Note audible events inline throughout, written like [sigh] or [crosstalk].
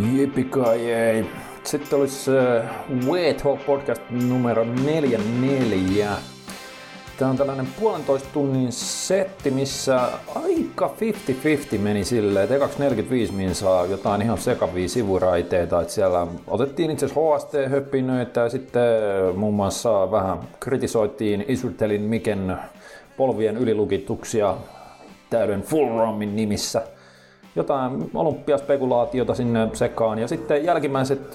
Jipikajei. Sitten olisi uh, Wet Hole Podcast numero 44. Tämä on tällainen puolentoista tunnin setti, missä aika 50-50 meni silleen, että ekaksi 45 min saa jotain ihan sekavia sivuraiteita. Että siellä otettiin itse asiassa HST-höppinöitä ja sitten muun muassa vähän kritisoitiin Isurtelin Miken polvien ylilukituksia täyden full romin nimissä jotain olympiaspekulaatiota sinne sekaan. Ja sitten jälkimmäiset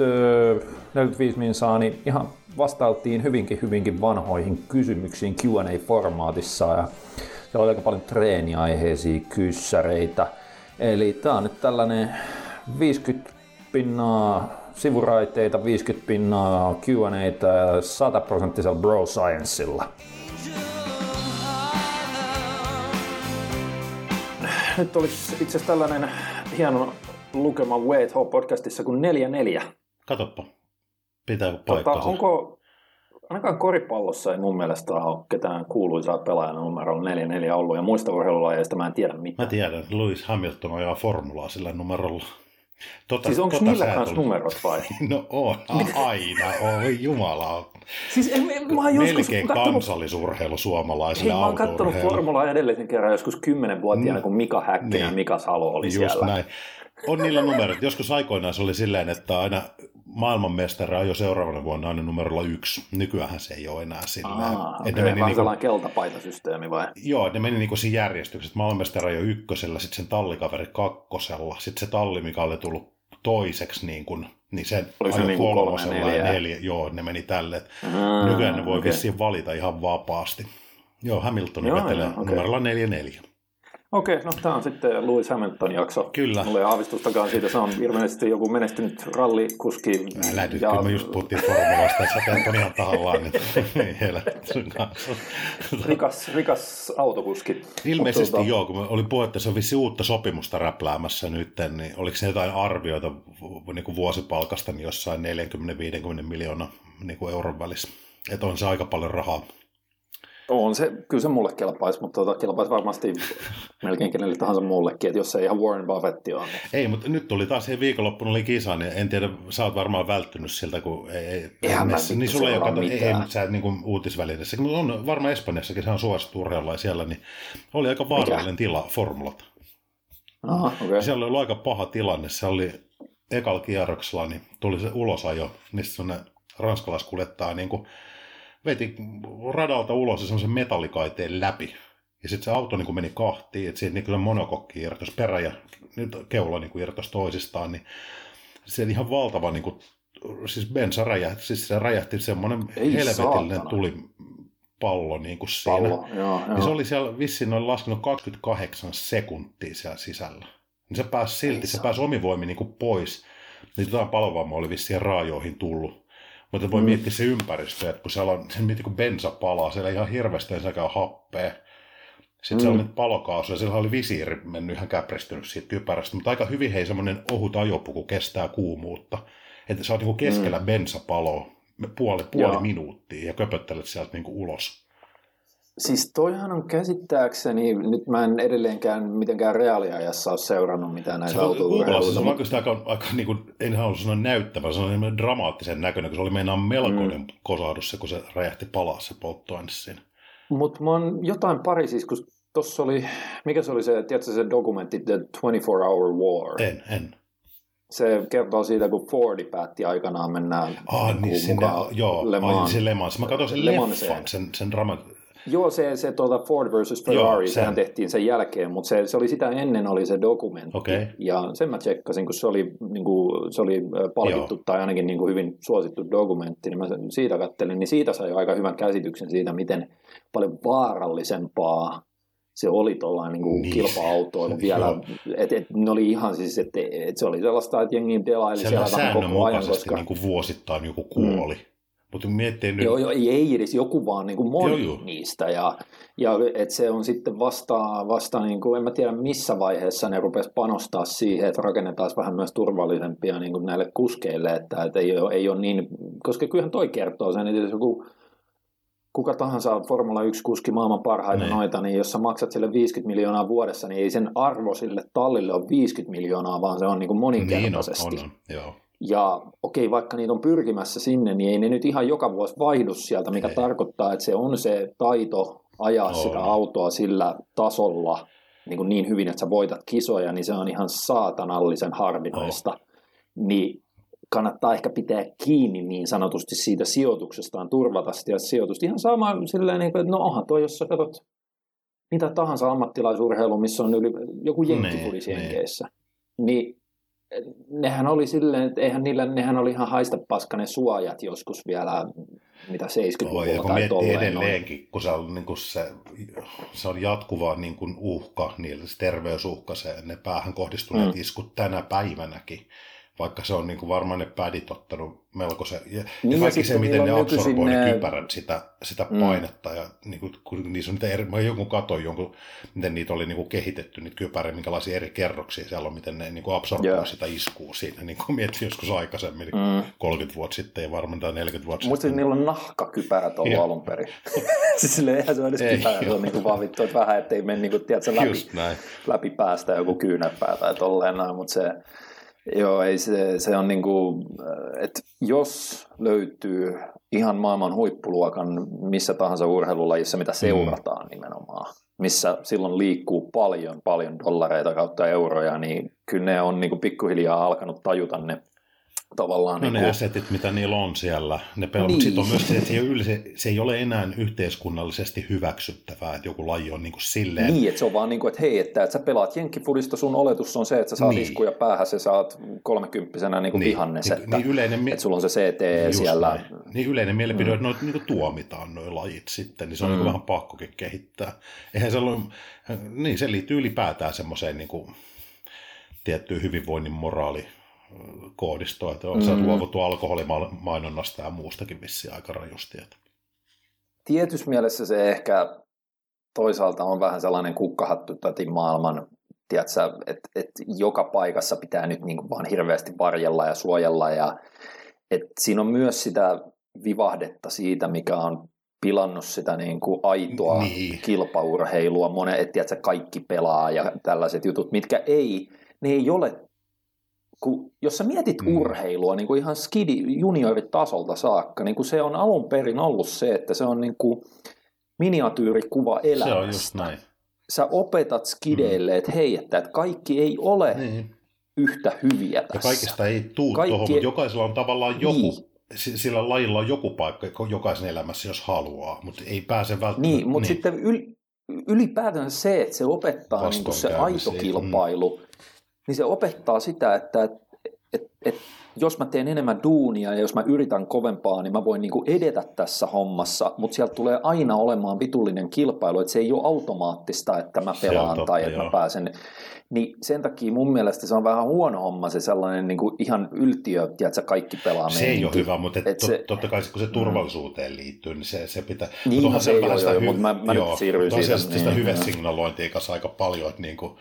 45 minsaa, niin ihan vastailtiin hyvinkin, hyvinkin vanhoihin kysymyksiin Q&A-formaatissa. Ja siellä oli aika paljon treeniaiheisia kyssäreitä. Eli tää on nyt tällainen 50 pinnaa sivuraiteita, 50 pinnaa ja 100 prosenttisella bro scienceilla. Nyt olisi itse asiassa tällainen hieno lukema Wait Hope podcastissa kuin 4-4. Katoppa. Pitää paikkaa. Tota, onko, ainakaan koripallossa ei mun mielestä ole ketään kuuluisaa pelaajan numero 4-4 ollut, ja muista urheilulajeista mä en tiedä mitään. Mä tiedän, Lewis Hamilton ajaa formulaa sillä numerolla. Tota, siis onko tota niillä kanssa numerot vai? [laughs] no on, aina, oi jumala. Siis en, en, mä oon Melkein kattonut... kansallisurheilu suomalaisille Hei, mä oon kattonut formulaa edellisen kerran joskus kymmenenvuotiaana, mm. kun Mika Häkkinen niin. ja Mika Salo oli Just siellä. Näin. On niillä numerot. Joskus aikoinaan se oli silleen, että aina maailmanmestari jo seuraavana vuonna aina numerolla yksi. Nykyään se ei ole enää sillä. Aa, okay. meni niinku, sellainen keltapaitasysteemi vai? Joo, ne meni niinku siinä järjestyksessä. Maailmanmestari jo ykkösellä, sitten sen tallikaveri kakkosella, sitten se talli, mikä oli tullut toiseksi, niin, kuin, niin se oli se niin kolmosella neljä. neljä. Joo, ne meni tälle. Nykyään ne voi okay. vissiin valita ihan vapaasti. Joo, Hamilton vetelee okay. numerolla 4-4. Okei, no tämä on sitten Lewis Hamilton jakso. Kyllä. Mulla ei aavistustakaan siitä, se on ilmeisesti joku menestynyt rallikuski. Älä nyt, ja... kun me just puhuttiin formulasta, että sä teet ihan tahallaan [laughs] nyt. rikas, rikas autokuski. Ilmeisesti tuota... joo, kun oli että se on vissi uutta sopimusta räpläämässä nyt, niin oliko se jotain arvioita niin kuin vuosipalkasta niin jossain 40-50 miljoonaa niin kuin euron välissä. Että on se aika paljon rahaa. On se, kyllä se mulle kelpaisi, mutta tota, kelpaisi varmasti melkein kenelle tahansa muullekin, että jos ei ihan Warren Buffett on. Niin. Ei, mutta nyt tuli taas se viikonloppuna oli kisa, niin en tiedä, sä oot varmaan välttynyt siltä, kun ei, ei Eihän niin sulla ei ole, ei, ei sä niin kuin uutisvälineissä, mutta on varmaan Espanjassakin, se on suosittu urheilua siellä, niin oli aika vaarallinen Mikä? tila formulat. Aha, okay. Siellä oli aika paha tilanne, se oli ekalla kierroksella, niin tuli se ulosajo, niistä sellainen ranskalaiskuljettaja niin kuin veti radalta ulos semmoisen metallikaiteen läpi. Ja sitten se auto niin kuin meni kahtiin, että siitä niin kyllä monokokki irtosi perä ja nyt keula niin kuin irtosi toisistaan, niin se ihan valtava, niin kuin, siis bensa räjähti, siis se räjähti semmoinen Ei helvetillinen tuli pallo niin kuin siinä. Pallo, joo, joo. Niin se oli siellä vissiin noin laskenut 28 sekuntia siellä sisällä. Niin se pääsi silti, Ei se pääsi omivoimin niin kuin pois. Niin jotain palovamma oli vissiin raajoihin tullut. Mutta voi mm. miettiä se ympäristö, että kun siellä on, se miettii kun bensa palaa, siellä ihan hirveästi sekä happea. Sitten mm. siellä on nyt palokaasu ja siellä oli visiiri mennyt ihan käpristynyt siitä kypärästä, mutta aika hyvin hei semmoinen ohut ajopuku kestää kuumuutta. Että sä oot niinku keskellä mm. bensapaloa puoli, puoli minuuttia ja köpöttelet sieltä niinku ulos. Siis toihan on käsittääkseni, nyt mä en edelleenkään mitenkään reaaliajassa ole seurannut mitään näitä autourheiluita. Se on oikeasti aika, aika niin kuin, en halua sanoa näyttävä, se on dramaattisen näköinen, kun se oli meinaan melkoinen mm. kosahdus se, kun se räjähti palaa se polttoaine siinä. Mutta mä oon jotain pari siis, kun tuossa oli, mikä se oli se, tiedätkö se dokumentti The 24 Hour War? En, en. Se kertoo siitä, kun Fordi päätti aikanaan mennä ah, niin, sinne, joo, Le Mans. Ai, se Le Mans. Mä katsoin sen leffan, sen, sen drama, Joo, se, se tuota Ford versus Ferrari, Joo, sehän tehtiin sen jälkeen, mutta se, se oli sitä ennen oli se dokumentti. Okay. Ja sen mä tsekkasin, kun se oli, niin kuin, se oli palkittu Joo. tai ainakin niin kuin hyvin suosittu dokumentti, niin mä siitä kattelin, niin siitä sai aika hyvän käsityksen siitä, miten paljon vaarallisempaa se oli tuollainen niin niin. kilpa-autoilu [laughs] vielä. Et, et, ne oli ihan siis, että et se oli sellaista, että jengi delaili siellä, siellä vähän koko ajan. Koska... niin kuin vuosittain joku kuoli. Mm. Mutta miettii nyt... Joo, joo, ei edes joku vaan niin kuin moni joo, joo. niistä. Ja, ja et se on sitten vasta, vasta niin kuin, en mä tiedä missä vaiheessa ne rupes panostaa siihen, että rakennetaan vähän myös turvallisempia niin kuin näille kuskeille, että, että ei, ole, ei ole niin, koska kyllähän toi kertoo sen, että jos joku kuka tahansa Formula 1-kuski maailman parhaita niin. noita, niin jos sä maksat sille 50 miljoonaa vuodessa, niin ei sen arvo sille tallille ole 50 miljoonaa, vaan se on niin kuin moninkertaisesti. Niin on, on, joo. Ja okei, vaikka niitä on pyrkimässä sinne, niin ei ne nyt ihan joka vuosi vaihdu sieltä, mikä ei. tarkoittaa, että se on se taito ajaa on. sitä autoa sillä tasolla niin, kuin niin hyvin, että sä voitat kisoja, niin se on ihan saatanallisen harvinaista. Oh. Niin kannattaa ehkä pitää kiinni niin sanotusti siitä sijoituksestaan, turvata sitä sijoitusta. Ihan sama silleen, niin että no onhan toi, jos sä katsot mitä tahansa ammattilaisurheilu, missä on yli, joku jenkkifudis niin, jenkeissä, niin. Nehän oli silleen, että eihän niillä, nehän oli ihan haista paska ne suojat joskus vielä, mitä 70-luvulla oh, tai tolleen. edelleenkin, noin. kun se on, niin kuin se, se on jatkuva niin kuin uhka, niille se terveysuhka, se, ne päähän kohdistuneet mm. iskut tänä päivänäkin, vaikka se on niin kuin varmaan ne pädit ottanut melko se, ja, niin ja kaikki se, miten ne absorboi ne kypärät sitä, sitä mm. painetta, ja niin kuin, kun niissä on niitä eri, mä jonkun katoin jonkun, miten niitä oli niin kuin kehitetty, niitä kypäriä, minkälaisia eri kerroksia siellä on, miten ne niin kuin absorboi yeah. sitä iskua siinä, niin kuin mietin joskus aikaisemmin, mm. 30 vuotta sitten, ja varmaan tai 40 vuotta sitten. niillä on nahkakypärät ollut alun perin. [laughs] siis silleen, eihän se ole edes kypärä, se on niin kuin vaan vittu, että vähän, ettei mene niin kuin, tiedätkö, läpi, läpi päästä joku kyynärpää tai tolleen näin, mutta se, Joo, ei se, se on niin kuin, että jos löytyy ihan maailman huippuluokan missä tahansa urheilulajissa, mitä seurataan mm. nimenomaan, missä silloin liikkuu paljon, paljon dollareita kautta euroja, niin kyllä ne on niin kuin pikkuhiljaa alkanut tajuta ne tavallaan... No niin ne assetit, mitä niillä on siellä, ne pelaa, niin. mutta on myös se, että se ei, ole, se, se ei ole enää yhteiskunnallisesti hyväksyttävää, että joku laji on niin kuin silleen... Niin, että se on vaan niin kuin, että hei, että, että sä pelaat jenkkifudista, sun oletus on se, että sä saat niin. iskuja päähän, sä saat kolmekymppisenä niin kuin niin. vihannes, niin, että, niin yleinen, että sulla on se CT siellä. Näin. Niin yleinen mielipide, mm. että noit, niin kuin tuomitaan nuo lajit sitten, niin se on mm. niin vähän pakkokin kehittää. Eihän se ole, niin se liittyy ylipäätään semmoiseen niin kuin, tiettyyn hyvinvoinnin moraali koodistoa, että on mm. luovuttu alkoholimainonnasta ja muustakin vissiin aika rajusti. Että. Tietyssä mielessä se ehkä toisaalta on vähän sellainen kukkahattu täti maailman, että et joka paikassa pitää nyt niin kuin vaan hirveästi varjella ja suojella. Ja, et siinä on myös sitä vivahdetta siitä, mikä on pilannut sitä niin kuin aitoa niin. kilpaurheilua. Monet, että kaikki pelaa ja tällaiset jutut, mitkä ei, ne ei ole kun, jos sä mietit mm. urheilua niin kuin ihan skidi junioritasolta saakka, niin kuin se on alun perin ollut se, että se on niin kuin miniatyyrikuva elämästä. Se on just näin. Sä opetat skideille, mm. että hei, että, että kaikki ei ole niin. yhtä hyviä tässä. Ja kaikista ei tuu kaikki... tuohon, mutta jokaisella on tavallaan joku, niin. sillä lajilla on joku paikka jokaisen elämässä, jos haluaa, mutta ei pääse välttämättä. Niin, mutta niin. sitten yl, ylipäätään se, että se opettaa niin kuin se aito kilpailu, mm niin se opettaa sitä, että et, et, et, jos mä teen enemmän duunia ja jos mä yritän kovempaa, niin mä voin niinku edetä tässä hommassa, mutta sieltä tulee aina olemaan vitullinen kilpailu, että se ei ole automaattista, että mä pelaan totta, tai että joo. mä pääsen. Niin sen takia mun mielestä se on vähän huono homma se sellainen niin kuin ihan yltiö, että kaikki pelaa Se ei ole hyvä, mutta et et se, totta kai kun se mm. turvallisuuteen liittyy, niin se, se pitää... Niin, mutta no se, ei ole, hy- mutta mä, mä joo, nyt siirryin siitä. Sitä niin, hyvesignalointia kanssa aika paljon, että niin kuin,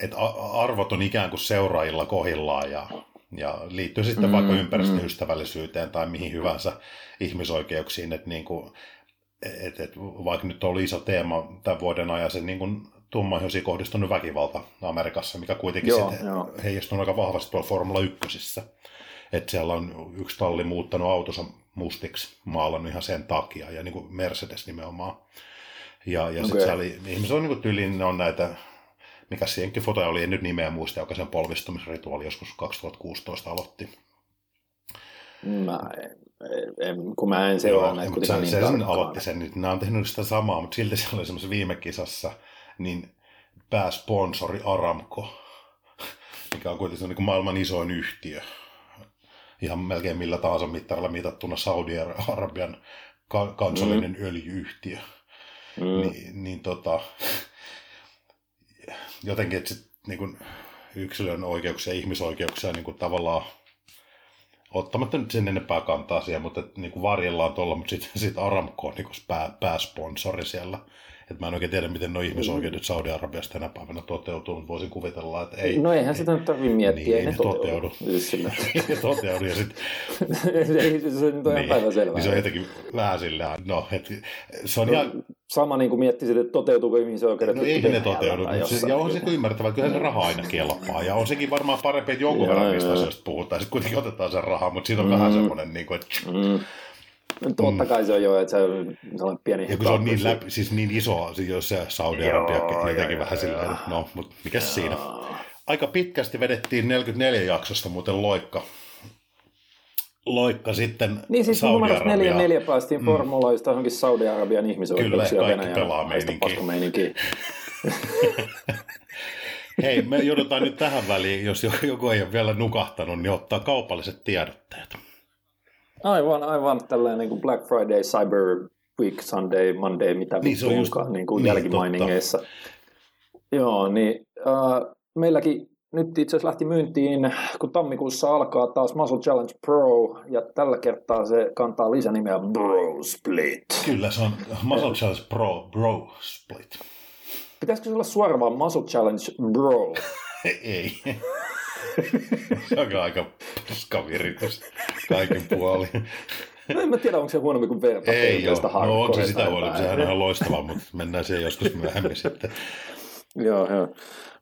että arvot on ikään kuin seuraajilla kohillaan ja, ja liittyy sitten mm, vaikka ympäristöystävällisyyteen mm. tai mihin hyvänsä ihmisoikeuksiin, että niin kuin, et, et, vaikka nyt oli iso teema tämän vuoden ajan se niin kuin tummaihoisiin kohdistunut väkivalta Amerikassa, mikä kuitenkin joo, sitten joo. heijastunut aika vahvasti tuolla Formula 1. Että siellä on yksi talli muuttanut autonsa mustiksi, maalannut ihan sen takia, ja niin kuin Mercedes nimenomaan. Ja, ja okay. sitten siellä ihmiset on niin kuin tyylin, on näitä mikä se jenkkifotoja oli, en nyt nimeä muista, joka sen polvistumisrituaali joskus 2016 aloitti. Mä en, en, kun mä en seuraa Joo, näitä se, niin se sen aloitti sen, nyt nämä on tehnyt sitä samaa, mutta silti siellä oli semmoisessa viime kisassa, niin pääsponsori Aramco, mikä on kuitenkin niin maailman isoin yhtiö, ihan melkein millä tahansa mittarilla mitattuna Saudi-Arabian kansallinen mm. öljyyhtiö. Mm. Niin, niin tota, jotenkin, että sit, niin kuin yksilön oikeuksia ja ihmisoikeuksia niin kuin tavallaan ottamatta nyt sen enempää kantaa siihen, mutta että, niin kuin varjellaan tuolla, mutta sitten [laughs] sit Aramco on niin pää, pääsponsori siellä. Et mä en oikein tiedä, miten nuo ihmisoikeudet Saudi-Arabiasta tänä päivänä toteutuu, mutta voisin kuvitella, että ei. No eihän sitä nyt tarvitse miettiä, Niin, ei ne toteudu. [laughs] ei ne toteudu, ja sitten [laughs] ei, se nyt on ihan päivänselvää. niin se on jotenkin vähän sillä no, et, se on ihan, Sama niin kuin miettisit, että toteutuuko ihmisoikeudet. no eihän ne toteudu, mutta se, ja on se ymmärtävä, että kyllä se raha aina kelpaa, ja on sekin varmaan parempi, että jonkun verran niistä joo. asioista puhutaan, sitten kuitenkin otetaan sen rahaa, mutta siinä on mm. vähän semmoinen, niin kuin, että Mm. Totta kai se on jo, että se on sellainen pieni... Ja kun se on niin, läpi, siis niin iso, siis jos se Saudi-Arabia Joo, jotenkin joo, vähän joo, sillä joo. no, mutta mikä siinä? Aika pitkästi vedettiin 44 jaksosta muuten loikka. Loikka sitten Niin siis numerossa neljä Saudi-Arabiaan. neljä päästiin mm. formuloista johonkin Saudi-Arabian ihmisoikeuksia Kyllä, kaikki pelaa paskameininkiä. [laughs] Hei, me joudutaan nyt tähän väliin, jos joku ei ole vielä nukahtanut, niin ottaa kaupalliset tiedotteet. Aivan, aivan tällainen niin kuin Black Friday, Cyber Week, Sunday, Monday, mitä Niin, se on just- niin kuin niin, jälkimainingeissa. Joo, niin äh, meilläkin nyt itse asiassa lähti myyntiin, kun tammikuussa alkaa taas Muscle Challenge Pro, ja tällä kertaa se kantaa lisänimeä Bro Split. Kyllä, se on Muscle Challenge Pro Bro Split. Pitäisikö se olla suoraan Muscle Challenge Bro? [laughs] ei. Se on aika paskaviritys kaikin puolin. No en mä tiedä, onko se huonompi kuin verta Ei ole. No on se sitä huonompi. Sehän on ihan loistava, mutta mennään siihen joskus myöhemmin sitten. Joo, joo.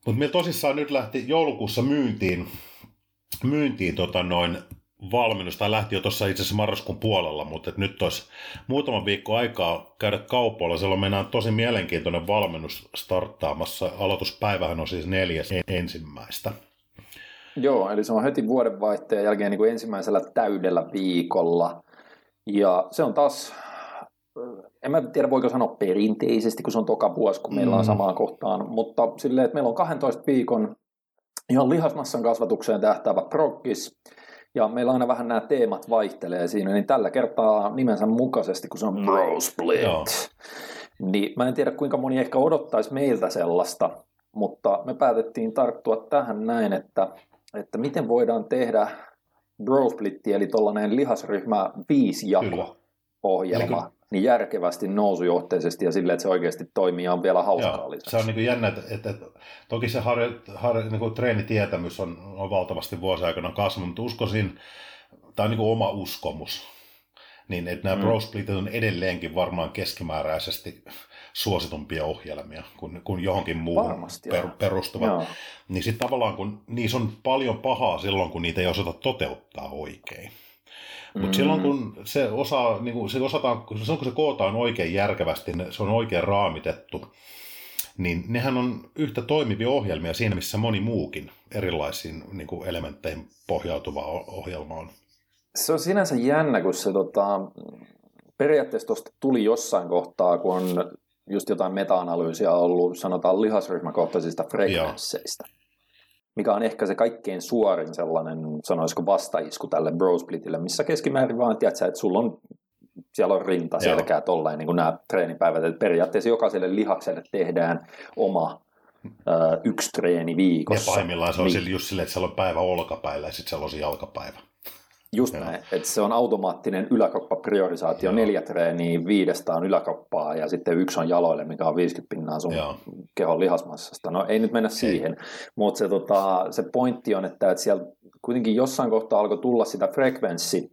Mutta meillä tosissaan nyt lähti joulukuussa myyntiin, myyntiin tota noin valmennus, tai lähti jo tuossa itse asiassa marraskuun puolella, mutta et nyt olisi muutama viikko aikaa käydä kaupoilla. Siellä on mennään tosi mielenkiintoinen valmennus starttaamassa. Aloituspäivähän on siis neljäs en- ensimmäistä. Joo, eli se on heti vuodenvaihteen jälkeen niin kuin ensimmäisellä täydellä viikolla. Ja se on taas, en mä tiedä voiko sanoa perinteisesti, kun se on toka vuosi, kun meillä on Mm. samaan kohtaan, mutta silleen, että meillä on 12 viikon ihan lihasmassan kasvatukseen tähtäävä proggis, ja meillä aina vähän nämä teemat vaihtelee siinä, niin tällä kertaa nimensä mukaisesti, kun se on Bro Split, Joo. niin mä en tiedä kuinka moni ehkä odottaisi meiltä sellaista, mutta me päätettiin tarttua tähän näin, että, että miten voidaan tehdä Bro Splitti, eli tuollainen lihasryhmä viisi jako ohjelma, niin järkevästi nousujohteisesti ja silleen, että se oikeasti toimii ja on vielä hauskaa Joo, lisäksi. se on niin kuin jännä, että, että, että toki se harjo, harjo, niin kuin treenitietämys on, on valtavasti vuosien aikana kasvanut, mutta uskoisin, tämä on niin kuin oma uskomus, niin että nämä Mm. mm. Pro Splitit on edelleenkin varmaan keskimääräisesti suositumpia ohjelmia kuin, kuin johonkin muuhun Varmasti, per, perustuva. Joo. Niin sitten tavallaan, kun niissä on paljon pahaa silloin, kun niitä ei osata toteuttaa oikein. Mutta Mm. silloin kun se, osaa, niin kun se osataan, silloin kun se kootaan oikein järkevästi, se on oikein raamitettu, niin nehän on yhtä toimivia ohjelmia siinä, missä moni muukin erilaisiin niin kuin elementteihin pohjautuva ohjelma on. Se on sinänsä jännä, kun se tota, periaatteessa tuosta tuli jossain kohtaa, kun on just jotain meta-analyysiä ollut, sanotaan lihasryhmäkohtaisista frekvensseistä, mikä on ehkä se kaikkein suorin sellainen, sanoisiko vastaisku tälle brosplitille, missä keskimäärin vaan, tiedätkö, että sulla on siellä on rinta, Joo. selkää, tolleen, niin kuin nämä treenipäivät, että periaatteessa jokaiselle lihakselle tehdään oma ö, yksi treeni Ja viikossa. pahimmillaan se on niin. just silleen, että siellä on päivä olkapäillä ja sitten siellä on se jalkapäivä. Just Joo. näin, että se on automaattinen yläkroppapriorisaatio, Joo. neljä treeniä, viidestä on yläkroppaa ja sitten yksi on jaloille, mikä on 50 pinnaa sun Joo. kehon lihasmassasta. No ei nyt mennä siihen, mutta se, tota, se pointti on, että, että siellä kuitenkin jossain kohtaa alkoi tulla sitä frekvenssi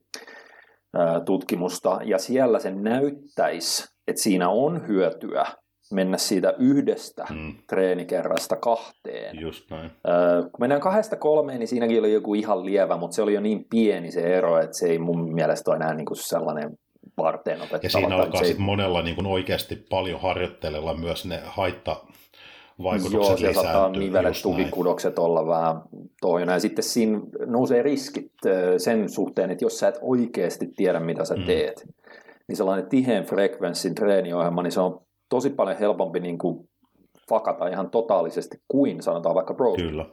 ää, tutkimusta ja siellä se näyttäisi, että siinä on hyötyä mennä siitä yhdestä Mm, treenikerrasta kahteen. just näin. Öö, kun mennään kahdesta kolmeen, niin siinäkin oli joku ihan lievä, mutta se oli jo niin pieni se ero, että se ei mun mielestä ole enää niin kuin sellainen varteen otettava. Ja siinä alkaa ei- sitten monella niin kuin oikeasti paljon harjoittelella myös ne haitta Joo, vaikutukset siellä saattaa nivelet, tukikudokset olla vähän tohjona. Ja sitten siinä nousee riskit sen suhteen, että jos sä et oikeasti tiedä, mitä sä Mm. teet, niin sellainen tiheen frekvenssin treeniohjelma, niin se on tosi paljon helpompi niin kuin fakata ihan totaalisesti kuin sanotaan vaikka Bro Kyllä.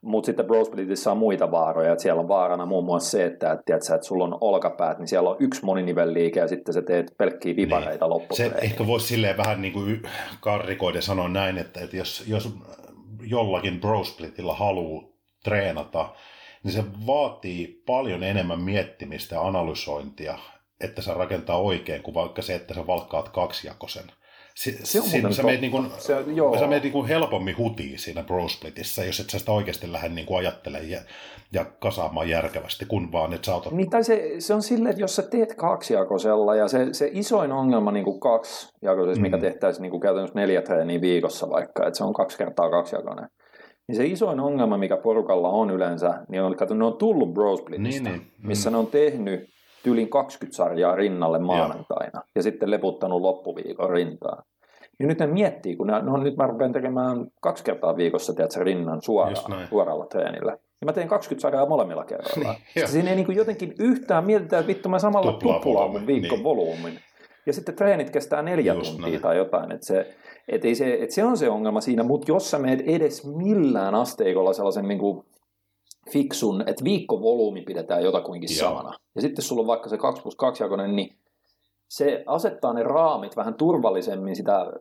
Mutta sitten Bro Splitissä on muita vaaroja, että siellä on vaarana muun muassa se, että, että, tiedätkö, että sulla on olkapäät, niin siellä on yksi moninivelliike ja sitten sä teet pelkkiä vipareita niin. Se lopputreenillä. ehkä voisi silleen vähän niin kuin karrikoiden sanoa näin, että, että jos, jos jollakin brosplitilla haluaa treenata, niin se vaatii paljon enemmän miettimistä ja analysointia, että se rakentaa oikein, kuin vaikka se, että sä valkkaat kaksijakoisen Si, se on siinä sä meet, niin kuin, se, joo. sä meet niin kuin helpommin hutiin siinä brosplitissä, jos et sä sitä oikeasti lähde niin kuin ajattelemaan ja, ja kasaamaan järkevästi, kun vaan että sä otat... Niin, tai se, se on silleen, että jos sä teet kaksijakosella, ja se, se isoin ongelma niin kuin kaksijakoisessa, mm. mikä tehtäisiin niin kuin käytännössä neljä treeniä viikossa vaikka, että se on kaksi kertaa kaksijakoinen, niin se isoin ongelma, mikä porukalla on yleensä, niin on, että ne on tullut brosplitista, niin, niin. missä mm. ne on tehnyt tyylin 20 sarjaa rinnalle maanantaina Joo. ja sitten leputtanut loppuviikon rintaan. Ja nyt ne miettii, kun ne, no nyt mä rupean tekemään kaksi kertaa viikossa tiedätkö, rinnan suoraan, suoralla treenillä. Ja mä teen 20 sarjaa molemmilla kerralla. niin, siinä ei niin kuin jotenkin yhtään mietitä, että vittu mä samalla tuplaan mun viikon niin. volyymin. Ja sitten treenit kestää neljä Just tuntia näin. tai jotain. Että se, et ei se, et se on se ongelma siinä, mutta jos sä meet edes millään asteikolla sellaisen niin kuin fiksun, että viikkovolyymi pidetään jotakuinkin Joo. samana. Ja sitten sulla on vaikka se 2 plus 2 jakoinen, niin se asettaa ne raamit vähän turvallisemmin sitä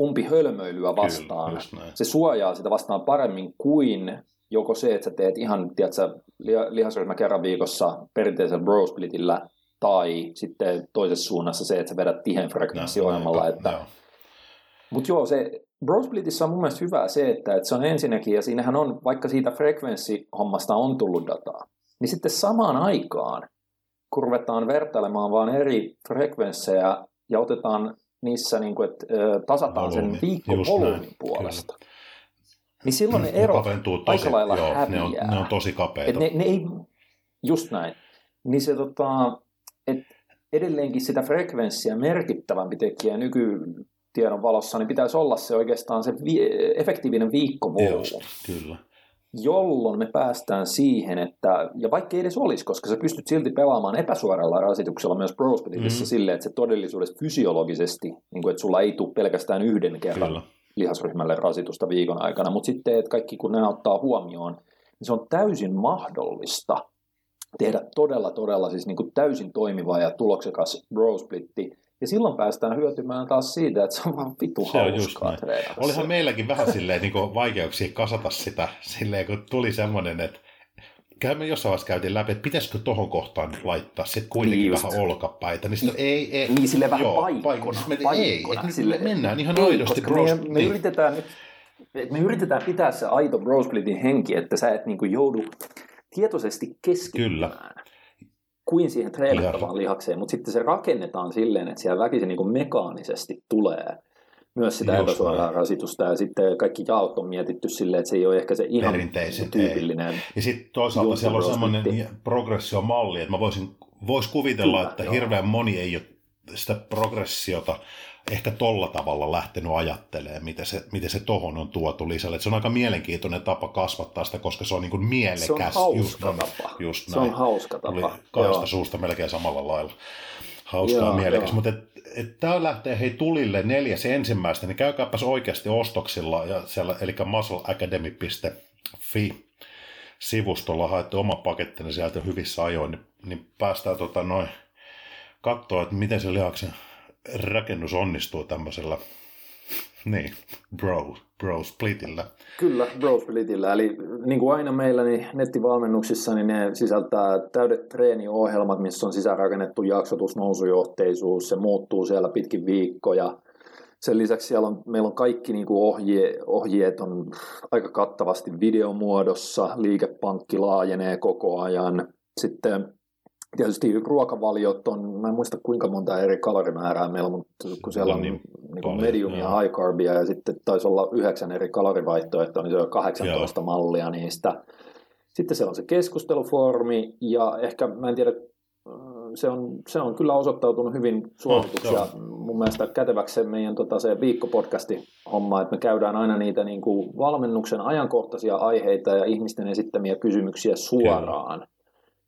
umpihölmöilyä vastaan. Kyllä, se suojaa sitä vastaan paremmin kuin joko se, että sä teet ihan tiedätkö, lihasryhmä kerran viikossa perinteisellä bro splitillä, tai sitten toisessa suunnassa se, että sä vedät tihen frekvenssiohjelmalla. Että... Mutta joo, se bro splitissä on mun mielestä hyvä se, että, että se on ensinnäkin, ja siinähän on, vaikka siitä frekvenssihommasta on tullut dataa, niin sitten samaan aikaan kun ruvetaan vertailemaan vain eri frekvenssejä ja otetaan niissä, niin kuin, että tasataan Volyymi. sen viikkovolyymin puolesta. Kyllä. Niin silloin ne erot tosi, aika lailla joo, häviää. Ne on, ne on tosi kapeita. ne, ne ei, just näin. Niin se tota, et edelleenkin sitä frekvenssiä merkittävämpi tekijä nykytiedon valossa, niin pitäisi olla se oikeastaan se vi- efektiivinen viikkovolyymi. Kyllä jolloin me päästään siihen, että, ja vaikka ei edes olisi, koska sä pystyt silti pelaamaan epäsuoralla rasituksella myös Pro mm-hmm. silleen, että se todellisuudessa fysiologisesti, niin kuin, että sulla ei tule pelkästään yhden kerran Kyllä. lihasryhmälle rasitusta viikon aikana, mutta sitten, että kaikki kun nämä ottaa huomioon, niin se on täysin mahdollista tehdä todella, todella siis niin kuin täysin toimiva ja tuloksekas bro splitti, ja silloin päästään hyötymään taas siitä, että se on vaan vitu se on treenata. Olihan meilläkin vähän silleen niin kuin vaikeuksia kasata sitä, silleen kun tuli semmoinen, että me jossain vaiheessa käytiin läpi, että pitäisikö tuohon kohtaan nyt laittaa sitten kuitenkin niin vähän olkapäitä. Niin, sitten, ei, ei, niin sille vähän joo, paikkona. paikkona. Ei, sille, mennään ihan ei, aidosti bros, me, me, yritetään nyt, me yritetään pitää se aito brosplitin henki, että sä et niin kuin joudu tietoisesti keskittymään. Kyllä kuin siihen treenattavaan lihakseen, mutta sitten se rakennetaan silleen, että siellä väkisin niin kuin mekaanisesti tulee myös sitä Just epäsuoraa rasitusta ja sitten kaikki jaot on mietitty silleen, että se ei ole ehkä se ihan tyypillinen. Ei. Ja sitten toisaalta siellä on semmoinen progressiomalli, että mä voisin, vois kuvitella, Kyllä, että joo. hirveän moni ei ole sitä progressiota ehkä tolla tavalla lähtenyt ajattelemaan, miten se, miten se tohon on tuotu lisälle. Et se on aika mielenkiintoinen tapa kasvattaa sitä, koska se on niin kuin mielekäs. Se on hauska just, tapa. Just se on hauska tapa. Tuli kahdesta suusta melkein samalla lailla. Hauskaa joo, mielekäs. Mutta tämä lähtee hei tulille neljäs ensimmäistä, niin käykääpäs oikeasti ostoksilla, ja siellä, eli muscleacademy.fi sivustolla haette oma pakettini sieltä hyvissä ajoin, niin, niin päästään tota noin katsoa, että miten se lihaksen rakennus onnistuu tämmöisellä [laughs] niin, bro, bro splitillä. Kyllä, bro splitillä. Eli niin kuin aina meillä niin nettivalmennuksissa, niin ne sisältää täydet treeniohjelmat, missä on sisäänrakennettu jaksotus, nousujohteisuus, se muuttuu siellä pitkin viikkoja. Sen lisäksi siellä on, meillä on kaikki niin kuin ohje, ohjeet on aika kattavasti videomuodossa, liikepankki laajenee koko ajan. Sitten Tietysti ruokavaliot on, mä en muista kuinka monta eri kalorimäärää meillä on, mutta kun siellä on, niin, niin kuin medium ja high carbia ja sitten taisi olla yhdeksän eri kalorivaihtoehtoa, niin se on 18 joo. mallia niistä. Sitten siellä on se keskustelufoorumi ja ehkä, mä en tiedä, se on, se on kyllä osoittautunut hyvin suosituksia oh, mun mielestä käteväksi se meidän tota, se viikkopodcasti homma, että me käydään aina niitä niin kuin valmennuksen ajankohtaisia aiheita ja ihmisten esittämiä kysymyksiä suoraan. Kyllä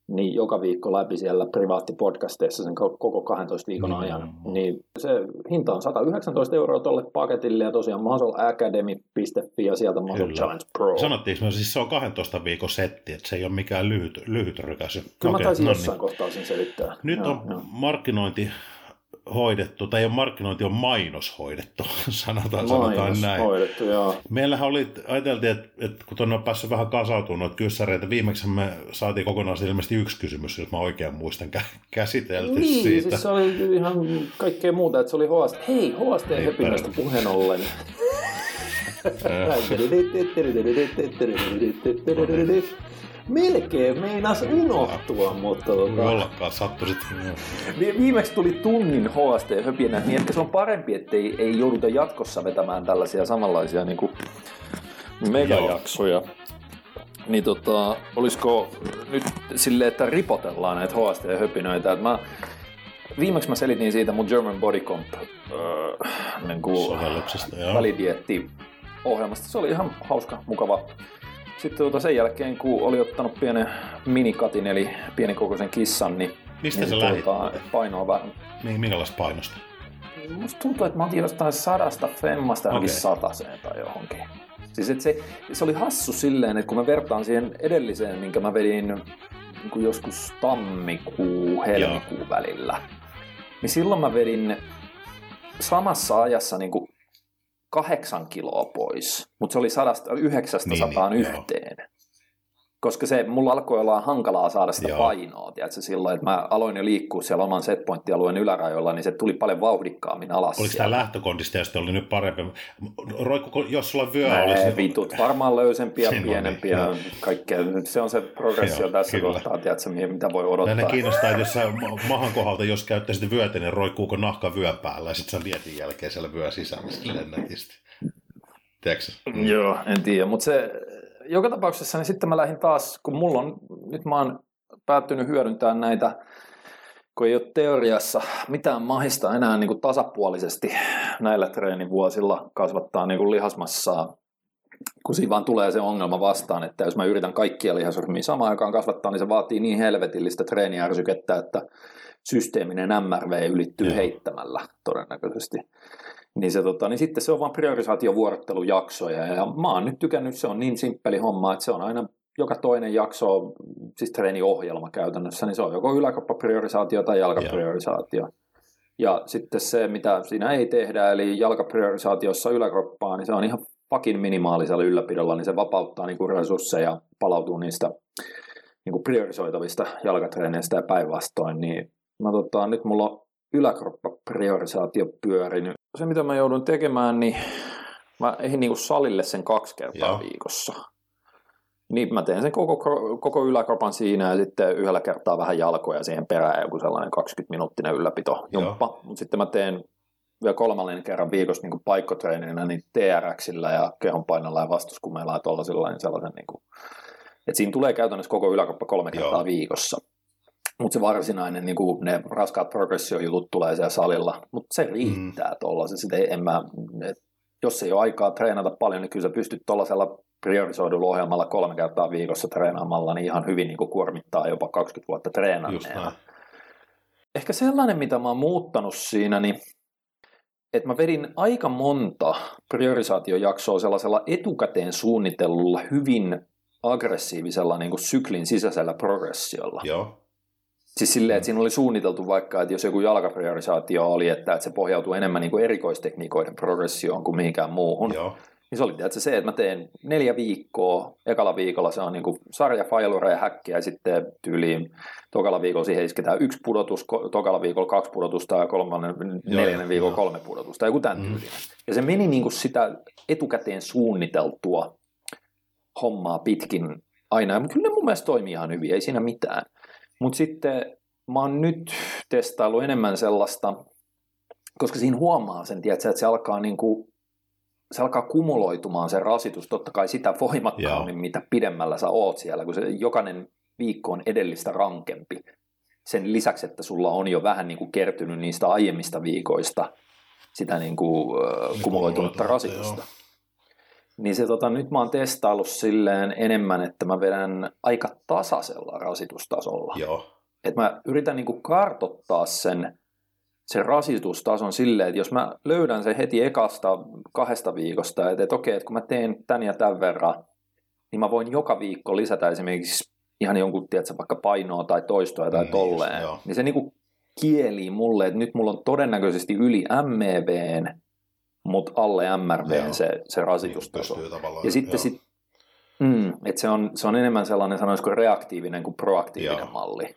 niin joka viikko läpi siellä privaattipodcasteissa sen koko 12 viikon mm-hmm. ajan. Niin se hinta on 119 euroa tuolle paketille ja tosiaan muscleacademy.fi ja sieltä Muscle Kyllä. Challenge Pro. Sanottiinko me siis se on 12 viikon setti, että se ei ole mikään lyhyt, lyhyt rykäsy. Kyllä okay, mä taisin no jossain niin. kohtaa sen selittää. Nyt joo, on joo. markkinointi hoidettu, tai ole markkinointi, on mainos hoidettu, [laughs] sanotaan, mainos sanotaan näin. hoidettu, joo. Meillähän oli, ajateltiin, että, että kun tuonne on päässyt vähän kasautumaan noita kyssäreitä, viimeksi me saatiin kokonaan ilmeisesti yksi kysymys, jos mä oikein muistan, käsitelty niin, siitä. siis se oli ihan kaikkea muuta, että se oli HST, hei HST-höpinästä puheen ollen. [laughs] [laughs] Melkein meinas unohtua, mutta... Tota... Ollakaan sattu sitten. Viimeksi tuli tunnin HST-höpinä, niin ehkä se on parempi, ettei ei jouduta jatkossa vetämään tällaisia samanlaisia niin kuin megajaksoja. Niin tota, olisiko nyt silleen, että ripotellaan näitä HST-höpinöitä, että mä viimeksi mä selitin siitä mun German Body Comp öö, niin kuin välidietti ohjelmasta. Se oli ihan hauska, mukava. Sitten tuota sen jälkeen, kun oli ottanut pienen minikatin, eli pienikokoisen kissan, niin, Mistä niin se tuota, painoa vähän. Minkälaista painosta? Musta tuntuu, että mä otin jostain sadasta femmasta okay. sataseen tai johonkin. Siis se, se oli hassu silleen, että kun mä vertaan siihen edelliseen, minkä mä vedin niin joskus tammikuu, helmikuu Joo. välillä, niin silloin mä vedin samassa ajassa niin kuin kahdeksan kiloa pois, mutta se oli sadasta, yhdeksästä niin, sataan niin, yhteen. Joo. Koska se, mulla alkoi olla hankalaa saada sitä Joo. painoa, tiedätkö, silloin, että mä aloin jo liikkua siellä oman setpointtialueen ylärajoilla, niin se tuli paljon vauhdikkaammin alas. Oliko tämä lähtökondista sitten oli nyt parempi? Roikku, jos sulla vyö Mä olisi... vitut, varmaan löysempiä, pienempiä, niin, kaikkea. Se on se progressio Joo, tässä kyllä. kohtaa, tiedätkö, mitä voi odottaa. Ne kiinnostaa, että jos sä [laughs] mahan kohdalta, jos käyttäisit vyötä, niin roikkuuko nahka vyö päällä ja sitten sä dietin jälkeen siellä vyö sisällä silleen nätisti. Tiedätkö? Joo, en tiedä, mutta se joka tapauksessa niin sitten mä lähdin taas, kun mulla on, nyt mä oon päättynyt hyödyntää näitä, kun ei ole teoriassa mitään mahista enää niin kuin tasapuolisesti näillä treenivuosilla kasvattaa niin kuin lihasmassaa, kun siinä vaan tulee se ongelma vastaan, että jos mä yritän kaikkia lihasryhmiä samaan aikaan kasvattaa, niin se vaatii niin helvetillistä treeniärsykettä, että systeeminen MRV ylittyy heittämällä todennäköisesti niin, se, tota, niin sitten se on vain priorisaatiovuorottelujaksoja. Ja mä oon nyt tykännyt, se on niin simppeli homma, että se on aina joka toinen jakso, siis treeniohjelma käytännössä, niin se on joko yläkroppapriorisaatio tai jalkapriorisaatio. Ja. ja sitten se, mitä siinä ei tehdä, eli jalkapriorisaatiossa yläkroppaa, niin se on ihan pakin minimaalisella ylläpidolla, niin se vapauttaa niin kuin resursseja, palautuu niistä niin kuin priorisoitavista jalkatreeneistä ja päinvastoin. Niin mä, tota, nyt mulla on yläkroppapriorisaatio pyörinyt se, mitä mä joudun tekemään, niin mä ehdin niin salille sen kaksi kertaa Joo. viikossa. Niin mä teen sen koko, koko yläkropan siinä ja sitten yhdellä kertaa vähän jalkoja siihen perään, joku sellainen 20-minuuttinen ylläpito jumppa. Mutta sitten mä teen vielä kolmannen kerran viikossa niin paikkotreeninä niin TRXillä ja kehonpainolla ja vastuskumeilla ja tuollaisilla niin sellaisen, niin kuin, että siinä tulee käytännössä koko yläkroppa kolme kertaa Joo. viikossa. Mutta se varsinainen, niin kuin ne raskaat progressio-jutut tulee siellä salilla, mutta se riittää mm. En mä, et, jos ei ole aikaa treenata paljon, niin kyllä sä pystyt tuollaisella priorisoidulla ohjelmalla kolme kertaa viikossa treenaamalla, niin ihan hyvin niin kuin kuormittaa jopa 20 vuotta treenanneena. Ehkä sellainen, mitä mä oon muuttanut siinä, niin että mä vedin aika monta priorisaatiojaksoa sellaisella etukäteen suunnitellulla, hyvin aggressiivisella niin kuin syklin sisäisellä progressiolla. Joo. Siis silleen, että siinä oli suunniteltu vaikka, että jos joku jalkapriorisaatio oli, että, että se pohjautuu enemmän niin kuin erikoistekniikoiden progressioon kuin mihinkään muuhun. Joo. Niin se oli että se, että mä teen neljä viikkoa, ekalla viikolla se on niin kuin sarja failure ja häkkiä ja sitten tyyliin tokalla viikolla siihen isketään yksi pudotus, tokalla viikolla kaksi pudotusta ja kolmannen, neljännen viikolla kolme pudotusta, joku tämän mm. tyylinen. Ja se meni niin kuin sitä etukäteen suunniteltua hommaa pitkin aina, ja kyllä ne mun mielestä toimii ihan hyvin, ei siinä mitään. Mutta sitten mä oon nyt testaillut enemmän sellaista, koska siinä huomaa sen, tiedätkö, että se alkaa, niin kuin, se alkaa kumuloitumaan se rasitus, totta kai sitä voimakkaammin, Joo. mitä pidemmällä sä oot siellä, kun se jokainen viikko on edellistä rankempi. Sen lisäksi, että sulla on jo vähän niin kuin kertynyt niistä aiemmista viikoista sitä niin kuin, äh, kumuloitunutta rasitusta. Jo. Niin se tota, nyt mä oon testaillut silleen enemmän, että mä vedän aika tasaisella rasitustasolla. Joo. Et mä yritän niinku kartottaa sen, sen rasitustason silleen, että jos mä löydän sen heti ekasta kahdesta viikosta, että, että okei, että kun mä teen tän ja tämän verran, niin mä voin joka viikko lisätä esimerkiksi ihan jonkun, tiedätkö, vaikka painoa tai toistoa tai niin, tolleen. Just, niin se niinku kieli mulle, että nyt mulla on todennäköisesti yli MEVn, mutta alle MRVn se, se rasitustaso. Niin, ja joo. sitten sit, mm, että se, on, se on enemmän sellainen, sanoisiko reaktiivinen kuin proaktiivinen Joo. malli.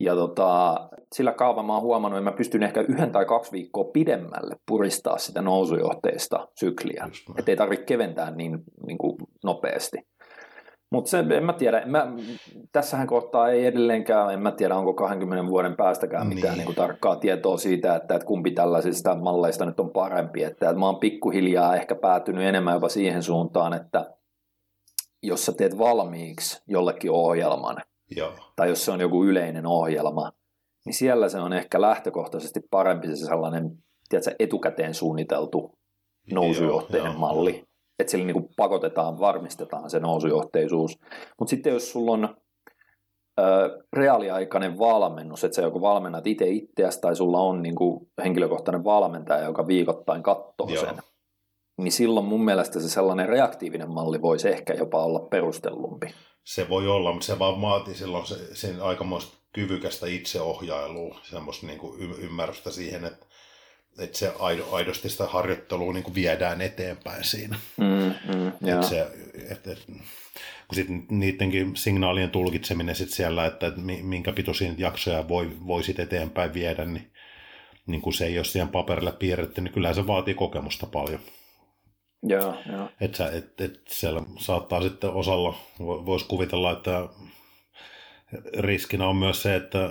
Ja tota, sillä kaava mä oon huomannut, että mä pystyn ehkä yhden tai kaksi viikkoa pidemmälle puristaa sitä nousujohteista sykliä. Että ei tarvitse keventää niin, niin kuin nopeasti. Mutta se, en mä tiedä, mä, tässähän kohtaa ei edelleenkään, en mä tiedä onko 20 vuoden päästäkään mitään Niin. niin. Niin tarkkaa tietoa siitä, että, että kumpi tällaisista malleista nyt on parempi. Että, että mä oon pikkuhiljaa ehkä päätynyt enemmän jopa siihen suuntaan, että jos sä teet valmiiksi jollekin ohjelman, Joo. tai jos se on joku yleinen ohjelma, niin siellä se on ehkä lähtökohtaisesti parempi se sellainen tiedätkö, etukäteen suunniteltu nousujohteinen Joo, malli. Että sillä niin pakotetaan, varmistetaan se nousujohteisuus. Mutta sitten jos sulla on ö, reaaliaikainen valmennus, että sä joko valmennat itse itseäsi tai sulla on niin kuin henkilökohtainen valmentaja, joka viikoittain katsoo Joo. sen, niin silloin mun mielestä se sellainen reaktiivinen malli voisi ehkä jopa olla perustellumpi. Se voi olla, mutta se vaan vaatii silloin se, sen aikamoista kyvykästä itseohjailua, semmoista niin kuin ymmärrystä siihen, että, että se aido, aidosti sitä harjoittelua niin kuin viedään eteenpäin siinä. Mm, mm, joo. Et se, et, et, kun sitten niidenkin signaalien tulkitseminen sit siellä, että, että mi- minkä pituisia jaksoja voi, voi sit eteenpäin viedä, niin, niin kun se ei ole siihen paperille piirretty, niin kyllähän se vaatii kokemusta paljon. Joo, joo. Että sä- et, et siellä saattaa sitten osalla, voisi kuvitella, että riskinä on myös se, että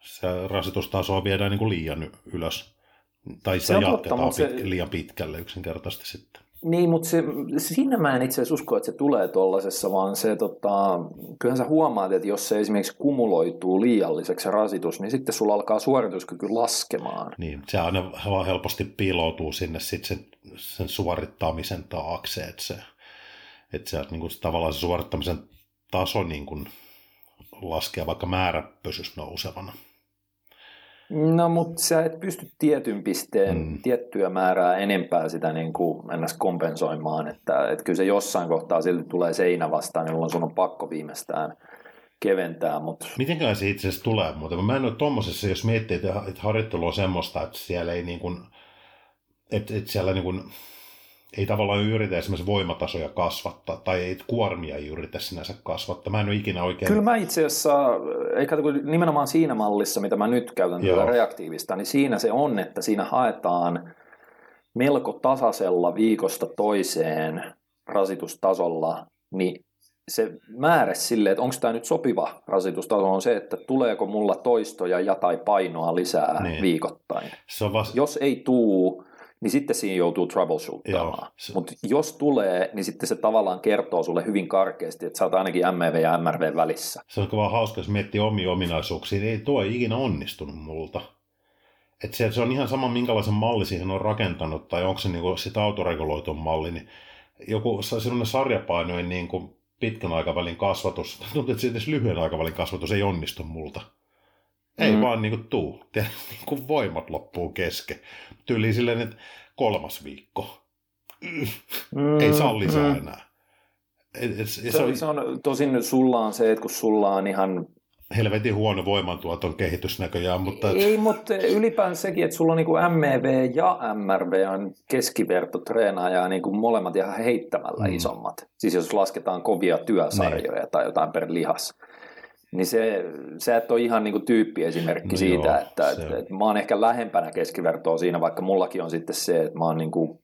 se rasitustasoa viedään niin kuin liian ylös. Tai Se sitä totta, jatketaan se- pit, liian pitkälle yksinkertaisesti sitten. Niin, mutta se, siinä mä en itse asiassa usko, että se tulee tuollaisessa, vaan se, tota, kyllähän sä huomaat, että jos se esimerkiksi kumuloituu liialliseksi se rasitus, niin sitten sulla alkaa suorituskyky laskemaan. Niin, se aina vaan helposti piiloutuu sinne sit sen, sen suorittamisen taakse, että se, että se, niin kuin, tavallaan se suorittamisen taso niin kuin, laskee, vaikka määrä pysyisi nousevana. No, mutta sä et pysty tietyn pisteen, Mm. tiettyä määrää enempää sitä niin kuin ennäs kompensoimaan, että, että kyllä se jossain kohtaa silti tulee seinä vastaan, jolloin sun on pakko viimeistään keventää, mutta Mitenkään se itse asiassa tulee muuten? Mä en ole tommosessa, jos miettii, että että harjoittelu on semmoista, että siellä ei niin kuin, että, että siellä niin kuin, ei tavallaan yritä esimerkiksi voimatasoja kasvattaa, tai ei kuormia ei yritä sinänsä kasvattaa. Mä en ole ikinä oikein... Kyllä mä itse asiassa, ei kato, kun nimenomaan siinä mallissa, mitä mä nyt käytän tätä reaktiivista, niin siinä se on, että siinä haetaan melko tasaisella viikosta toiseen rasitustasolla, niin se määrä sille, että onko tämä nyt sopiva rasitustaso, on se, että tuleeko mulla toistoja ja tai painoa lisää Niin. viikoittain. Se on vasta... Jos ei tuu, niin sitten siinä joutuu se- Mutta jos tulee, niin sitten se tavallaan kertoo sulle hyvin karkeasti, että sä oot ainakin MEV ja MRV välissä. Se on vaan hauska, jos miettii omia ominaisuuksia, niin ei tuo ei ikinä onnistunut multa. Et se, se on ihan sama, minkälaisen malli siihen on rakentanut, tai onko se niinku sit autoreguloitu malli, niin joku se- sellainen sarjapainojen niin kuin pitkän aikavälin kasvatus, tuntuu, että se edes lyhyen aikavälin kasvatus ei onnistu multa. Ei mm. Mm. vaan niinku tuu. Tiedät, [laughs] niinku voimat loppuu kesken. Tyyliin silleen, että kolmas viikko. Mm, [laughs] Ei saa lisää mm. enää. Et, et, se, Se, on, se on, tosin sulla on se, että kun sulla on ihan... helvetin huono voimantuoton kehitys näköjään, mutta... Ei, mutta ylipäänsä sekin, että sulla on niin MEV ja MRV on keskiverto treenaajaa niin kuin molemmat ihan heittämällä Mm. mm. isommat. Siis jos lasketaan kovia työsarjoja Niin. tai jotain per lihas. Niin se, sä et ole ihan niin kuin tyyppiesimerkki No siitä, joo, että, se että, että mä oon ehkä lähempänä keskivertoa siinä, vaikka mullakin on sitten se, että mä oon niin kuin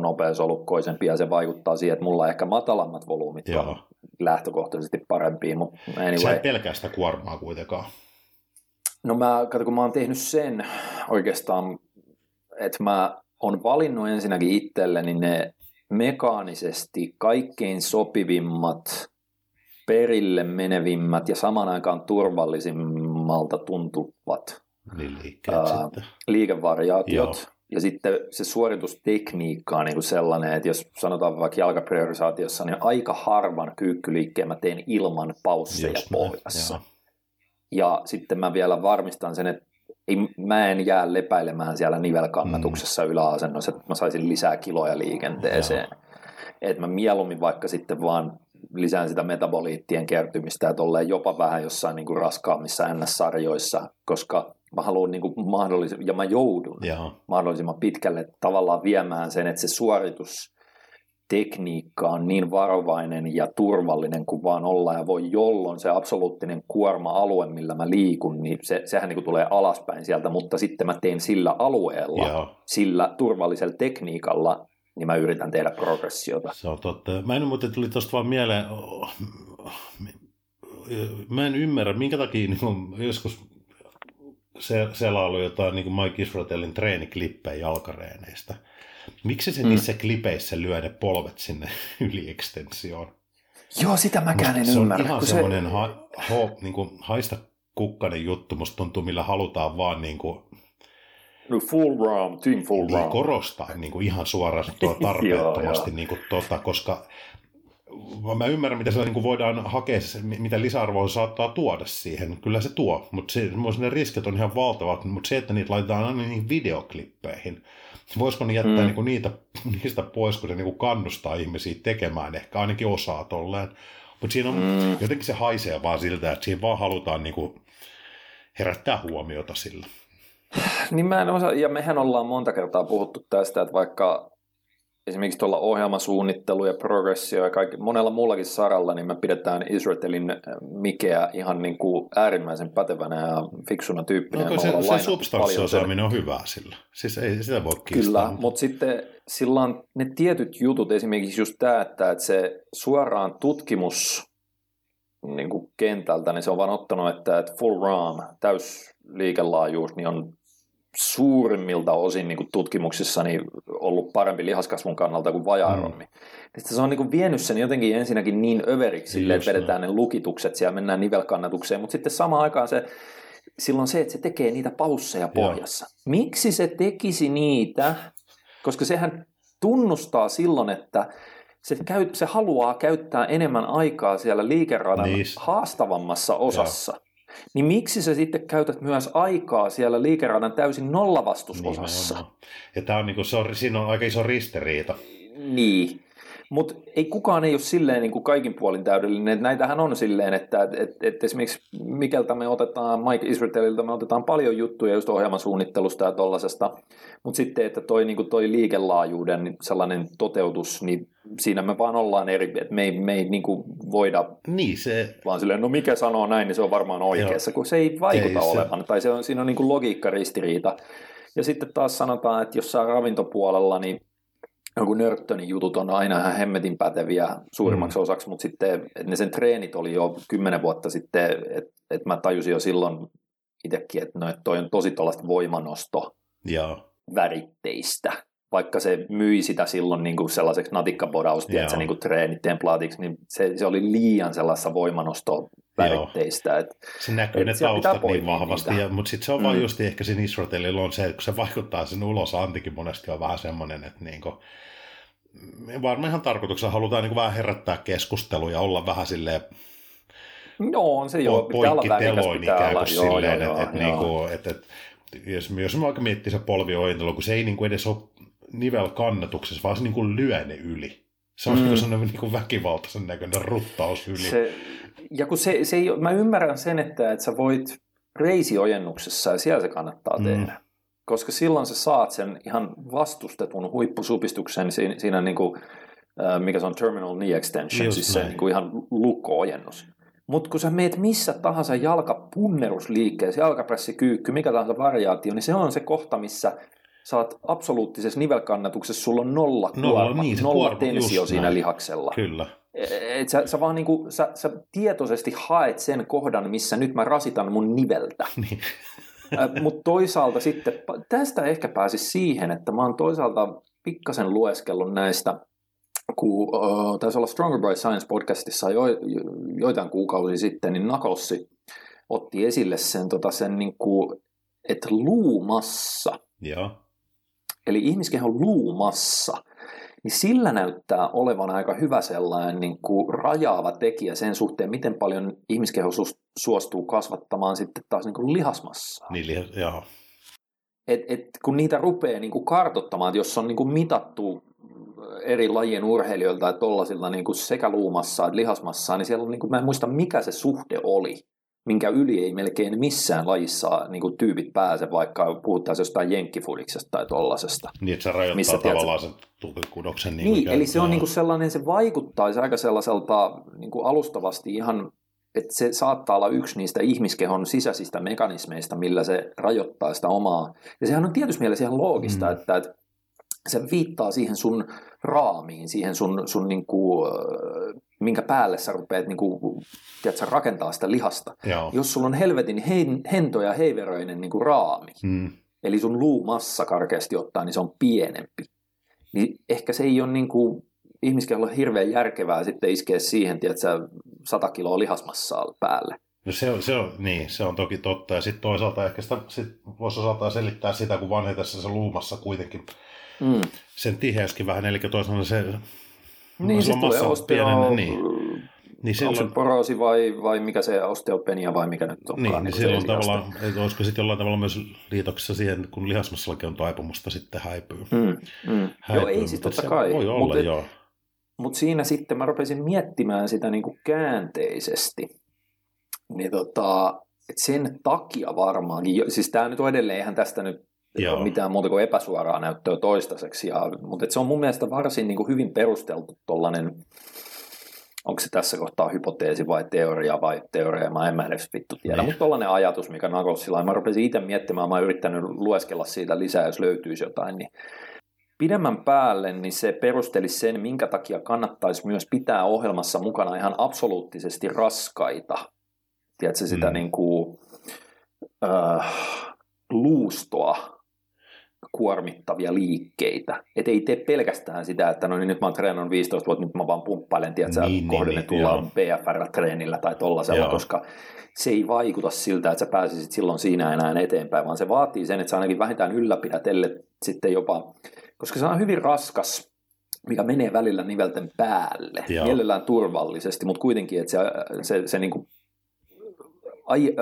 nopeasolukkoisempi ja se vaikuttaa siihen, että mulla on ehkä matalammat volyymit Joo. on lähtökohtaisesti parempia, mutta Sä anyway. et pelkää sitä kuormaa kuitenkaan. No mä, kato, kun mä oon tehnyt sen oikeastaan, että mä oon valinnut ensinnäkin itselleni ne mekaanisesti kaikkein sopivimmat, perille menevimmät ja saman aikaan turvallisimmalta tuntuvat liikkeet Ää, sitten. liikevariaatiot. Joo. Ja sitten se suoritustekniikka on niin kuin sellainen, että jos sanotaan vaikka jalkapriorisaatiossa, niin aika harvan kyykkyliikkeen mä teen ilman pausseja Just pohjassa. joo. Ja sitten mä vielä varmistan sen, että ei, mä en jää lepäilemään siellä nivelkannatuksessa mm. yläasennossa, että mä saisin lisää kiloja liikenteeseen. Että mä mieluummin vaikka sitten vaan lisään sitä metaboliittien kertymistä ja tolleen jopa vähän jossain niin kuin raskaammissa NS-sarjoissa, koska mä haluan niin kuin mahdollisimman, ja mä joudun Jaha. mahdollisimman pitkälle tavallaan viemään sen, että se suoritus tekniikka on niin varovainen ja turvallinen kuin vaan olla ja voi, jolloin se absoluuttinen kuorma-alue, millä mä liikun, niin se, sehän niin kuin tulee alaspäin sieltä, mutta sitten mä teen sillä alueella, Joo. sillä turvallisella tekniikalla, niin mä yritän tehdä progressiota. Se on totta. Mä en muuten tuli tuosta vaan mieleen, mä en ymmärrä, minkä takia niin kun joskus se, selailu jotain niin Mike Israelin treeniklippejä jalkareeneistä. Miksi se mm. niissä klipeissä lyö ne polvet sinne [laughs] yliekstensioon? Joo, sitä mäkään en se on ymmärrä. ihan kun semmoinen ha, ho, niin kuin haista kukkanen juttu, musta tuntuu, millä halutaan vaan niin kuin, No full ram, team full niin korostaa niin kuin ihan suoraan tuo [laughs] tarpeettomasti, niin kuin, tota, koska mä ymmärrän, mitä siellä niin kuin voidaan hakea, mitä lisäarvoa saattaa tuoda siihen. Kyllä se tuo, mutta se, ne riskit on ihan valtavat, mutta se, että niitä laitetaan aina niihin videoklippeihin, voisiko ne jättää mm. niin kuin niitä, niistä pois, kun se niin kuin kannustaa ihmisiä tekemään, ehkä ainakin osaa tolleen. Mutta siinä on, mm. jotenkin se haisee vaan siltä, että siinä vaan halutaan niin kuin herättää huomiota sillä. Niin mä en osaa, ja mehän ollaan monta kertaa puhuttu tästä, että vaikka esimerkiksi tuolla ohjelmasuunnittelu ja progressio ja kaikki, monella muullakin saralla, niin me pidetään Israelin Mikeä ihan niin kuin äärimmäisen pätevänä ja fiksuna tyyppinä. No, se, se substanssiosaaminen on hyvää sillä. Siis ei sitä voi kiistää. Kyllä, mutta sitten sillä on ne tietyt jutut, esimerkiksi just tämä, että, että se suoraan tutkimus niin kuin kentältä, niin se on vaan ottanut, että, että full RAM, täys liikelaajuus, niin on suurimmilta osin niin tutkimuksissa niin ollut parempi lihaskasvun kannalta kuin vajaaromi. Mm. Se on niin kuin vienyt sen jotenkin ensinnäkin niin överiksi, sille, että vedetään ne lukitukset, siellä mennään nivelkannatukseen, mutta sitten samaan aikaan se, silloin se, että se tekee niitä pausseja pohjassa. Joo. Miksi se tekisi niitä? Koska sehän tunnustaa silloin, että se, käy, se haluaa käyttää enemmän aikaa siellä liikeradan niin. haastavammassa osassa. Joo niin miksi sä sitten käytät myös aikaa siellä liikeradan täysin nollavastusosassa? Niin, ja tämä on, niin kuin, se on, siinä on aika iso ristiriita. Niin, mutta ei kukaan ei ole silleen niin kuin kaikin puolin täydellinen. Että näitähän on silleen, että et, et, esimerkiksi Mikeltä me otetaan, Mike Israelilta me otetaan paljon juttuja just ohjelman suunnittelusta ja tollasesta, mutta sitten, että toi, niin kuin toi liikelaajuuden sellainen toteutus, niin siinä me vaan ollaan eri, että me ei, me ei niin kuin voida niin, se... vaan silleen, no mikä sanoo näin, niin se on varmaan oikeassa, Joo. kun se ei vaikuta ei, olevan, se... tai se on, siinä on niin kuin logiikkaristiriita. Ja sitten taas sanotaan, että jossain ravintopuolella, niin joku Nörttönin jutut on aina ihan hemmetin päteviä suurimmaksi mm. osaksi, mutta sitten että ne sen treenit oli jo kymmenen vuotta sitten, että et mä tajusin jo silloin itsekin, että no, et toi on tosi tuollaista voimanosto Joo. väritteistä. Vaikka se myi sitä silloin niin kuin sellaiseksi natikkabodausti, että se niin kuin treenit templaatiksi, niin se, se oli liian sellaista voimanosto väritteistä. Et, se näkyy ne taustat niin vahvasti, ja, mutta sitten se on mm. vaan just ehkä siinä Israelilla on se, että kun se vaikuttaa sen ulos, Antikin monesti on vähän semmoinen, että niinku, varmaan ihan tarkoituksena halutaan niinku vähän herättää keskustelua ja olla vähän silleen No on se joo, pitää olla pitää olla. Silleen, joo, että, että, niinku, että, että, jos, jos mä vaikka miettii se polviojentelu, kun se ei niinku edes ole nivelkannatuksessa, vaan se niinku lyö ne yli. Se on mm. sellainen niin kuin väkivaltaisen näköinen ruttaus yli. Se, ja kun se, se ei, mä ymmärrän sen, että, että sä voit reisiojennuksessa ja siellä se kannattaa mm. tehdä. Koska silloin sä saat sen ihan vastustetun huippusupistuksen siinä, siinä niin kuin, mikä se on terminal knee extension, Just siis näin. se niin kuin ihan lukko-ojennus. Mutta kun sä meet missä tahansa jalkapunnerusliikkeessä, jalkapressikyykky, mikä tahansa variaatio, niin se on se kohta, missä sä oot absoluuttisessa nivelkannatuksessa, sulla on nolla kuorma, nolla, niin, nolla kuorma, tensio siinä näin. lihaksella. Kyllä. Et sä, sä vaan niinku, sä, sä tietoisesti haet sen kohdan, missä nyt mä rasitan mun niveltä. [laughs] Niin. Mutta toisaalta sitten, tästä ehkä pääsi siihen, että mä oon toisaalta pikkasen lueskellut näistä, kun uh, taisi olla Stronger by Science podcastissa jo, joitain kuukausia sitten, niin Nakolsi otti esille sen, tota, sen niin kuin, että luumassa, Joo. Eli ihmiskehon luumassa, niin sillä näyttää olevan aika hyvä sellainen niin kuin rajaava tekijä sen suhteen, miten paljon ihmiskeho suostuu kasvattamaan sitten taas niin kuin lihasmassaa. Niin, joo. Et, et, kun niitä rupeaa niin kuin kartottamaan, että jos on niin kuin mitattu eri lajien urheilijoilta, että tollaisilla niin kuin sekä luumassa että lihasmassa, niin siellä on, niin kuin, mä en muista mikä se suhde oli, minkä yli ei melkein missään lajissa niin kuin tyypit pääse, vaikka puhutaan jostain jenkkifudiksesta tai tollasesta. Niin, että se rajoittaa missä, tavallaan tiedät, sen tukikudoksen. Niin, niin eli se on niin kuin sellainen, se vaikuttaisi aika sellaiselta niin kuin alustavasti ihan että se saattaa olla yksi niistä ihmiskehon sisäisistä mekanismeista, millä se rajoittaa sitä omaa. Ja sehän on tietysti mielessä ihan loogista, mm. että, että se viittaa siihen sun raamiin, siihen sun, sun niin kuin, minkä päälle sä rupeat niin kuin, tiedätkö, rakentaa sitä lihasta. Joo. Jos sulla on helvetin hein, hento ja heiveröinen niin kuin raami, mm. eli sun luumassa karkeasti ottaen, niin se on pienempi. Niin ehkä se ei ole niin kuin, ihmiskeholle hirveän järkevää sitten iskeä siihen, tiedätkö, 100 kiloa lihasmassaa päälle. No se on, se on, niin, se on toki totta. Ja sitten toisaalta ehkä sitä, sit voisi osaltaan selittää sitä, kun vanhetessa se luumassa kuitenkin mm. sen tiheyskin vähän, eli toisaalta se... Niin, se tulee osteo... Niin. Niin silloin... Onko se poroosi vai, vai mikä se osteopenia vai mikä nyt on? Niin, niin, niin silloin tavallaan, että olisiko sitten jollain tavalla myös liitoksessa siihen, kun lihasmassallakin on taipumusta sitten häipyy. Mm, mm. häipyy joo, ei siis totta kai. Voi olla, mutta, joo. Mutta siinä sitten mä rupesin miettimään sitä niin kuin käänteisesti. Niin tota, et sen takia varmaankin, siis tämä nyt on edelleen, eihän tästä nyt Joo. ole mitään muuta kuin epäsuoraa näyttöä toistaiseksi, ja, mutta se on mun mielestä varsin niin kuin hyvin perusteltu tuollainen, onko se tässä kohtaa hypoteesi vai teoria vai teoria, mä en mä edes vittu tiedä, niin. mutta tuollainen ajatus, mikä Nagosilla, mä rupesin itse miettimään, mä oon yrittänyt lueskella siitä lisää, jos löytyisi jotain, niin pidemmän päälle niin se perusteli sen, minkä takia kannattaisi myös pitää ohjelmassa mukana ihan absoluuttisesti raskaita, tiedätkö, sitä mm. niin kuin, äh, luustoa kuormittavia liikkeitä. Et ei tee pelkästään sitä, että no niin nyt mä oon treenannut 15 vuotta, nyt mä vaan pumppailen, tiedätkö, niin, kohdennetulla niin, niin, BFR-treenillä tai tollasella, koska se ei vaikuta siltä, että sä pääsisit silloin siinä enää eteenpäin, vaan se vaatii sen, että sä ainakin vähintään ylläpidät, sitten jopa koska se on hyvin raskas, mikä menee välillä nivelten päälle, Joo. mielellään turvallisesti, mutta kuitenkin, että se, se, se, niin kuin, ai,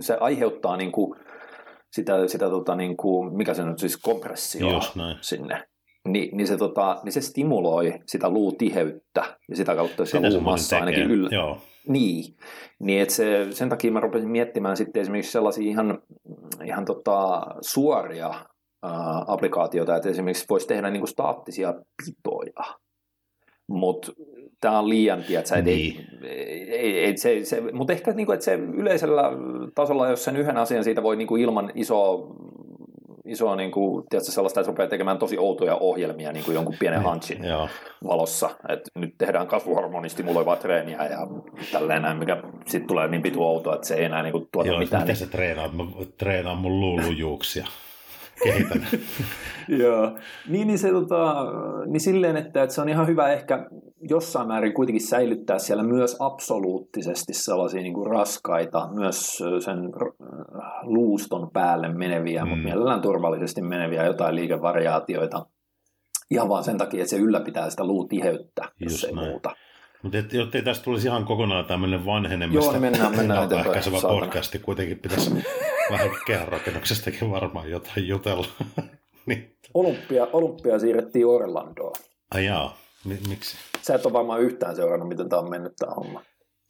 se aiheuttaa niin kuin sitä, sitä tota, niin kuin, mikä se nyt siis kompressio sinne. Ni, niin, se, tota, niin se stimuloi sitä luutiheyttä ja sitä kautta sitä luumassa ainakin yllä. Joo. Niin, niin että se, sen takia mä rupesin miettimään sitten esimerkiksi sellaisia ihan, ihan tota, suoria äh, applikaatiota, että esimerkiksi voisi tehdä niin kuin staattisia pitoja, mutta tämä on liian, tiedätkö, niin. ei, ei, ei, se, se, mutta ehkä niin kuin, että se yleisellä tasolla, jos sen yhden asian siitä voi niin kuin ilman isoa isoa niin kuin, tiedätkö, sellaista, että rupeaa tekemään tosi outoja ohjelmia niin kuin jonkun pienen niin, hanchin valossa, että nyt tehdään kasvuhormonistimuloivaa treeniä ja tälleen näin, mikä sitten tulee niin pitu outoa, että se ei enää niin kuin, tuota Joo, mitään. Miten niin... se treenaa? Mä treenaan mun luulujuuksia kehitän. [laughs] Joo. Niin, niin, se, tota, niin silleen, että, että se on ihan hyvä ehkä jossain määrin kuitenkin säilyttää siellä myös absoluuttisesti sellaisia niin kuin raskaita, myös sen luuston päälle meneviä, mm. mutta mielellään turvallisesti meneviä jotain liikevariaatioita. Ihan vaan sen takia, että se ylläpitää sitä luutiheyttä, jos Just ei näin. muuta. Mutta jotta ei tästä tulisi ihan kokonaan tämmöinen vanhenemista, Joo, niin mennään, mennään eteenpäin. podcasti kuitenkin pitäisi [laughs] vähän kehärakennuksestakin varmaan jotain jutella. [laughs] niin. Olympia, Olympia siirrettiin Orlandoon. Ai jaa, M- miksi? Sä et ole varmaan yhtään seurannut, miten tämä on mennyt tämä homma.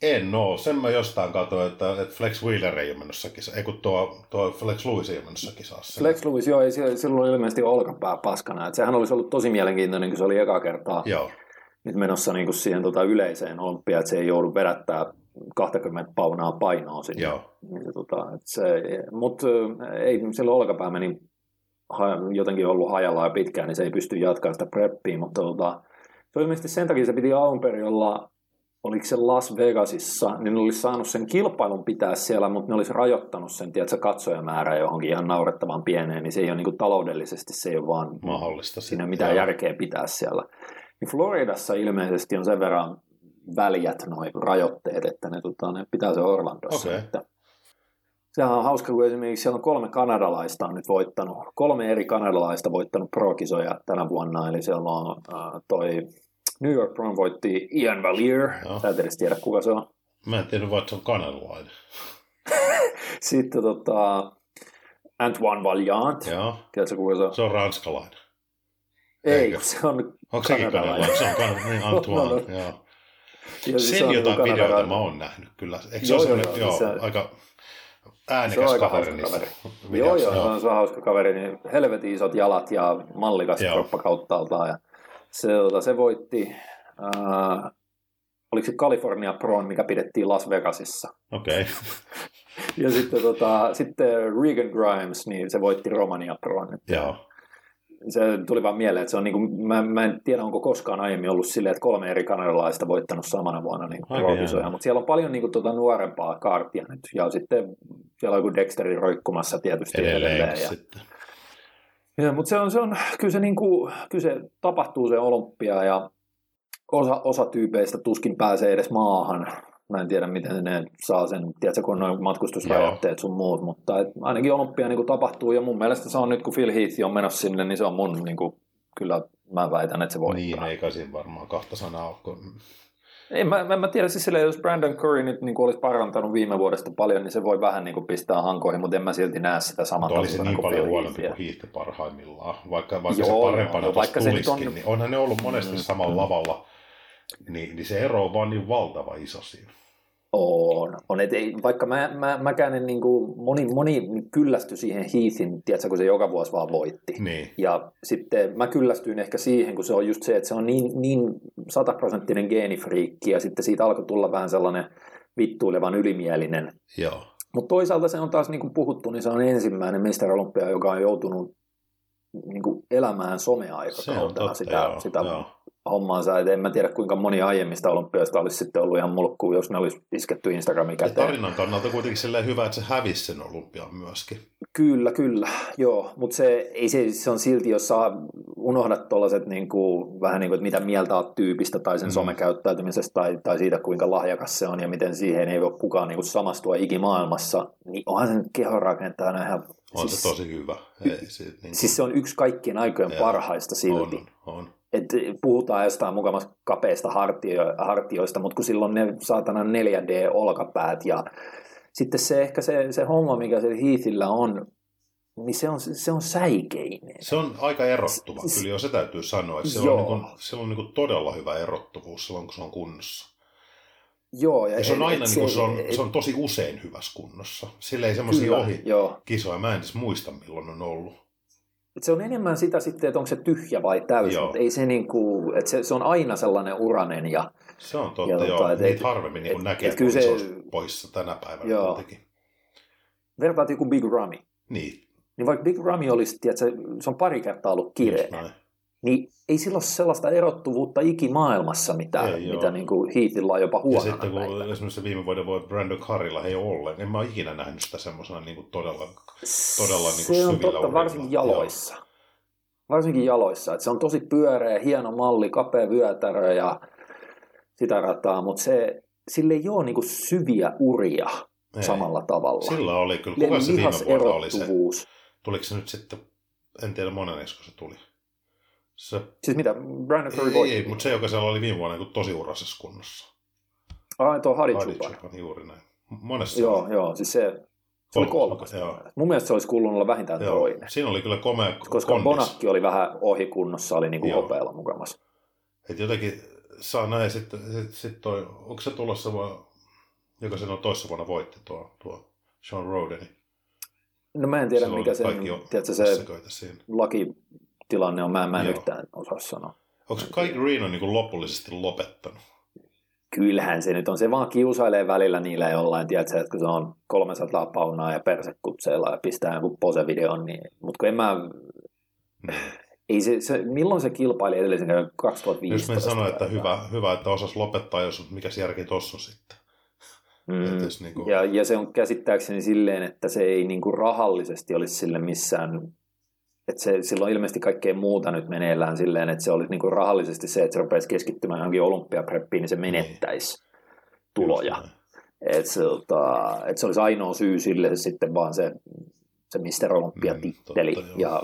En oo. Sen mä jostain katsoin, että, että Flex Wheeler ei ole menossa kisaan. Ei kun tuo, tuo Flex Lewis ei ole menossa kisassa. Flex Lewis, joo, ei, silloin oli ilmeisesti olkapää paskana. Et sehän olisi ollut tosi mielenkiintoinen, kun se oli eka kertaa joo. Nyt menossa niin kuin siihen tota yleiseen olympiaan, että se ei joudu vedättää 20 paunaa painoa sinne. Joo. Niin, tota, se, mutta ei silloin olkapää meni jotenkin ollut hajalla ja pitkään, niin se ei pysty jatkamaan sitä preppiä, mutta tota, se oli ilmeisesti sen takia se piti alun perin olla, oliko se Las Vegasissa, niin ne olisi saanut sen kilpailun pitää siellä, mutta ne olisi rajoittanut sen, tiedätkö, katsojamäärää johonkin ihan naurettavan pieneen, niin se ei ole niin kuin taloudellisesti, se ei ole vaan mahdollista siinä mitään järkeä pitää siellä. Niin Floridassa ilmeisesti on sen verran väljät noin rajoitteet, että ne, tota, ne pitää se Orlandossa. Okay. Että Sehän on hauska, kun esimerkiksi siellä on kolme kanadalaista on nyt voittanut, kolme eri kanadalaista voittanut pro-kisoja tänä vuonna, eli siellä on äh, toi New York Pro voitti Ian Valier, sä et edes tiedä kuka se on. Mä en tiedä, vaikka se on kanadalainen. [laughs] Sitten tota, Antoine Valiant, Joo. tiedätkö kuka se on? Se on ranskalainen. Ei, Eikö? se on Onko sekin kanadalainen? Se on kan... niin [laughs] Antoine, no, no. joo. Ja siis Sen jotain niin videoita mä oon nähnyt kyllä. Eikö se joo, ole joo, joo, se... aika äänekäs se on kaveri kaveri. [laughs] Joo, joo, joo. Se on hauska kaveri. Niin helvetin isot jalat ja mallikas joo. kroppa kauttaaltaan. Ja se, tota, se voitti, äh, oliko se California Pro, mikä pidettiin Las Vegasissa. Okei. Okay. [laughs] ja sitten, tota, sitten Regan Grimes, niin se voitti Romania Pro. Joo se tuli vaan mieleen, että se on niin kuin, mä, mä en tiedä, onko koskaan aiemmin ollut silleen, että kolme eri kanadalaista voittanut samana vuonna niin pro mutta siellä on paljon niin kuin, tuota nuorempaa kaartia nyt, ja sitten siellä on joku Dexterin roikkumassa tietysti edelleen. edelleen ja, sitten. Ja, mutta se on, se on, kyllä se, niin kuin, kyllä se tapahtuu se olympia, ja osa, osa tyypeistä tuskin pääsee edes maahan, Mä en tiedä, miten ne saa sen, tiedätkö, kun on noin matkustusrajoitteet sun muut, mutta et ainakin olympia niin kuin tapahtuu, ja mun mielestä se on nyt, kun Phil Heath on menossa sinne, niin se on mun, niin kuin, kyllä mä väitän, että se voi. Niin, eikä siinä varmaan kahta sanaa ole, kun... Ei, mä, mä, mä tiedä siis silleen, jos Brandon Curry nyt niin kuin olisi parantanut viime vuodesta paljon, niin se voi vähän niin kuin pistää hankoihin, mutta en mä silti näe sitä samaa. Olisi niin, niin paljon huonompi kuin Heath parhaimmillaan, vaikka, vaikka Joo, se parempana no, vaikka se on... niin onhan ne ollut monesti mm, samalla mm. lavalla, niin, niin se ero on vaan niin valtava iso siinä. On, on et ei, vaikka mä, mä, mäkään en niin kuin, moni, moni kyllästy siihen Heathin, tiedätkö, kun se joka vuosi vaan voitti. Niin. Ja sitten mä kyllästyin ehkä siihen, kun se on just se, että se on niin, niin sataprosenttinen geenifriikki ja sitten siitä alkoi tulla vähän sellainen vittuilevan ylimielinen. Joo. Mutta toisaalta se on taas niin kuin puhuttu, niin se on ensimmäinen mestarolympia, joka on joutunut niin kuin elämään someaikakautena sitä, joo, sitä joo hommaansa. Et en mä tiedä, kuinka moni aiemmista olympiasta olisi sitten ollut ihan mulkku, jos ne olisi isketty Instagramin käteen. tarinan kannalta kuitenkin silleen hyvä, että se hävisi sen olympian myöskin. Kyllä, kyllä, joo. Mutta se, ei se, se on silti, jos saa unohdat tuollaiset niin kuin, vähän niin kuin, että mitä mieltä olet tyypistä tai sen mm. somekäyttäytymisestä tai, tai siitä, kuinka lahjakas se on ja miten siihen ei voi kukaan niin kuin, samastua ikimaailmassa, niin onhan sen kehonrakentajana ihan... On siis, se tosi hyvä. Ei, se, niin kuin... Siis se on yksi kaikkien aikojen parhaista silti. On, on et puhutaan jostain mukavasti kapeista hartio, hartioista, mutta kun silloin ne saatana 4D-olkapäät ja sitten se ehkä se, se homma, mikä se Heathillä on, niin se on, se on säikeinen. Se on aika erottuva, S- kyllä jo se täytyy sanoa, että se on, niin kuin, se on niin kuin todella hyvä erottuvuus silloin, kun se on kunnossa. Joo, ja, ja se on aina niin kuin, se, on, se on tosi usein hyvässä kunnossa. Sillä ei semmoisia ohi joo. kisoja, mä en edes muista milloin on ollut. Et se on enemmän sitä sitten, että onko se tyhjä vai täysi, mutta ei se niin kuin, että se, se on aina sellainen uranen. Ja, se on totta, ja, joo. Tota, et, Niitä harvemmin niin et, näkee, et, kyllä se, se poissa tänä päivänä joo. kuitenkin. Vertaat joku Big Ramy. Niin. Niin vaikka Big Ramy olisi, tiedätkö, se on pari kertaa ollut kireä, niin ei sillä ole sellaista erottuvuutta ikimaailmassa, mitä, ei, mitä niin kuin Heathilla on jopa huonona. Ja sitten kun päivänä. esimerkiksi viime vuoden voi Brandon Carrilla ei ole en mä ole ikinä nähnyt sitä semmoisena niin kuin todella, todella niin kuin Se on totta, urilla. varsinkin jaloissa. Joo. Varsinkin jaloissa. Että se on tosi pyöreä, hieno malli, kapea vyötärö ja sitä rataa, mutta se, sille ei ole niin kuin syviä uria ei. samalla tavalla. Sillä oli kyllä. Kuka se viime vuonna oli se? Tuliko se nyt sitten, en tiedä monenesko se tuli. Se... Siis mitä, Brandon Curry voitti? Ei, mutta se, joka siellä oli viime vuonna niin tosi urasessa kunnossa. Ai, tuo Hadichupa. juuri näin. Monessa Joo, joo, siis se, se oli kolmas. Mun mielestä se olisi kuulunut olla vähintään joo. toinen. Siinä oli kyllä komea Koska kondis. Bonakki oli vähän ohi kunnossa, oli niin kuin hopealla mukamassa. Et jotenkin saa näin, sitten sit, sit toi, onko se tulossa vaan, joka sen on toissa vuonna voitti tuo, tuo Sean Rodeni? No mä en tiedä, Silloin mikä se, tiedätkö, se laki tilanne on, mä, mä en Joo. yhtään osaa sanoa. Onko Kai Green on niin lopullisesti lopettanut? Kyllähän se nyt on. Se vaan kiusailee välillä niillä jollain, tiedätkö, että kun se on 300 paunaa ja persekutseilla ja pistää joku posevideon, niin, mutta kun en mä... Mm. Ei se, se, milloin se kilpaili edellisen kerran 2015? Jos me sanoin, että hyvä, hyvä, että osas lopettaa, jos mikä järki tuossa on sitten. Mm. niin kuin... ja, ja se on käsittääkseni silleen, että se ei niin kuin rahallisesti olisi sille missään että se, silloin ilmeisesti kaikkea muuta nyt meneillään silleen, että se olisi niin kuin rahallisesti se, että se rupeaisi keskittymään johonkin olympiapreppiin, niin se menettäisi tuloja. Että se, tota, että se olisi ainoa syy sille sitten vaan se, se Mr. Olympia-titteli. Mm, ja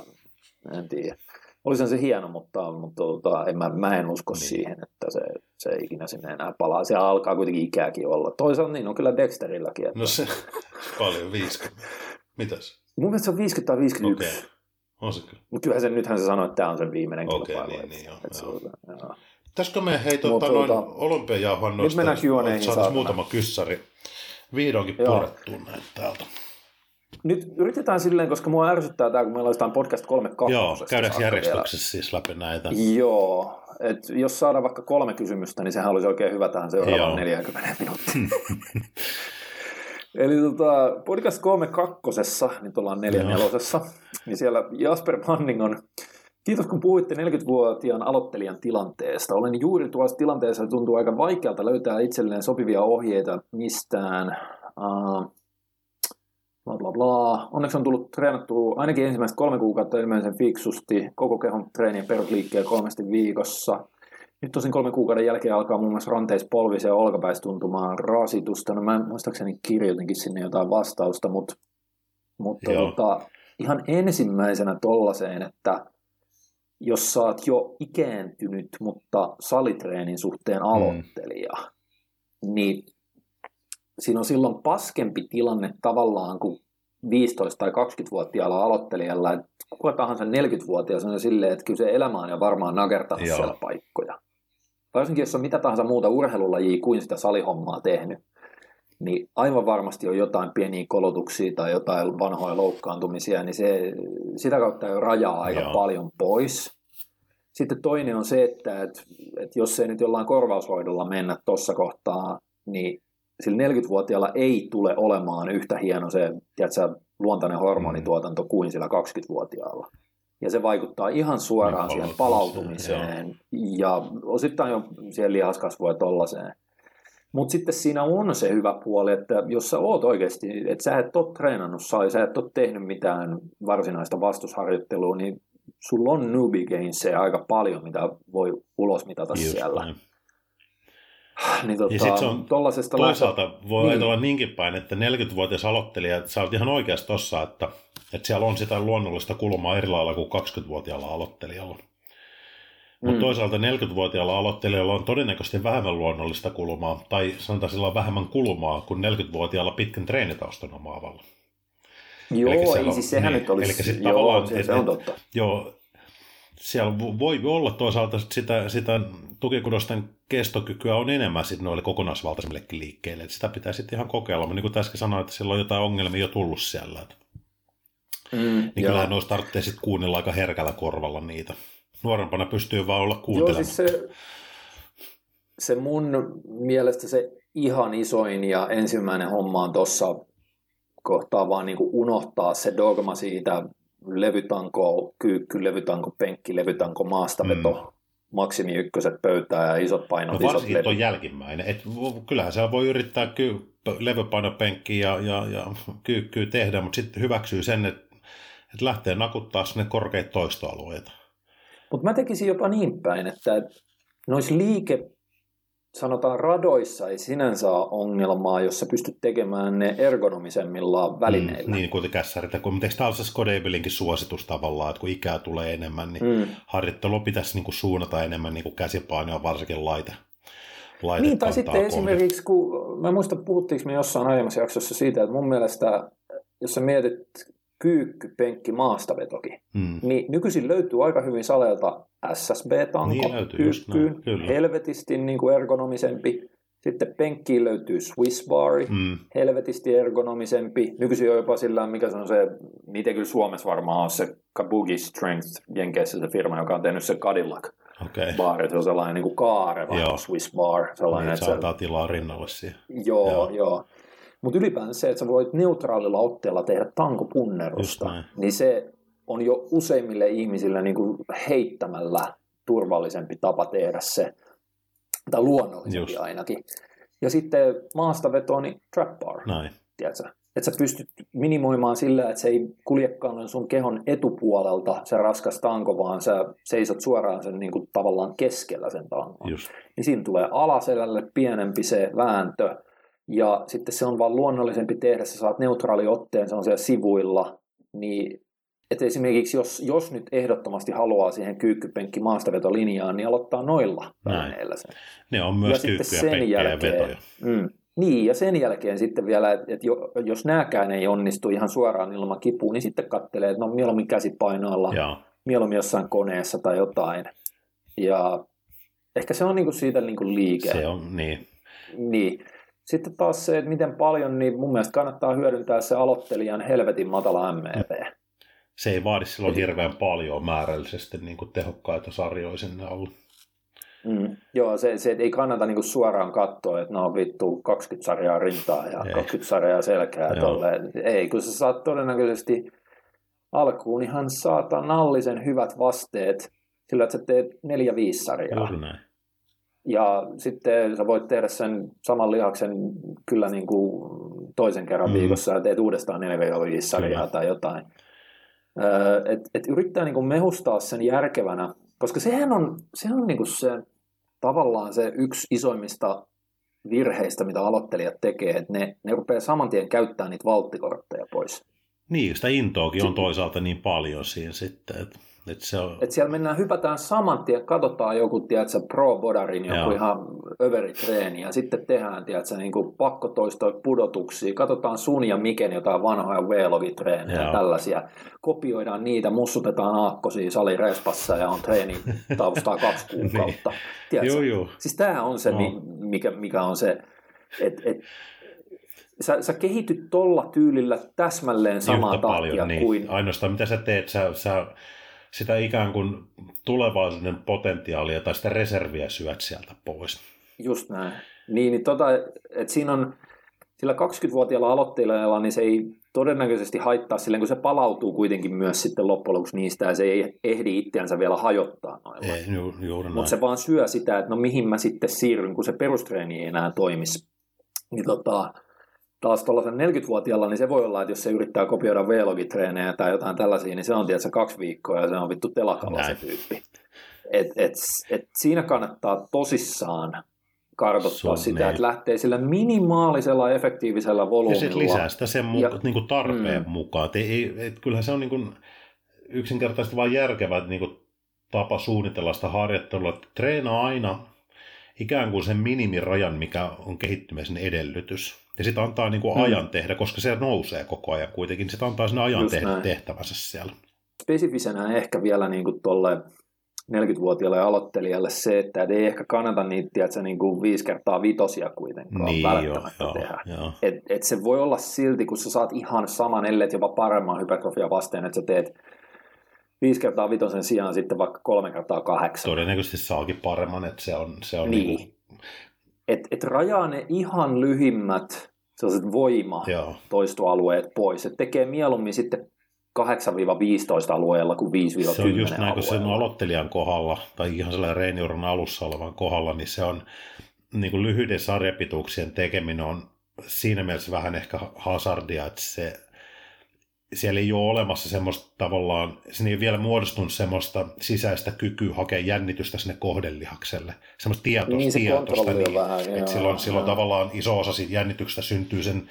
en tiedä. Olisi se hieno, mutta, mutta tota, en, mä, mä en usko niin. siihen, että se, se ikinä sinne enää palaa. Se alkaa kuitenkin ikääkin olla. Toisaalta niin on kyllä Dexterilläkin. Että... No se paljon, 50. Mitäs? Mun mielestä se on 50 tai 51. Okay. On se kyllä. Mutta kyllähän se, nythän se sanoi, että tämä on sen viimeinen Okei, kilpailu. niin, niin, joo, Et se joo. on- joo. Pitäisikö me hei tota, Mutta noin tuota, olympiajauhan nyt mennään saataisiin saatana. muutama kyssäri vihdoinkin Joo. purettua näitä täältä. Nyt yritetään silleen, koska mua ärsyttää tämä, kun meillä olisi podcast 3 Joo, käydäänkö järjestyksessä siis läpi näitä? Joo, et jos saadaan vaikka kolme kysymystä, niin sehän olisi oikein hyvä tähän seuraavaan Joo. 40 minuuttiin. [laughs] Eli tota, podcast 3 kakkosessa, nyt ollaan neljä Joo. nelosessa, niin siellä Jasper Manning on Kiitos kun puhuitte 40-vuotiaan aloittelijan tilanteesta. Olen juuri tuossa tilanteessa ja tuntuu aika vaikealta löytää itselleen sopivia ohjeita mistään. Uh, bla bla bla. Onneksi on tullut treenattua ainakin ensimmäiset kolme kuukautta ilmeisen fiksusti, koko kehon treenien perusliikkeen kolmesti viikossa. Nyt tosin kolmen kuukauden jälkeen alkaa muun muassa ranteis, polvis ja olkapäis tuntumaan rasitusta. No mä en muistaakseni kirjoitinkin sinne jotain vastausta, mutta, mutta Joo. tota, ihan ensimmäisenä tollaiseen, että jos sä oot jo ikääntynyt, mutta salitreenin suhteen aloittelija, mm. niin siinä on silloin paskempi tilanne tavallaan kuin 15- tai 20-vuotiaalla aloittelijalla, että kuka tahansa 40-vuotias on jo silleen, että kyllä se elämä on jo varmaan nakertanut Joo. siellä paikkoja. Varsinkin jos on mitä tahansa muuta urheilulajia kuin sitä salihommaa tehnyt, niin aivan varmasti on jotain pieniä kolotuksia tai jotain vanhoja loukkaantumisia, niin se, sitä kautta jo rajaa aika Joo. paljon pois. Sitten toinen on se, että, että, että jos ei nyt jollain korvaushoidolla mennä tuossa kohtaa, niin sillä 40-vuotiaalla ei tule olemaan yhtä hieno se tiedätkö, luontainen hormonituotanto kuin sillä 20-vuotiaalla. Ja se vaikuttaa ihan suoraan Niin, siihen palautumiseen, palautumiseen ja osittain jo siihen lihaskasvuun ja tollaiseen. Mutta sitten siinä on se hyvä puoli, että jos sä oot oikeasti, että sä et ole treenannut sai, sä et ole tehnyt mitään varsinaista vastusharjoittelua, niin sulla on newbie gainsia aika paljon, mitä voi ulos mitata Just siellä. näin. Niin tota, Ja sit se on Toisaalta voi Niin. ajatella niinkin päin, että 40-vuotias aloittelija, että sä oot ihan oikeassa tossa, että, että siellä on sitä luonnollista kulmaa eri lailla kuin 20-vuotiaalla aloittelijalla. Mutta Mm. toisaalta 40-vuotiaalla aloittelijalla on todennäköisesti vähemmän luonnollista kulmaa, tai sanotaan sillä on vähemmän kulmaa kuin 40-vuotiaalla pitkän treenitaustan omaavalla. Joo, Elikkä ei on- siis sehän niin, nyt olisi, elikkä sit joo, se, se on et- totta. Joo, siellä vo- voi olla toisaalta sit sitä, sitä tukikudosten kestokykyä on enemmän sit noille kokonaisvaltaisemmillekin liikkeille. Et sitä pitää sitten ihan kokeilla. Mutta niin kuin äsken sanoin, että siellä on jotain ongelmia jo tullut siellä. Mm, niin joo. kyllähän noista tarvitsee sitten kuunnella aika herkällä korvalla niitä. Nuorempana pystyy vaan olla Joo, kuuntelemaan. siis se, se mun mielestä se ihan isoin ja ensimmäinen homma on tuossa kohtaa vaan niin kuin unohtaa se dogma siitä levytanko kyykky, levytanko penkki, levytanko maastaveto, mm. Maksimi ykköset pöytään ja isot painot, No isot varsinkin tuo levyt. jälkimmäinen. Et kyllähän siellä voi yrittää ky- levypainopenkkiä ja, ja, ja kyykkyä tehdä, mutta sitten hyväksyy sen, että, että lähtee nakuttaa sinne korkeita toistoalueita. Mutta mä tekisin jopa niin päin, että noissa liike, sanotaan radoissa ei sinänsä ole ongelmaa, jos sä pystyt tekemään ne ergonomisemmilla välineillä. Mm, niin, kuten kässärit. Ja kun eikö tämä ole se suositus tavallaan, että kun ikää tulee enemmän, niin Mm. harjoittelu pitäisi niin kuin suunnata enemmän niin kuin käsipainoa, varsinkin laite. laite Niin, tai sitten kohden. esimerkiksi, kun mä muistan, puhuttiinko me jossain aiemmassa jaksossa siitä, että mun mielestä, jos sä mietit kyykky, penkki, maastavetokin, Mm. niin nykyisin löytyy aika hyvin saleelta SSB-tanko Niin löytyy, kyykkyyn, näin, helvetisti niin kuin ergonomisempi. Sitten penkkiin löytyy Swiss Bar, Mm. helvetisti ergonomisempi. Nykyisin on jopa sillä, mikä se on se, miten kyllä Suomessa varmaan on se Kabuki Strength, Jenkeissä se firma, joka on tehnyt se Cadillac Okei. bar, se on sellainen niin kuin kaareva Joo. Swiss bar, sellainen, Niin, että se se, antaa tilaa rinnalle siihen. joo, Joo. joo. Mutta ylipäänsä se, että sä voit neutraalilla otteella tehdä tankopunnerusta, niin se on jo useimmille ihmisille niin kuin heittämällä turvallisempi tapa tehdä se, tai luonnollisempi Just. ainakin. Ja sitten maastaveto, niin trap bar, Näin. tiedätkö? Että sä pystyt minimoimaan sillä, että se ei kuljekaan sun kehon etupuolelta se raskas tanko, vaan sä seisot suoraan sen niin kuin tavallaan keskellä sen tankon Just. niin siinä tulee alaselälle pienempi se vääntö, ja sitten se on vaan luonnollisempi tehdä, sä saat neutraali otteen, se on siellä sivuilla, niin että esimerkiksi jos, jos nyt ehdottomasti haluaa siihen kyykkypenkki maastavetolinjaan, niin aloittaa noilla välineillä sen. Ne on ja myös sitten kyykkyjä, sen penkkejä ja jälkeen, vetoja. mm, Niin, ja sen jälkeen sitten vielä, että et jos nääkään ei onnistu ihan suoraan ilman kipua, niin sitten katselee, että no mieluummin käsipainoilla, ja. mieluummin jossain koneessa tai jotain. Ja ehkä se on niinku siitä niinku liike. Se on, niin. Niin. Sitten taas se, että miten paljon, niin mun mielestä kannattaa hyödyntää se aloittelijan helvetin matala MEP. Se ei vaadi silloin hirveän paljon määrällisesti niin kuin tehokkaita sarjoja sinne ollut. Mm. Joo, se, se ei kannata niinku suoraan katsoa, että no vittu 20 sarjaa rintaa ja ei. 20 sarjaa selkää. Ei, kun sä saat todennäköisesti alkuun ihan saatanallisen hyvät vasteet sillä, että sä teet neljä viisi sarjaa. Juuri näin. Ja sitten sä voit tehdä sen saman lihaksen kyllä niin kuin toisen kerran mm. viikossa ja teet uudestaan 4-5 sarjaa tai jotain. Et, et yrittää niin kuin mehustaa sen järkevänä, koska sehän on, sehän on niin kuin se tavallaan se yksi isoimmista virheistä, mitä aloittelijat tekee, että ne, ne rupeaa saman tien käyttämään niitä valttikortteja pois. Niin, sitä intoakin on toisaalta niin paljon siinä sitten, että et se on... Et siellä mennään, hypätään saman tien, katsotaan joku, tiedätkö, pro bodarin joku Joo. ihan överitreeni, ja sitten tehdään, tiedätkö, niin kuin pakkotoistoja pudotuksia, katsotaan sun ja Miken jotain vanhoja V-logitreenejä ja tällaisia, kopioidaan niitä, mussutetaan aakkosia salirespassa ja on treeni taustaa kaksi [laughs] kuukautta. niin. Joo, joo. Siis tämä on se, no. mikä, mikä on se, että et, sä, sä kehityt tolla tyylillä täsmälleen samaa tahtia niin. kuin... Ainoastaan mitä sä teet, sä, sä sitä ikään kuin tulevaisuuden potentiaalia tai sitä reserviä syöt sieltä pois. Just näin. Niin, niin tota, että siinä on, sillä 20-vuotiaalla aloittelijalla, niin se ei todennäköisesti haittaa silleen, kun se palautuu kuitenkin myös sitten loppujen lopuksi niistä, ja se ei ehdi itseänsä vielä hajottaa noilla. Ei, ju, juuri Mutta se vaan syö sitä, että no mihin mä sitten siirryn, kun se perustreeni ei enää toimisi. Niin tota, taas tuollaisen 40-vuotiaalla, niin se voi olla, että jos se yrittää kopioida V-logitreenejä tai jotain tällaisia, niin se on tietysti kaksi viikkoa ja se on vittu telakalla se tyyppi. Et, et, et siinä kannattaa tosissaan kartoittaa sitä, niin. että lähtee sillä minimaalisella efektiivisellä volyymilla. Ja sitten lisää sitä sen mu- ja, niin kuin tarpeen mm. mukaan. Et ei, et kyllähän se on niin kuin yksinkertaisesti vain järkevä niin kuin tapa suunnitella sitä harjoittelua. Että treenaa aina ikään kuin sen minimirajan, mikä on kehittymisen edellytys. Ja sitä antaa niin kuin hmm. ajan tehdä, koska se nousee koko ajan kuitenkin. Sitä antaa sen ajan Just tehdä näin. tehtävänsä siellä. Spesifisenä ehkä vielä niin kuin tolle 40-vuotiaalle aloittelijalle se, että ei ehkä kannata niitä tiedätkö, niin kuin viisi kertaa vitosia kuitenkaan niin, välttämättä joo, tehdä. Joo. Et, et se voi olla silti, kun sä saat ihan saman, ellei jopa paremman hypertrofia vasteen, että sä teet viisi kertaa vitosen sijaan sitten vaikka kolme kertaa kahdeksan. Todennäköisesti saakin paremman, että se on, se on niin. niin kuin et, et rajaa ne ihan lyhimmät sellaiset voima Joo. toistoalueet pois. Et tekee mieluummin sitten 8-15 alueella kuin 5-10 Se on just näin, kun sen aloittelijan kohdalla, tai ihan sellainen reeniuran alussa olevan kohdalla, niin se on niin kuin lyhyiden sarjapituuksien tekeminen on siinä mielessä vähän ehkä hazardia, että se siellä ei ole olemassa semmoista tavallaan, siinä ei vielä muodostunut semmoista sisäistä kykyä hakea jännitystä sinne kohdelihakselle. Semmoista tietoista, niin, se tietoista niin, vähän, että joo, silloin, silloin tavallaan iso osa siitä jännityksestä syntyy sen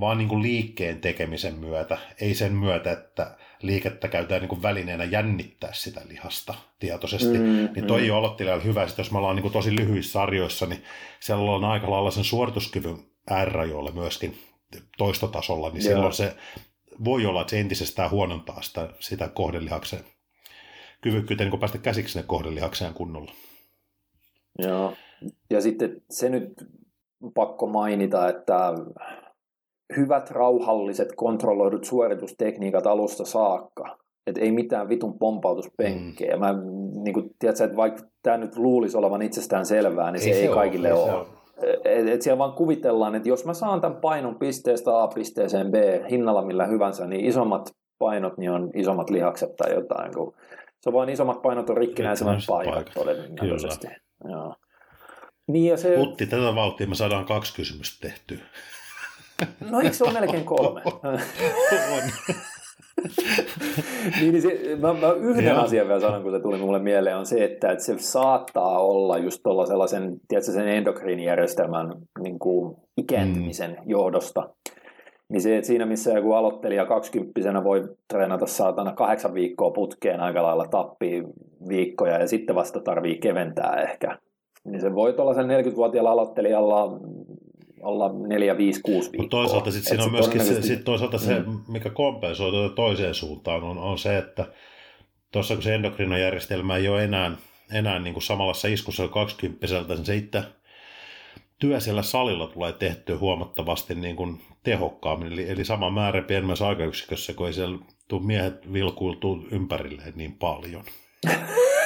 vaan niin kuin liikkeen tekemisen myötä, ei sen myötä, että liikettä käytetään niin kuin välineenä jännittää sitä lihasta tietoisesti. Mm, niin toi mm. aloittelijalle hyvä, että jos me ollaan niin kuin tosi lyhyissä sarjoissa, niin siellä on aika lailla sen suorituskyvyn R-rajoilla myöskin toistotasolla, niin Joo. silloin se voi olla, että se entisestään huonontaa sitä, sitä kohdelihakseen kyvykkyyttä niin päästä käsiksi sinne kohdelihakseen kunnolla. Joo, ja sitten se nyt pakko mainita, että hyvät rauhalliset kontrolloidut suoritustekniikat alusta saakka, että ei mitään vitun pompautuspenkkejä. Mm. Mä, niin kuin, tiedätkö, että vaikka tämä nyt luulisi olevan itsestään selvää, niin ei se, se ei kaikille ole. ole et, et siellä vaan kuvitellaan, että jos mä saan tämän painon pisteestä A pisteeseen B hinnalla millä hyvänsä, niin isommat painot niin on isommat lihakset tai jotain. Kun se on vain isommat painot on rikkinäisemmät paikat, paikat todennäköisesti. Joo. Niin ja se... Utti, tätä vauhtia me saadaan kaksi kysymystä tehtyä. No eikö se ole melkein kolme? [laughs] on. [laughs] niin, niin se, mä, mä yhden Joo. asian vielä sanon, kun se tuli mulle mieleen, on se, että, että se saattaa olla just tuolla sellaisen, tiedätkö, sen endokriinijärjestelmän niin kuin ikääntymisen mm. johdosta. Niin se, että siinä missä joku aloittelija 20 voi treenata saatana kahdeksan viikkoa putkeen aika lailla tappii viikkoja ja sitten vasta tarvii keventää ehkä. Niin se voi tuollaisen 40-vuotiaalla aloittelijalla olla 4, 5, 6 viikkoa. Mutta toisaalta sit siinä on sit myöskin se, sit toisaalta se, mm. mikä kompensoi tuota toiseen suuntaan, on, on se, että tuossa kun se endokrinojärjestelmä ei ole enää, enää niin kuin samalla iskussa 20 niin se itse työ siellä salilla tulee tehtyä huomattavasti niin kuin tehokkaammin, eli, eli sama määrä pienemmässä aikayksikössä, kun ei siellä tule miehet vilkuiltua ympärille niin paljon. [laughs]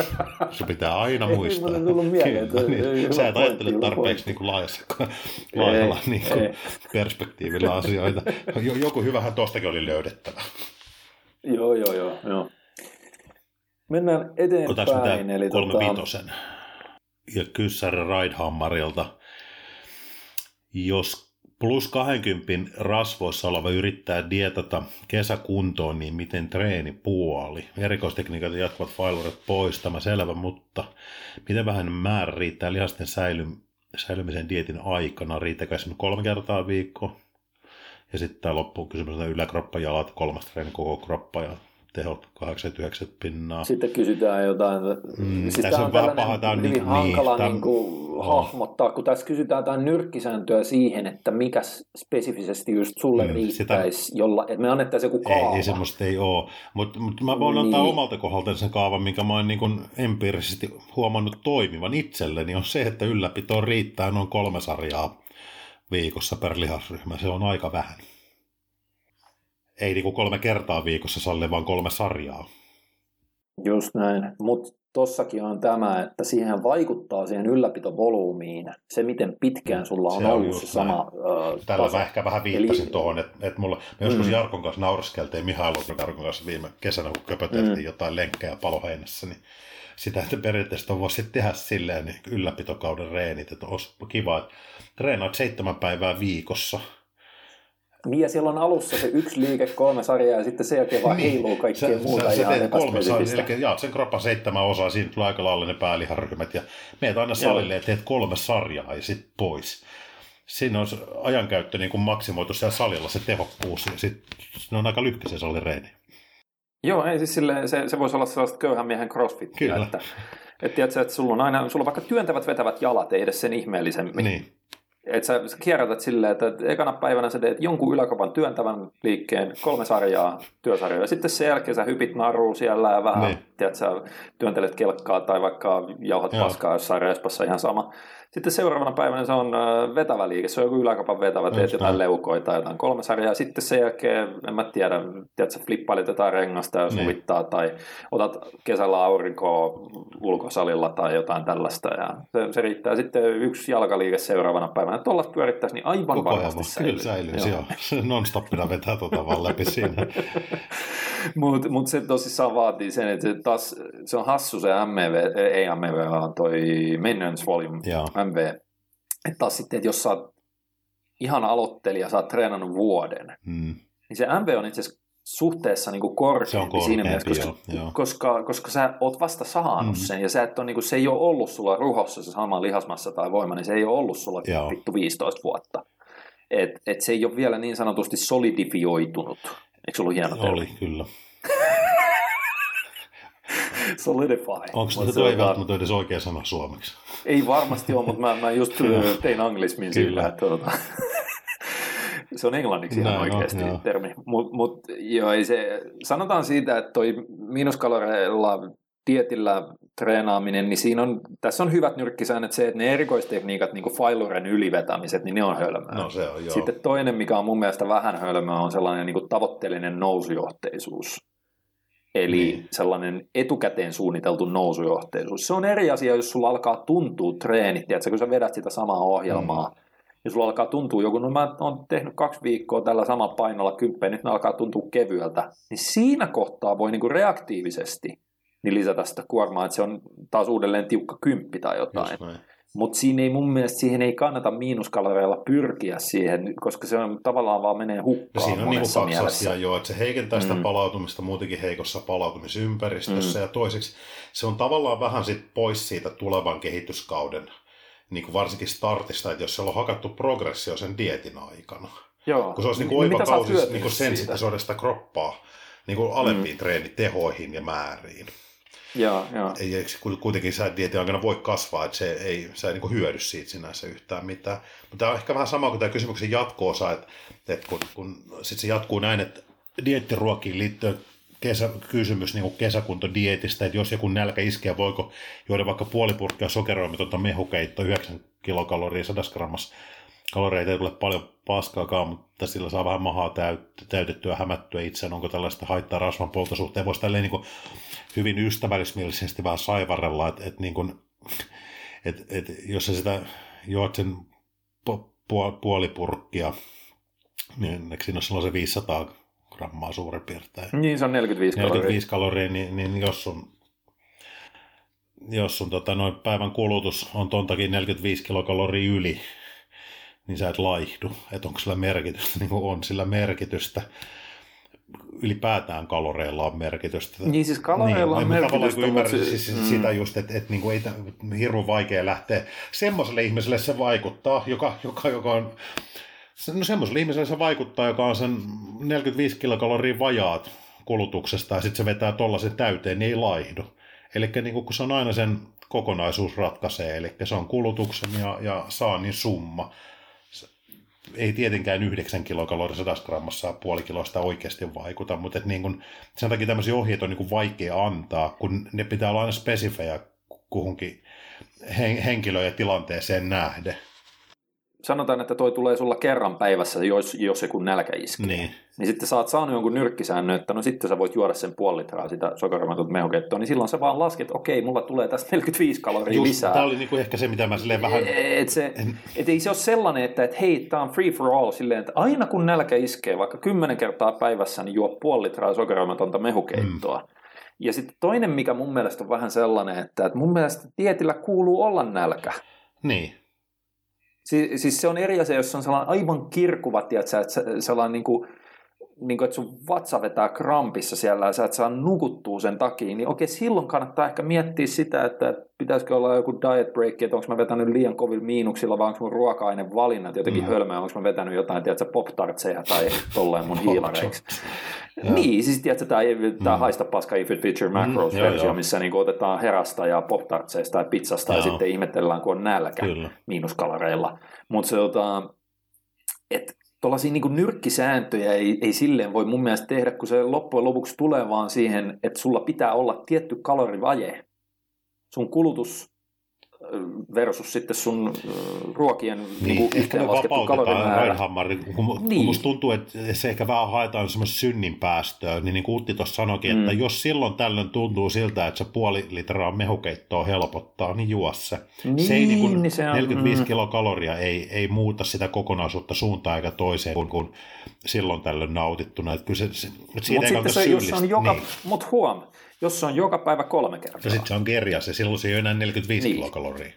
[laughs] Se pitää aina muistaa. Mieleen, Kyllä, niin. Sä et ajattele tarpeeksi niin kuin laajassa, laajalla ei, niin kuin perspektiivillä asioita. Joku hyvähän tuostakin oli löydettävä. Joo, joo, joo. joo. Mennään eteenpäin. Otaanko eli kolme tota... vitosen? Ja Kyssär Raidhammarilta. Jos plus 20 rasvoissa oleva yrittää dietata kesäkuntoon, niin miten treeni puoli? Erikoistekniikat ja jatkuvat failurit pois, tämä selvä, mutta miten vähän määrä riittää lihasten säily, säilymisen dietin aikana? Riittääkö esimerkiksi kolme kertaa viikko? Ja sitten tämä loppuun kysymys, että yläkroppa, jalat, kolmas treeni, koko kroppa ja tehot 89 pinnaa. Sitten kysytään jotain. Mm, siis tässä on, on vähän paha, tämä on hyvin niin, hankala niin, niin kuin, oh. hahmottaa, kun tässä kysytään jotain nyrkkisääntöä siihen, että mikä spesifisesti just sulle mm, riittäisi, sitä... jolla, että me annettaisiin joku kaava. Ei, ei semmoista ei ole, mutta mut mä voin niin. antaa omalta kohdalta sen kaavan, minkä mä oon niin kuin empiirisesti huomannut toimivan itselleni, on se, että ylläpito riittää noin kolme sarjaa viikossa per lihasryhmä. Se on aika vähän ei niin kuin kolme kertaa viikossa salle, vaan kolme sarjaa. Just näin, mutta tossakin on tämä, että siihen vaikuttaa siihen ylläpitovolyymiin, se miten pitkään sulla on se ollut on se sama äh, Tällä taso. mä ehkä vähän viittasin Eli... tuohon, että, että mulla, me joskus mm. Jarkon kanssa nauriskeltiin Mihail Jarkon kanssa viime kesänä, kun köpöteltiin mm. jotain lenkkejä paloheinässä, niin sitä, että periaatteessa voisi tehdä silleen niin ylläpitokauden reenit, että olisi kiva, että treenaat seitsemän päivää viikossa – niin ja siellä on alussa se yksi liike, kolme sarjaa ja sitten sen jälkeen vaan niin. heiluu kaikkea sä, muuta sä, ihan sä kolme sarjaa, eli jaat sen kroppan seitsemän osaa, siinä tulee aika lailla ne pääliharyhmät ja meet aina salille ja teet kolme sarjaa ja sitten pois. Siinä on ajankäyttö niin kuin maksimoitu siellä salilla se tehokkuus ja sitten ne on aika lyhkä se salireeni. Joo, ei siis silleen, se, se voisi olla sellaista köyhän miehen crossfit. Kyllä. Että, että, tiedätkö, että sulla on aina, sulla on vaikka työntävät vetävät jalat, ei edes sen ihmeellisemmin. Niin että sä, sä kierrätät silleen, että ekana päivänä sä teet jonkun yläkopan työntävän liikkeen, kolme sarjaa, työsarjaa, ja sitten sen jälkeen sä hypit naruun siellä ja vähän, niin. Tiedät, sä työntelet kelkkaa tai vaikka jauhat Joo. paskaa jossain respassa, ihan sama. Sitten seuraavana päivänä se on vetävä liike, se on joku yläkapan vetävä, teet jotain leukoja tai jotain kolme sarjaa. Sitten sen jälkeen, en mä tiedä, tiedätkö, flippailit jotain rengasta ja niin. suvittaa tai otat kesällä aurinkoa ulkosalilla tai jotain tällaista. Ja se, se riittää sitten yksi jalkaliike seuraavana päivänä. Tuolla pyörittäisi niin aivan Koko varmasti ajan, säilyy. Kyllä säilyy, joo. joo. Non-stoppina vetää tuota vaan läpi siinä. [laughs] Mutta mut se tosissaan vaatii sen, että se, taas, se on hassu se MEV, ei MEV, vaan toi maintenance volume, Joo. MV. Että taas sitten, että jos sä oot ihan aloittelija, sä oot treenannut vuoden, hmm. niin se MV on itse asiassa suhteessa niin kuin korkeampi, siinä mielessä, koska, koska, koska sä oot vasta saanut mm. sen, ja sä et ole, niin kuin, se ei ole ollut sulla ruhossa se sama lihasmassa tai voima, niin se ei ole ollut sulla joo. vittu 15 vuotta. Et, et se ei ole vielä niin sanotusti solidifioitunut. Eikö se ollut hieno Oli, kyllä. Solidify. Onko se tuo ei välttämättä edes oikea sana suomeksi? Ei varmasti ole, mutta mä, mä just tein anglismin sillä, että tuota, [laughs] se on englanniksi ihan Näin oikeasti on, termi. Mutta mut, joo, ei se, sanotaan siitä, että toi miinuskaloreilla tietillä treenaaminen, niin siinä on, tässä on hyvät nyrkkisäännöt se, että ne erikoistekniikat, niin kuin failuren ylivetämiset, niin ne on hölmöä. No se on, joo. Sitten toinen, mikä on mun mielestä vähän hölmöä, on sellainen niin kuin tavoitteellinen nousujohteisuus. Eli niin. sellainen etukäteen suunniteltu nousujohteisuus. Se on eri asia, jos sulla alkaa tuntua treenit, tiedätkö, kun sä vedät sitä samaa ohjelmaa, mm. ja sulla alkaa tuntua joku, no mä oon tehnyt kaksi viikkoa tällä samalla painolla kymppeen, nyt ne alkaa tuntua kevyeltä, niin siinä kohtaa voi niinku reaktiivisesti niin lisätä sitä kuormaa, että se on taas uudelleen tiukka kymppi tai jotain. Mutta siinä ei mun mielestä siihen ei kannata miinuskaloreilla pyrkiä siihen, koska se on tavallaan vaan menee hukkaan ja siinä on niin kaksi mielessä. asiaa jo, että se heikentää sitä mm. palautumista muutenkin heikossa palautumisympäristössä mm. ja toiseksi se on tavallaan vähän sit pois siitä tulevan kehityskauden niin kuin varsinkin startista, että jos siellä on hakattu progressio sen dietin aikana. Joo. Kun se olisi niin kuin oiva kausi niin kuin sensitisoida sitä kroppaa niin kuin alempiin mm. treenitehoihin ja määriin. Joo, joo. Ei, kuitenkin sä dietin aikana voi kasvaa, että se ei, sä ei niin hyödy siitä sinänsä yhtään mitään. Mutta tämä on ehkä vähän sama kuin tämä kysymyksen jatko-osa, että, että kun, kun sit se jatkuu näin, että diettiruokiin liittyen kesä, kysymys niin kesäkuntodietistä, että jos joku nälkä iskee, voiko juoda vaikka puoli purkkia sokeroimatonta mehukeittoa 9 kilokaloria 100 grammassa kaloreita ei tule paljon paskaakaan, mutta sillä saa vähän mahaa täytettyä, hämättyä itseään. Onko tällaista haittaa rasvan poltosuhteen? Voisi tälleen niin hyvin ystävällismielisesti vähän saivarella, että, että, niin kuin, että, että jos sä sitä juot sen puoli purkkia, niin eikö siinä ole sellaisen 500 grammaa suurin piirtein? Niin, se on 45 kaloria. 45 kaloria, niin, niin jos sun jos sun tota, noin päivän kulutus on tontakin 45 kilokaloria yli, niin sä et laihdu. Että onko sillä merkitystä, niin kuin on sillä merkitystä. Ylipäätään kaloreilla on merkitystä. Niin siis kaloreilla niin, on merkitystä. Tavallaan ymmärrän mutta... siis mm. sitä just, että, että niin kuin ei hirveän vaikea lähteä. Semmoiselle ihmiselle se vaikuttaa, joka, joka, joka on No semmoiselle ihmiselle se vaikuttaa, joka on sen 45 kilokaloria vajaat kulutuksesta ja sitten se vetää tollaisen täyteen, niin ei laihdu. Eli niin kun se on aina sen kokonaisuus ratkaisee, eli se on kulutuksen ja, ja saannin summa ei tietenkään 9 kilokaloria 100 grammassa puoli kilosta oikeasti vaikuta, mutta et niin kun, sen takia tämmöisiä ohjeita on niin vaikea antaa, kun ne pitää olla aina spesifejä kuhunkin henkilöön ja tilanteeseen nähden sanotaan, että toi tulee sulla kerran päivässä, jos, jos joku nälkä iskee. Niin. niin sitten sä oot saanut jonkun nyrkkisäännön, että no sitten sä voit juoda sen puoli litraa sitä sokerimatonta mehukettoa, niin silloin sä vaan lasket, että okei, mulla tulee tästä 45 kaloria Just, lisää. Tämä oli niinku ehkä se, mitä mä silleen vähän... Et, se, et ei se ole sellainen, että et, hei, tämä on free for all, silleen, että aina kun nälkä iskee, vaikka kymmenen kertaa päivässä, niin juo puoli litraa sokerimatonta mehukeittoa. Mm. Ja sitten toinen, mikä mun mielestä on vähän sellainen, että, että mun mielestä tietillä kuuluu olla nälkä. Niin. Siis, siis se on eri asia, jos on sellainen aivan kirkuva, tiedätkö, että sellainen niin kuin, niin kuin, että sun vatsa vetää krampissa siellä ja sä et saa nukuttua sen takia, niin okei, silloin kannattaa ehkä miettiä sitä, että pitäisikö olla joku diet break, että onko mä vetänyt liian kovilla miinuksilla, vai onko mun ruoka-ainevalinnat jotenkin mm. hölmöä, onko mä vetänyt jotain, tiedätkö, pop-tartseja tai tolleen mun [laughs] hiilareiksi. niin, siis tiedätkö, tämä, tämä mm. haista paska if it feature macros mm, versio, missä niin otetaan herasta ja pop-tartseista ja pizzasta joo. ja sitten ihmetellään, kun on nälkä Kyllä. miinuskalareilla. Mutta se, tota, että tuollaisia niin nyrkkisääntöjä ei, ei silleen voi mun mielestä tehdä, kun se loppujen lopuksi tulee vaan siihen, että sulla pitää olla tietty kalorivaje. Sun kulutus versus sitten sun ruokien niin, niin ehkä me vapautetaan kun, niin. kun musta tuntuu, että se ehkä vähän haetaan semmoista synnin päästöä, niin niin kuin Utti tuossa sanoikin, mm. että jos silloin tällöin tuntuu siltä, että se puoli litraa mehukeittoa helpottaa, niin juo se. Niin, se ei niin kuin, niin se on, 45 mm. kilokaloria ei, ei muuta sitä kokonaisuutta suuntaan eikä toiseen, kun, kun silloin tällöin nautittuna. Että kyllä se, se, siitä Mutta sitten se, jos on joka, niin. mut huom, jos se on joka päivä kolme kertaa. Ja sitten se on kerja, se silloin se ei ole enää 45 niin. kilokaloria.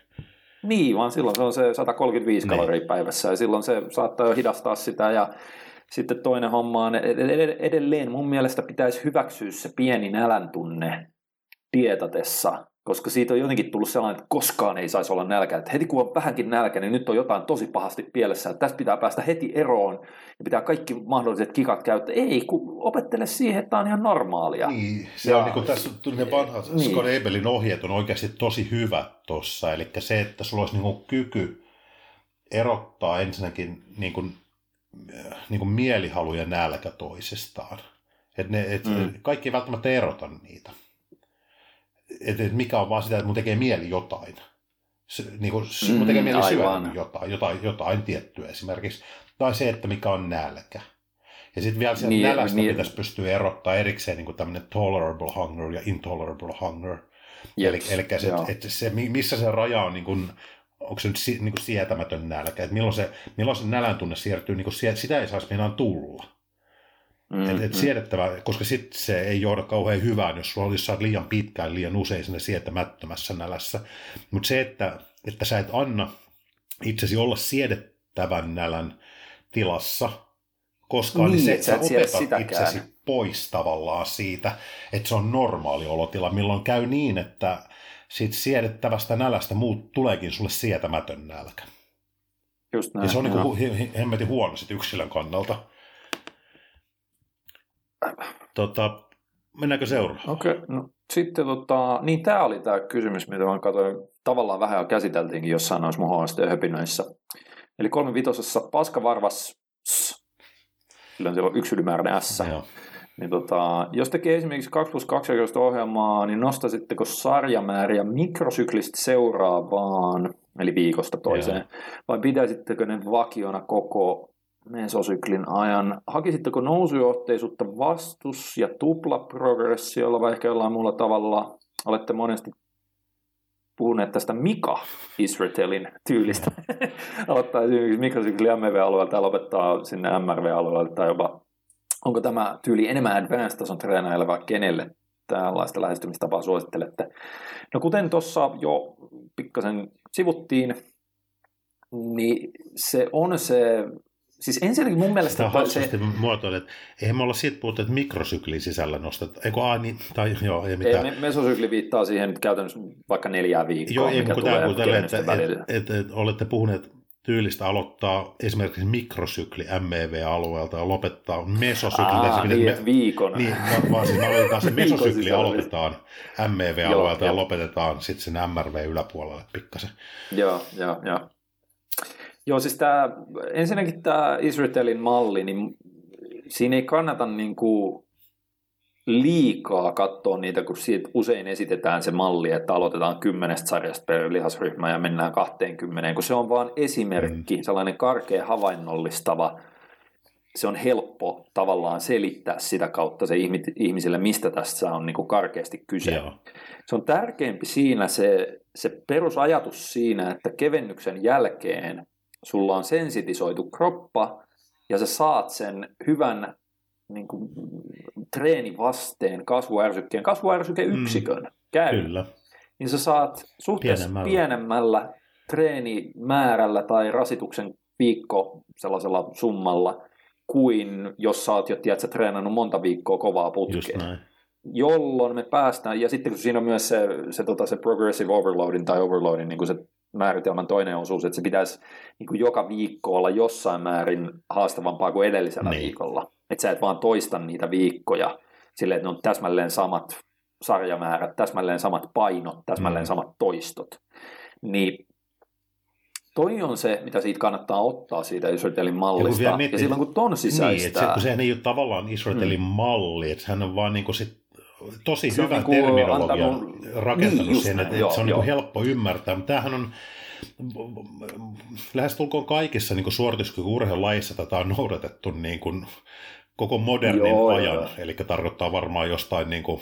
Niin, vaan silloin se on se 135 niin. kaloria päivässä ja silloin se saattaa jo hidastaa sitä ja sitten toinen homma on edelleen mun mielestä pitäisi hyväksyä se pieni nälän tunne dietatessa koska siitä on jotenkin tullut sellainen, että koskaan ei saisi olla nälkä. Että heti kun on vähänkin nälkä, niin nyt on jotain tosi pahasti pielessä. Että tästä pitää päästä heti eroon ja pitää kaikki mahdolliset kikat käyttää. Ei, kun opettele siihen, että tämä on ihan normaalia. Niin, se ja, on niin kuin tässä ne vanhat niin. Scott Abelin ohjeet on oikeasti tosi hyvä tuossa. Eli se, että sulla olisi niin kuin kyky erottaa ensinnäkin niin kuin, niin kuin mielihalu ja nälkä toisestaan. Että ne, et mm. kaikki ei välttämättä erota niitä että, että mikä on vaan sitä, että mun tekee mieli jotain. Se, niin kuin, mm, mun tekee mieli syödä jotain, jotain, jotain tiettyä esimerkiksi. Tai se, että mikä on nälkä. Ja sitten vielä sieltä niin, nälästä niin, pitäisi pystyä erottaa erikseen niin tämmöinen tolerable hunger ja intolerable hunger. Eli, eli se, että se, missä se raja on, niin kuin, onko se nyt niin kuin sietämätön nälkä, että milloin se, milloin se nälän tunne siirtyy, niin kuin, sitä ei saisi meinaan tulla. Mm, et, et mm. siedettävä, koska sitten se ei johda kauhean hyvään, jos sulla olisi liian pitkään, liian usein sinne sietämättömässä nälässä. Mutta se, että, että sä et anna itsesi olla siedettävän nälän tilassa, koska niin, niin se, sä, sä opetat sitäkään. itsesi pois tavallaan siitä, että se on normaali olotila, milloin käy niin, että siitä siedettävästä nälästä muut tuleekin sulle sietämätön nälkä. Just näin, ja se on niin hemmetin huono sit yksilön kannalta. Tota, mennäänkö seuraavaan? Okei, okay, no sitten tota, niin tämä oli tämä kysymys, mitä mä katsoin, tavallaan vähän jo käsiteltiinkin jossain noissa mun höpinöissä. Eli kolme vitosessa paskavarvas, sillä on siellä yksi ylimääräinen S. Joo. Niin tota, jos tekee esimerkiksi 2 plus 2 ohjelmaa, niin nostaisitteko sarjamääriä mikrosyklistä seuraavaan, eli viikosta toiseen, Joo. vai pitäisittekö ne vakiona koko mesosyklin ajan? Hakisitteko nousujohteisuutta vastus- ja tuplaprogressiolla vai ehkä jollain muulla tavalla? Olette monesti puhuneet tästä Mika Israelin tyylistä. [laughs] Aloittaa esimerkiksi mikrosykli MV-alueelta ja lopettaa sinne MRV-alueelle tai jopa onko tämä tyyli enemmän advanced-tason treenaajille vai kenelle tällaista lähestymistapaa suosittelette? No kuten tuossa jo pikkasen sivuttiin, niin se on se Siis ensinnäkin mun mielestä... Sitä on se... muotoilet, että eihän me olla siitä puhuttu, että mikrosyklin sisällä nostet. Eikö a, niin, tai joo, ei mitään. Ei, mesosykli viittaa siihen käytännössä vaikka neljää viikkoa, joo, ei, mikä tulee tämä, tälle, että, että, että, että, olette puhuneet tyylistä aloittaa esimerkiksi mikrosykli MEV-alueelta ja lopettaa mesosykli. Aa, niin, me, viikon. Niin, vaan siis aloitetaan se [laughs] mesosykli aloitetaan MEV-alueelta ja lopetetaan sitten sen MRV yläpuolelle pikkasen. Joo, joo, joo. Joo, siis tämä, ensinnäkin tämä Israelin malli, niin siinä ei kannata niin kuin liikaa katsoa niitä, kun siitä usein esitetään se malli, että aloitetaan kymmenestä sarjasta per lihasryhmä ja mennään 20, kun se on vain esimerkki, mm. sellainen karkea havainnollistava, se on helppo tavallaan selittää sitä kautta se ihmisille, mistä tässä on niin kuin karkeasti kyse. Joo. Se on tärkeämpi siinä se, se perusajatus siinä, että kevennyksen jälkeen sulla on sensitisoitu kroppa ja sä saat sen hyvän niin kuin, treenivasteen kasvuärsykkeen, kasvuärsykeyksikön mm, käy, Kyllä. niin sä saat suhteessa pienemmällä. pienemmällä treenimäärällä tai rasituksen viikko sellaisella summalla kuin jos sä oot jo tiedät, sä treenannut monta viikkoa kovaa putkea. Jolloin me päästään, ja sitten kun siinä on myös se, se, tota, se progressive overloading tai overloading, niin kuin se määritelmän toinen osuus, että se pitäisi niin kuin joka viikko olla jossain määrin haastavampaa kuin edellisellä niin. viikolla. Että sä et vaan toista niitä viikkoja silleen, että ne on täsmälleen samat sarjamäärät, täsmälleen samat painot, täsmälleen mm. samat toistot. Niin toi on se, mitä siitä kannattaa ottaa siitä Israelin mallista. Ja, miettii, ja silloin kun ton sisäistää... Niin, että se, kun sehän ei ole tavallaan Israelin mm. malli, että hän on vaan niin kuin sit tosi se hyvä niin terminologia antanut... rakentanut niin, sen, että, joo, se on niin helppo ymmärtää. Mutta tämähän on lähestulkoon kaikissa niin suorituskyky-urheilulajissa tätä on noudatettu niin kuin koko modernin joo, ajan, joo. eli tarkoittaa varmaan jostain niin kuin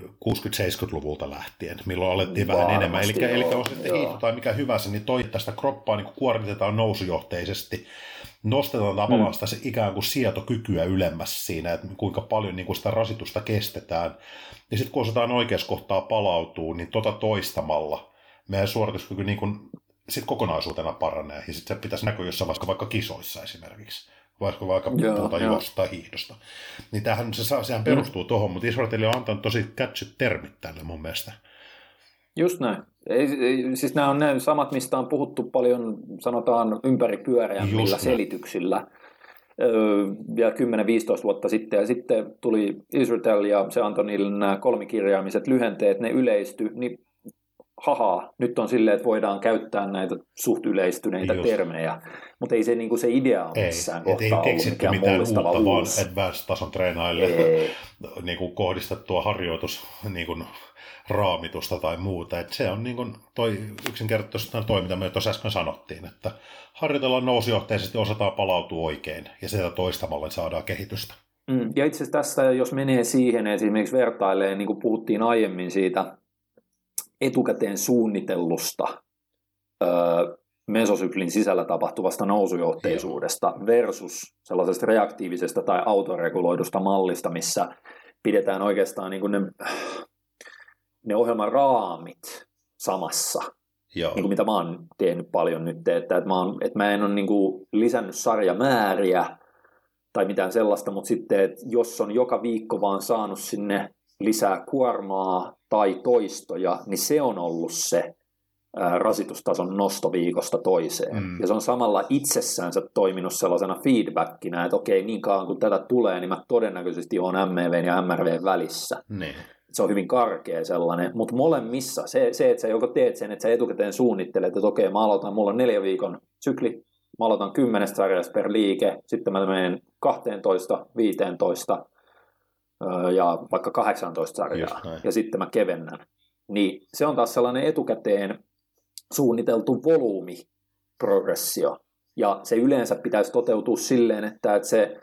60-70-luvulta lähtien, milloin alettiin Varmasti, vähän enemmän. Eli, eli on sitten hiihto tai mikä hyvänsä, niin toi tästä kroppaa niin kuormitetaan nousujohteisesti. Nostetaan tavallaan mm. sitä ikään kuin sietokykyä ylemmäs siinä, että kuinka paljon niin kuin sitä rasitusta kestetään. Ja sitten kun osataan oikeassa kohtaa palautuu, niin tota toistamalla meidän suorituskyky niin kuin sit kokonaisuutena paranee. Ja sitten se pitäisi näkyä jossain vaikka, vaikka kisoissa esimerkiksi vaikka vaikka puhutaan juosta tai hiihdosta. Niin tämähän, se, sehän perustuu mm. tuohon, mutta Israel on antanut tosi catchyt termit tälle mun mielestä. Just näin. Ei, ei, siis nämä on ne samat, mistä on puhuttu paljon, sanotaan ympäripyöreämmillä selityksillä vielä 10-15 vuotta sitten, ja sitten tuli Israel ja se antoi niille nämä kolmikirjaamiset lyhenteet, ne yleisty, niin haha, nyt on silleen, että voidaan käyttää näitä suht yleistyneitä Just. termejä, mutta ei se, niin kuin se idea ole missään ei, kohtaa ei ollut mikään mitään uutta, uusi. vaan advanced-tason treenaille niin kuin kohdistettua harjoitus niin kuin raamitusta tai muuta. Et se on niin kuin toi yksinkertaisesti toi, mitä me tuossa äsken sanottiin, että harjoitellaan nousujohteisesti, osataan palautua oikein ja sitä toistamalla saadaan kehitystä. Mm, ja itse asiassa tässä, jos menee siihen esimerkiksi vertailee, niin kuin puhuttiin aiemmin siitä etukäteen suunnitellusta öö, mesosyklin sisällä tapahtuvasta nousujohteisuudesta versus sellaisesta reaktiivisesta tai autoreguloidusta mallista, missä pidetään oikeastaan niin kuin ne, ne ohjelman raamit samassa. Joo. Niin kuin mitä mä oon tehnyt paljon nyt, että, että, mä, oon, että mä en ole niin kuin lisännyt sarjamääriä tai mitään sellaista, mutta sitten, että jos on joka viikko vaan saanut sinne lisää kuormaa tai toistoja, niin se on ollut se rasitustason nosto viikosta toiseen. Mm. Ja se on samalla itsessänsä toiminut sellaisena feedbackina, että okei, niin kauan kun tätä tulee, niin mä todennäköisesti olen MV ja MRV välissä. Ne. Se on hyvin karkea sellainen, mutta molemmissa se, se, että sä joko teet sen, että sä etukäteen suunnittelet, että okei, mä aloitan, mulla on neljä viikon sykli, mä aloitan kymmenestä sarjasta per liike, sitten mä menen 12, 15 ja vaikka 18 sarjaa, ja sitten mä kevennän. Niin se on taas sellainen etukäteen suunniteltu volyymiprogressio. Ja se yleensä pitäisi toteutua silleen, että, että se,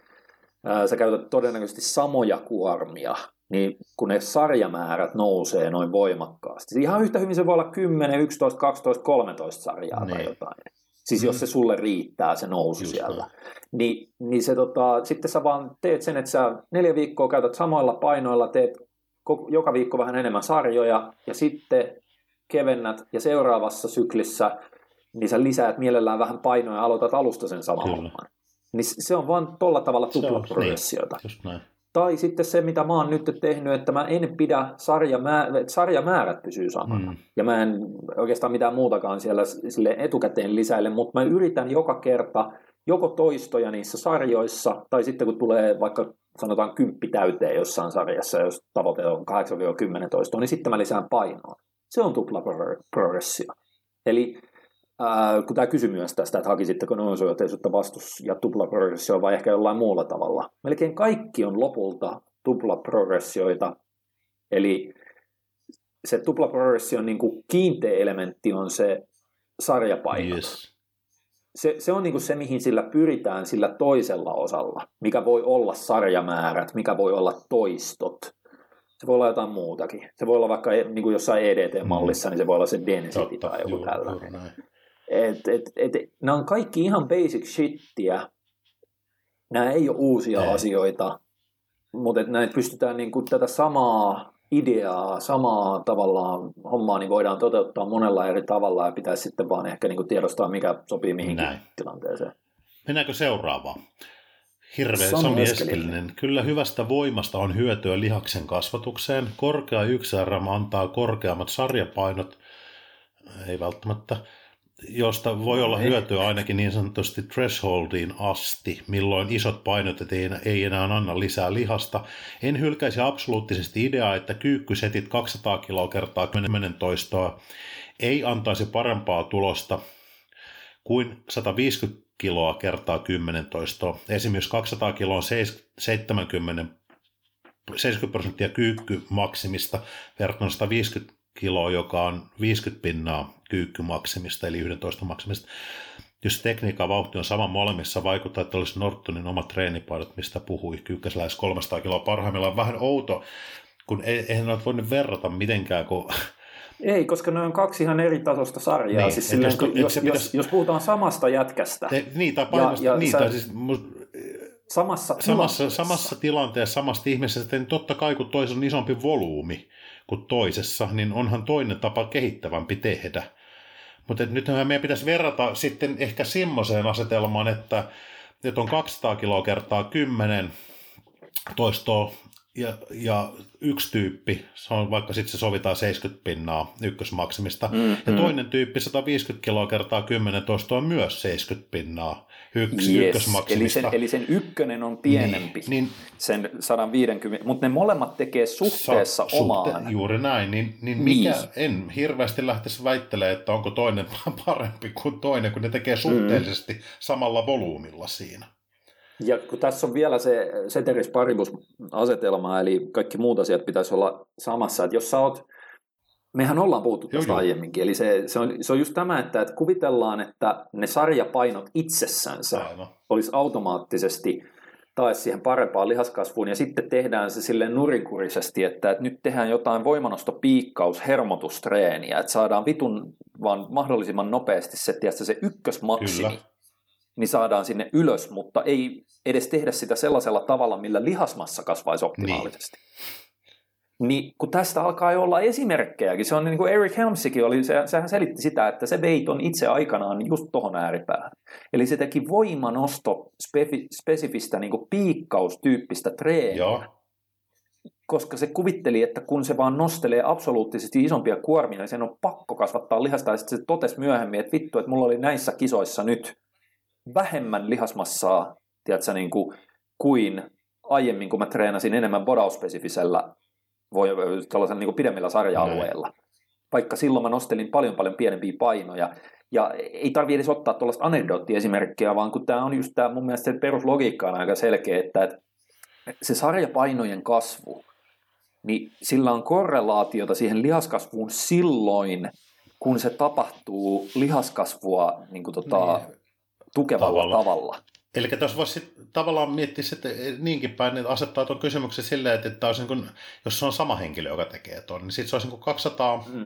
ää, sä käytät todennäköisesti samoja kuormia, niin kun ne sarjamäärät nousee noin voimakkaasti. Ihan yhtä hyvin se voi olla 10, 11, 12, 13 sarjaa niin. tai jotain. Siis mm. jos se sulle riittää se nousu Just siellä. Niin, niin se tota, sitten sä vaan teet sen, että sä neljä viikkoa käytät samoilla painoilla, teet joka viikko vähän enemmän sarjoja ja sitten kevennät ja seuraavassa syklissä niin sä lisäät mielellään vähän painoa ja aloitat alusta sen saman homman. Niin se on vaan tolla tavalla tuplaprogressiota. Niin. Tai sitten se, mitä mä oon nyt tehnyt, että mä en pidä sarjamäärät, sarjamäärät pysyy samana. Mm. Ja mä en oikeastaan mitään muutakaan siellä sille etukäteen lisäile, mutta mä yritän joka kerta joko toistoja niissä sarjoissa, tai sitten kun tulee vaikka sanotaan kymppi täyteen jossain sarjassa, jos tavoite on 8-10 toistoa, niin sitten mä lisään painoa. Se on tupla progressio. Eli ää, kun tämä kysyy myös tästä, että hakisitteko nousujohteisuutta vastus ja tupla progressio vai ehkä jollain muulla tavalla. Melkein kaikki on lopulta tupla progressioita. Eli se tupla progression niin kuin kiinteä elementti on se sarjapaino. Yes. Se, se on niin kuin se, mihin sillä pyritään sillä toisella osalla, mikä voi olla sarjamäärät, mikä voi olla toistot, se voi olla jotain muutakin. Se voi olla vaikka e, niin kuin jossain EDT-mallissa, mm. niin se voi olla se density Totta, tai joku juu, tällainen. Et, et, et, nämä on kaikki ihan basic shittiä. Nämä ei ole uusia ei. asioita, mutta näitä pystytään niin kuin tätä samaa ideaa, samaa tavallaan hommaa, niin voidaan toteuttaa monella eri tavalla ja pitäisi sitten vaan ehkä niin kuin tiedostaa, mikä sopii mihinkin Näin. tilanteeseen. Mennäänkö seuraavaan? Hirveän Sami Eskelinen. Kyllä hyvästä voimasta on hyötyä lihaksen kasvatukseen. Korkea 1RM antaa korkeammat sarjapainot, ei välttämättä, josta voi olla hyötyä ainakin niin sanotusti thresholdiin asti, milloin isot painot ei enää anna lisää lihasta. En hylkäisi absoluuttisesti ideaa, että kyykkysetit 200 kiloa kertaa 10 toistoa ei antaisi parempaa tulosta kuin 150 kiloa kertaa 10 toistoa. Esimerkiksi 200 kiloa on 70, 70 prosenttia kyykkymaksimista verrattuna 150 kiloa, joka on 50 pinnaa kyykkymaksimista, eli 11 maksimista. Jos tekniikka vauhti on sama molemmissa, vaikuttaa, että olisi Nortonin omat treenipainot, mistä puhui, kyykkäsi lähes 300 kiloa parhaimmillaan. Vähän outo, kun eihän ole voinut verrata mitenkään, kun ei, koska ne on kaksi ihan eri tasosta sarjaa. Niin, siis silleen, jos, jos, jos, pitäisi... jos puhutaan samasta jätkästä. Te, niin, tai painosta, ja, ja niin, sä, tai siis, must, samassa, samassa, samassa tilanteessa, samasta ihmisestä, niin totta kai kun toisessa on isompi volyymi kuin toisessa, niin onhan toinen tapa kehittävämpi tehdä. Mutta nythän meidän pitäisi verrata sitten ehkä semmoiseen asetelmaan, että, että on 200 kiloa kertaa 10 toistoa ja, ja yksi tyyppi, se on vaikka sitten se sovitaan 70 pinnaa ykkösmaksimista, mm, ja mm. toinen tyyppi 150 kiloa kertaa 10 toista on myös 70 pinnaa yks, yes. ykkösmaksimista. Eli sen, eli sen ykkönen on pienempi, niin, niin, sen 150, mutta ne molemmat tekee suhteessa sa, omaan. Suhte, juuri näin, niin, niin mikä, niin. en hirveästi lähtisi väittelemään, että onko toinen [laughs] parempi kuin toinen, kun ne tekee mm. suhteellisesti mm. samalla volyymilla siinä. Ja kun tässä on vielä se ceteris paribus-asetelma, eli kaikki muut asiat pitäisi olla samassa, että jos sä oot, mehän ollaan puhuttu tästä aiemminkin, eli se, se, on, se on just tämä, että, että kuvitellaan, että ne sarjapainot itsessänsä Aivan. olisi automaattisesti taas siihen parempaan lihaskasvuun, ja sitten tehdään se sille nurinkurisesti, että, että nyt tehdään jotain voimanostopiikkaus, hermotustreeniä, että saadaan vitun vaan mahdollisimman nopeasti se, tiedätkö, se ykkösmaksimi. Kyllä niin saadaan sinne ylös, mutta ei edes tehdä sitä sellaisella tavalla, millä lihasmassa kasvaisi optimaalisesti. Niin. Niin kun tästä alkaa jo olla esimerkkejäkin, se on niin kuin Eric Helmsikin oli, se, sehän selitti sitä, että se vei on itse aikanaan just tuohon ääripäähän. Eli se teki voimanosto spefi, spesifistä niin kuin piikkaustyyppistä treeniä. Joo. koska se kuvitteli, että kun se vaan nostelee absoluuttisesti isompia kuormia, niin sen on pakko kasvattaa lihasta. Ja sitten se totesi myöhemmin, että vittu, että mulla oli näissä kisoissa nyt vähemmän lihasmassaa tiedätkö, niin kuin, kuin aiemmin, kun mä treenasin enemmän bodauspesifisellä voi, tällaisen niin pidemmillä sarja-alueilla. Mm. Vaikka silloin mä nostelin paljon paljon pienempiä painoja. Ja ei tarvitse edes ottaa tuollaista anekdoottiesimerkkiä, vaan kun tämä on just tämä mun mielestä se peruslogiikka on aika selkeä, että, että se sarjapainojen kasvu, niin sillä on korrelaatiota siihen lihaskasvuun silloin, kun se tapahtuu lihaskasvua niin kuin tota, niin. tukevalla tavalla. tavalla. Eli tässä voisi tavallaan miettiä sitten niinkin päin, että asettaa tuon kysymyksen silleen, että, että olisi niin kuin, jos se on sama henkilö, joka tekee tuon, niin sitten se olisi niin kuin 200, mm.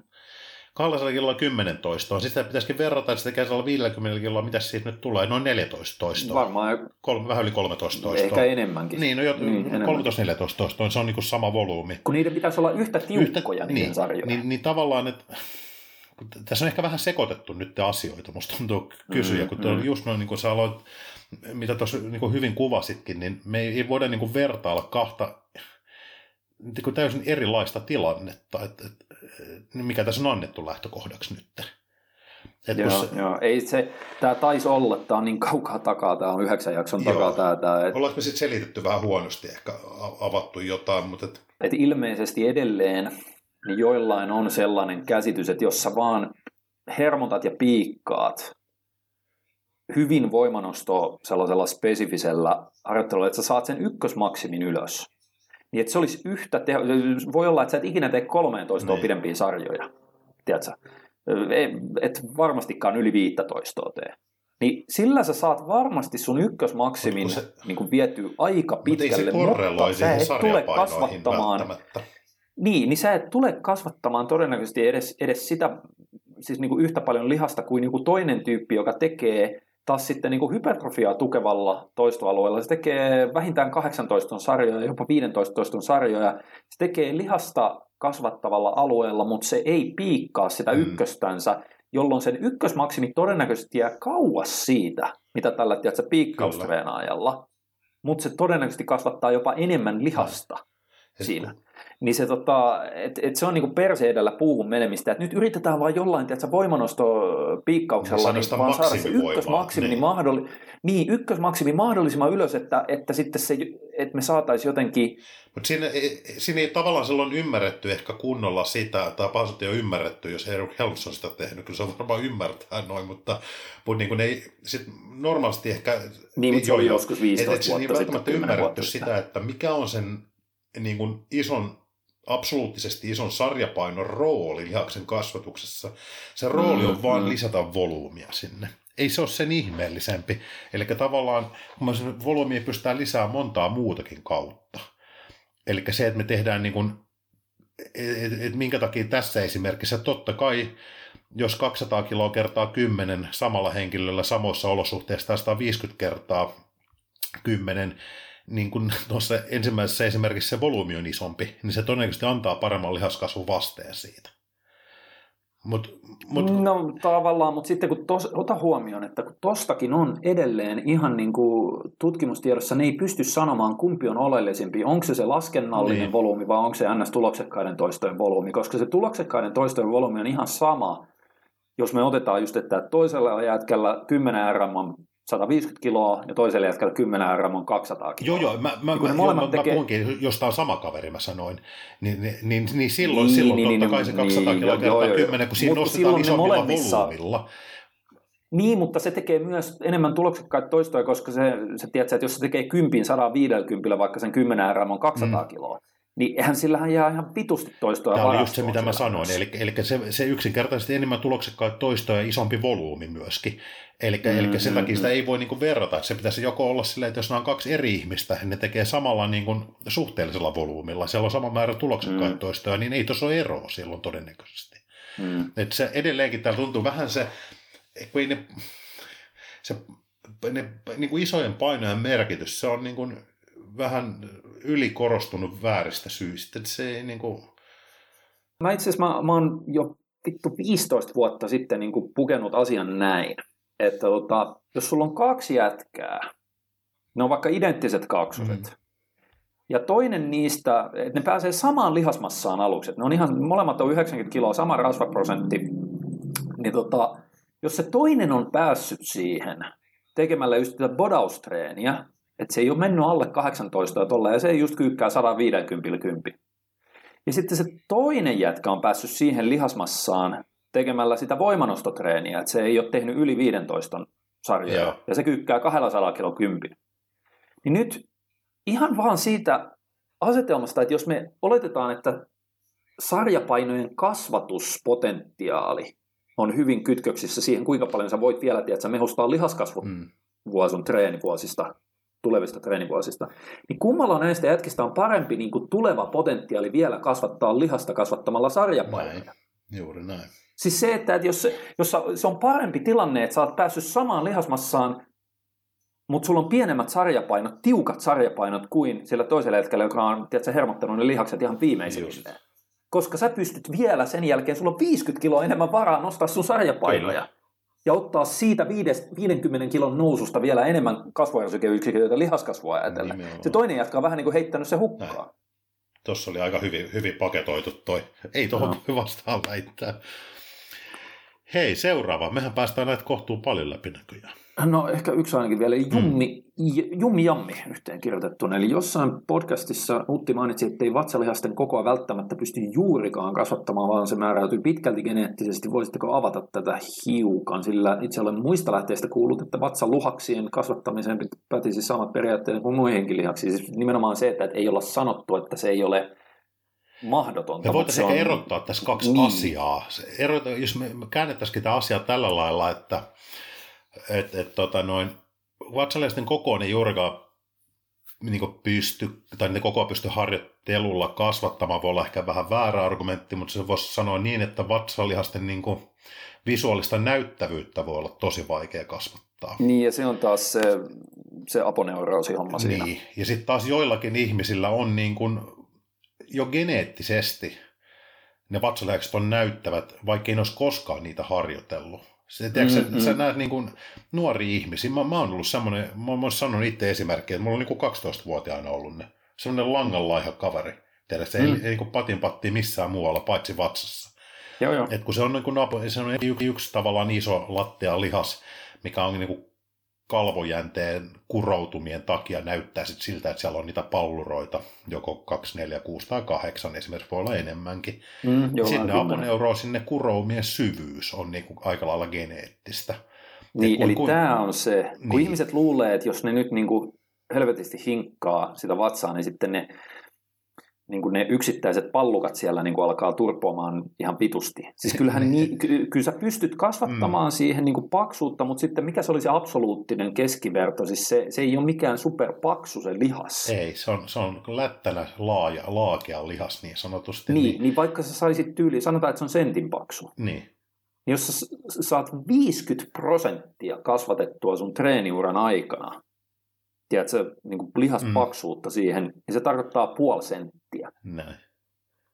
200 kiloa 10 toistoa. Sitten sitä pitäisikin verrata, että se tekee 50 kiloa, mitä siitä nyt tulee, noin 14 toistoa. Varmaan. Kolme, vähän yli 13 toistoa. Ehkä enemmänkin. Niin, no jo, niin, 13-14 toistoa, se on niin kuin sama volyymi. Kun niiden pitäisi olla yhtä tiukkoja yhtä, niin, sarjoja. Niin, niin tavallaan, että tässä on ehkä vähän sekoitettu nyt asioita, musta tuntuu kysyä, mm, kun mm. just noin, niin kuin sä aloit, mitä tuossa niin hyvin kuvasitkin, niin me ei voida niin kuin vertailla kahta niin kuin täysin erilaista tilannetta, että, että, mikä tässä on annettu lähtökohdaksi nyt. Et joo, se... joo, ei se, tämä taisi olla, tämä on niin kaukaa takaa, tämä on yhdeksän jakson joo. takaa tämä. tämä et... Ollaanko me sitten selitetty vähän huonosti, ehkä avattu jotain, mutta... Et... Et ilmeisesti edelleen niin joillain on sellainen käsitys, että jos sä vaan hermotat ja piikkaat hyvin voimanosto sellaisella spesifisellä harjoittelulla, että sä saat sen ykkösmaksimin ylös, niin että se olisi yhtä teho... Voi olla, että sä et ikinä tee 13 niin. pidempiä sarjoja, tiedätkö? Et varmastikaan yli 15 tee. Niin sillä sä saat varmasti sun ykkösmaksimin se, niin kuin vietyä aika pitkälle, mutta sä et tule kasvattamaan... Niin, niin sä et tule kasvattamaan todennäköisesti edes, edes sitä, siis niin kuin yhtä paljon lihasta kuin joku toinen tyyppi, joka tekee taas sitten niin kuin hypertrofiaa tukevalla toistoalueella. Se tekee vähintään 18 sarjoja, jopa 15 sarjoja. Se tekee lihasta kasvattavalla alueella, mutta se ei piikkaa sitä mm. ykköstänsä, jolloin sen ykkösmaksimi todennäköisesti jää kauas siitä, mitä tällä tiedätkö, piikkaustreenaajalla. Mutta se todennäköisesti kasvattaa jopa enemmän lihasta siinä. Niin se, tota, et, et se on niinku perse edellä puuhun menemistä. Et nyt yritetään vain jollain tiedätkö, voimanosto piikkauksella niin vaan saada se ykkösmaksimi, niin. Mahdolli, niin, ykkösmaksimi mahdollisimman ylös, että, että sitten se, että me saataisiin jotenkin... Mutta siinä, siinä ei tavallaan silloin ymmärretty ehkä kunnolla sitä, tai pasut ei ole ymmärretty, jos Erik Helms on sitä tehnyt, kyllä se on varmaan ymmärtää noin, mutta, mutta niin ei sit normaalisti ehkä... Niin, mutta se oli joskus 15 et, et, vuotta sitten. Ei ymmärretty sitä, että mikä on sen niin kuin ison absoluuttisesti ison sarjapainon rooli lihaksen kasvatuksessa. Se rooli on mm, vain mm. lisätä volyymia sinne. Ei se ole sen ihmeellisempi. Eli tavallaan, volyymia pystytään lisäämään montaa muutakin kautta. Eli se, että me tehdään niin kuin, et, et minkä takia tässä esimerkissä, totta kai jos 200 kiloa kertaa 10 samalla henkilöllä samoissa olosuhteissa tai 150 kertaa 10, niin kuin tuossa ensimmäisessä esimerkiksi se volyymi on isompi, niin se todennäköisesti antaa paremman lihaskasvun vasteen siitä. Mut, mut... No tavallaan, mutta sitten kun tos, ota huomioon, että kun tostakin on edelleen ihan niin kuin tutkimustiedossa, ne ei pysty sanomaan kumpi on oleellisempi, onko se se laskennallinen niin. volyymi vai onko se ns-tuloksekkaiden toistojen volyymi, koska se tuloksekkaiden toistojen volyymi on ihan sama, jos me otetaan just, että toisella jätkällä 10 RM 150 kiloa ja toiselle jätkällä 10 RM on 200 kiloa. Joo, joo, mä, mä, mä, joo, mä, tekee... mä puhunkin, jos tämä on sama kaveri, mä sanoin, niin, niin, niin, niin silloin, niin, silloin niin, totta niin, kai se 200 niin, kiloa kertaa joo, 10, kun siinä nostetaan isommilla molemmissa... volyymilla. Niin, mutta se tekee myös enemmän tuloksekkaita toistoja, koska se, se tiedät, että jos se tekee 10 150, vaikka sen 10 RM on 200 mm. kiloa, niin eihän sillähän jää ihan vitusti toistoja Tämä oli just se, mitä mä sanoin. Eli, eli se, se yksinkertaisesti enemmän tuloksekkaita toistoja ja isompi volyymi myöskin. Eli, mm, eli sen takia sitä ei voi niin verrata. Se pitäisi joko olla silleen, että jos nämä on kaksi eri ihmistä, ne tekee samalla niin kuin suhteellisella volyymilla, siellä on sama määrä tuloksekkaita mm. toistoja, niin ei tuossa ole eroa silloin todennäköisesti. Mm. Että se edelleenkin täällä tuntuu vähän se, kun ei ne, se ne, niin kuin isojen painojen merkitys, se on niin kuin vähän ylikorostunut vääristä syistä. Että se ei niin kuin... Mä itse asiassa mä, mä oon jo vittu 15 vuotta sitten niin kuin pukenut asian näin, että tota, jos sulla on kaksi jätkää, ne on vaikka identtiset kaksoset, mm. Ja toinen niistä, että ne pääsee samaan lihasmassaan aluksi. Ne on ihan, molemmat on 90 kiloa, sama rasvaprosentti. Niin tota, jos se toinen on päässyt siihen tekemällä just tätä bodaustreeniä, että se ei ole mennyt alle 18 ja tolle, ja se ei just kyykkää 150 kympi. Ja sitten se toinen jätkä on päässyt siihen lihasmassaan tekemällä sitä voimanostotreeniä, että se ei ole tehnyt yli 15 sarjaa, Joo. ja se kyykkää 200 kilo kympi. Niin nyt ihan vaan siitä asetelmasta, että jos me oletetaan, että sarjapainojen kasvatuspotentiaali on hyvin kytköksissä siihen, kuinka paljon sä voit vielä tiedät, sä mehustaa lihaskasvua mm. sun treenivuosista, tulevista treenivuosista, niin kummalla näistä jätkistä on parempi niin kuin tuleva potentiaali vielä kasvattaa lihasta kasvattamalla sarjapainoja? Näin. Juuri näin. Siis se, että, että jos, jos se on parempi tilanne, että sä oot päässyt samaan lihasmassaan, mutta sulla on pienemmät sarjapainot, tiukat sarjapainot kuin sillä toisella hetkellä, joka on tiedätkö, hermottanut ne lihakset ihan viimeisimmilleen. Koska sä pystyt vielä sen jälkeen, sulla on 50 kiloa enemmän varaa nostaa sun sarjapainoja. Kyllä. Ja ottaa siitä 50 kilon noususta vielä enemmän kasvuajarsykeyksiköitä lihaskasvua ajatellen. Nimenomaan. Se toinen jatkaa vähän niin kuin heittänyt se hukkaan. Tuossa oli aika hyvin, hyvin paketoitu toi. Ei tuohon no. [laughs] vastaan väittää. Hei, seuraava. Mehän päästään näitä kohtuun paljon läpi näköjään. No ehkä yksi ainakin vielä, Jummi, mm. Jummi Jammi yhteen kirjoitettuna. Eli jossain podcastissa Utti mainitsi, että ei vatsalihasten kokoa välttämättä pysty juurikaan kasvattamaan, vaan se määräytyy pitkälti geneettisesti. Voisitteko avata tätä hiukan? Sillä itse olen muista lähteistä kuullut, että vatsaluhaksien kasvattamiseen pätisi samat periaatteet kuin muihinkin lihaksiin. Siis nimenomaan se, että ei olla sanottu, että se ei ole mahdotonta. Me voitaisiin on... erottaa tässä kaksi niin. asiaa. Erota, jos me käännettäisiin tämä asia tällä lailla, että et, et, tota noin, vatsalaisten kokoon ei juurikaan niin pysty, tai ne kokoa pysty harjoittelulla kasvattamaan, voi olla ehkä vähän väärä argumentti, mutta se voisi sanoa niin, että vatsalihasten niin kuin, visuaalista näyttävyyttä voi olla tosi vaikea kasvattaa. Niin, ja se on taas se, se aponeuroosi-homma siinä. Niin, ja sitten taas joillakin ihmisillä on niin kuin, jo geneettisesti ne vatsalihakset on näyttävät, vaikka ei olisi koskaan niitä harjoitellut. Se, tiedätkö, mm, sä, mm. sä näet niin kuin nuoria ihmisiä. Mä, mä oon ollut semmoinen, mä oon sanonut itse esimerkkiä, että mulla on niin kuin 12-vuotiaana ollut ne. Semmoinen langanlaiha kaveri. Tiedätkö, se mm. ei, ei niin kuin patin patti missään muualla, paitsi vatsassa. Joo, joo. Et kun se on, niin kuin, se on yksi, yksi tavallaan iso lattea lihas, mikä on niin kuin kalvojänteen kuroutumien takia näyttää sit siltä, että siellä on niitä palluroita, joko 2, 4, 6 tai 8, esimerkiksi voi olla enemmänkin. Mm, sinne aponeuroosin ne kuroumien syvyys on niinku aika lailla geneettistä. Niin, kun, eli kun, tämä on se, kun niin. ihmiset luulee, että jos ne nyt niinku helvetisti hinkkaa sitä vatsaa, niin sitten ne niin kuin ne yksittäiset pallukat siellä niin kuin alkaa turpoamaan ihan vitusti. Siis kyllähän niin, [laughs] ky, kyllä sä pystyt kasvattamaan mm. siihen niin kuin paksuutta, mutta sitten mikä se oli se absoluuttinen keskiverto? Siis se, se ei ole mikään superpaksu se lihas. Ei, se on, se on lättänä laaja, laakea lihas niin sanotusti. Niin, niin, niin vaikka sä saisit tyyli, sanotaan, että se on sentin paksu. Niin. Niin jos sä saat 50 prosenttia kasvatettua sun treeniuran aikana, tiedätkö, niin kuin lihaspaksuutta mm. siihen, niin se tarkoittaa puoli senttiä. Näin.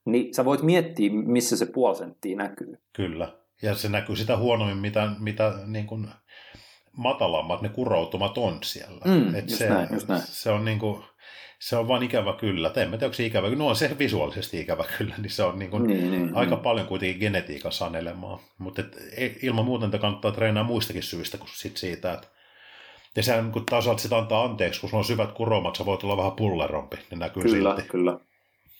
Niin sä voit miettiä, missä se puoli senttiä näkyy. Kyllä. Ja se näkyy sitä huonommin, mitä, mitä niin kuin matalammat ne kuroutumat on siellä. Mm, Et just se, näin, just näin. se on niin kuin, se on vaan ikävä kyllä. En tiedä, onko se ikävä. No on se visuaalisesti ikävä kyllä, niin se on niin kuin niin, niin, aika niin. paljon kuitenkin genetiikan sanelemaa. Mutta ilman muuta kannattaa treenaa muistakin syistä kuin sit siitä, että ja sehän kun taas sitä antaa anteeksi, kun sulla on syvät kuromat, sä voit olla vähän pullerompi, niin näkyy kyllä, silti. Kyllä,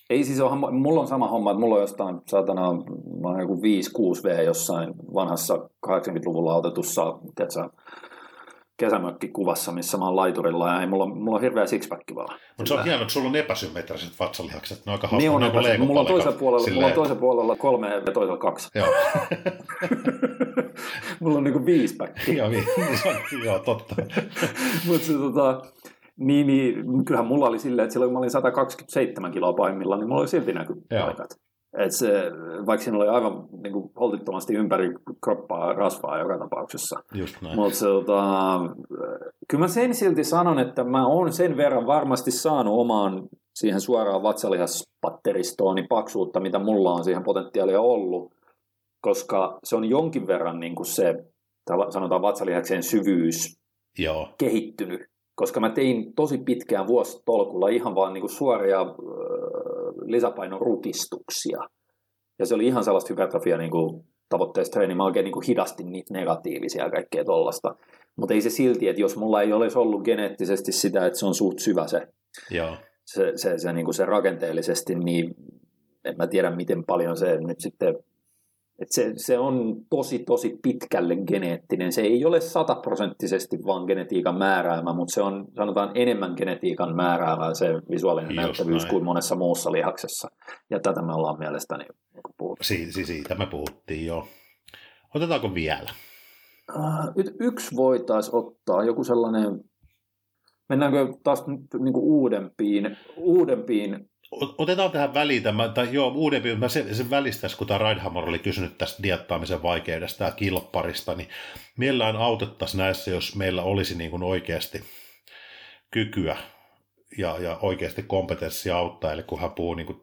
Ei siis ole, mulla on sama homma, että mulla on jostain, saatana, mä oon joku 5-6V jossain vanhassa 80-luvulla otetussa, tiedätkö, kesämökkikuvassa, missä mä oon laiturilla ja ei, mulla, mulla on hirveä sixpack vaan. Mutta se on hienoa, että sulla on epäsymmetriset vatsalihakset, ne on aika hauska, niin on, ne on mulla on toisella puolella, mulla on toisella puolella kolme ja toisella kaksi. Joo. [laughs] mulla on niinku viisi päkkiä. joo, vi- [laughs] joo, totta. [laughs] Mutta se tota, niin, niin, kyllähän mulla oli silleen, että silloin kun mä olin 127 kiloa pahimmilla, niin mulla oli silti näkypaikat. Et se, vaikka siinä oli aivan niin kuin, holtittomasti ympäri kroppaa rasvaa joka tapauksessa. Just näin. Mutta tota, kyllä mä sen silti sanon, että mä oon sen verran varmasti saanut omaan siihen suoraan vatsalihasbatteristoon niin paksuutta, mitä mulla on siihen potentiaalia ollut, koska se on jonkin verran niin kuin se, sanotaan vatsalihaksen syvyys Joo. kehittynyt koska mä tein tosi pitkään vuositolkulla ihan vaan niin kuin suoria äh, lisäpainorutistuksia. Ja se oli ihan sellaista hypertrofia niin kuin tavoitteessa treeni, mä oikein niin kuin hidastin niitä negatiivisia ja kaikkea tollasta. Mutta ei se silti, että jos mulla ei olisi ollut geneettisesti sitä, että se on suht syvä se, Joo. se, se, se, niin kuin se rakenteellisesti, niin en mä tiedä miten paljon se nyt sitten et se, se on tosi, tosi pitkälle geneettinen. Se ei ole sataprosenttisesti vaan genetiikan määräämä, mutta se on sanotaan enemmän genetiikan määräävä se visuaalinen Just näyttävyys näin. kuin monessa muussa lihaksessa. Ja tätä me ollaan mielestäni niinku puhuttu. Si- si- siitä me puhuttiin jo. Otetaanko vielä? Nyt yksi voitaisiin ottaa, joku sellainen, mennäänkö taas nyt niinku uudempiin, uudempiin Otetaan tähän väliin tämä, tai joo, uudempi, mä sen, sen välistäisi, kun tämä Ridehammer oli kysynyt tästä diettaamisen vaikeudesta ja kilpparista, niin mielellään autettaisiin näissä, jos meillä olisi niin kuin oikeasti kykyä ja, ja oikeasti kompetenssia auttaa, eli kun hän puhuu niin kuin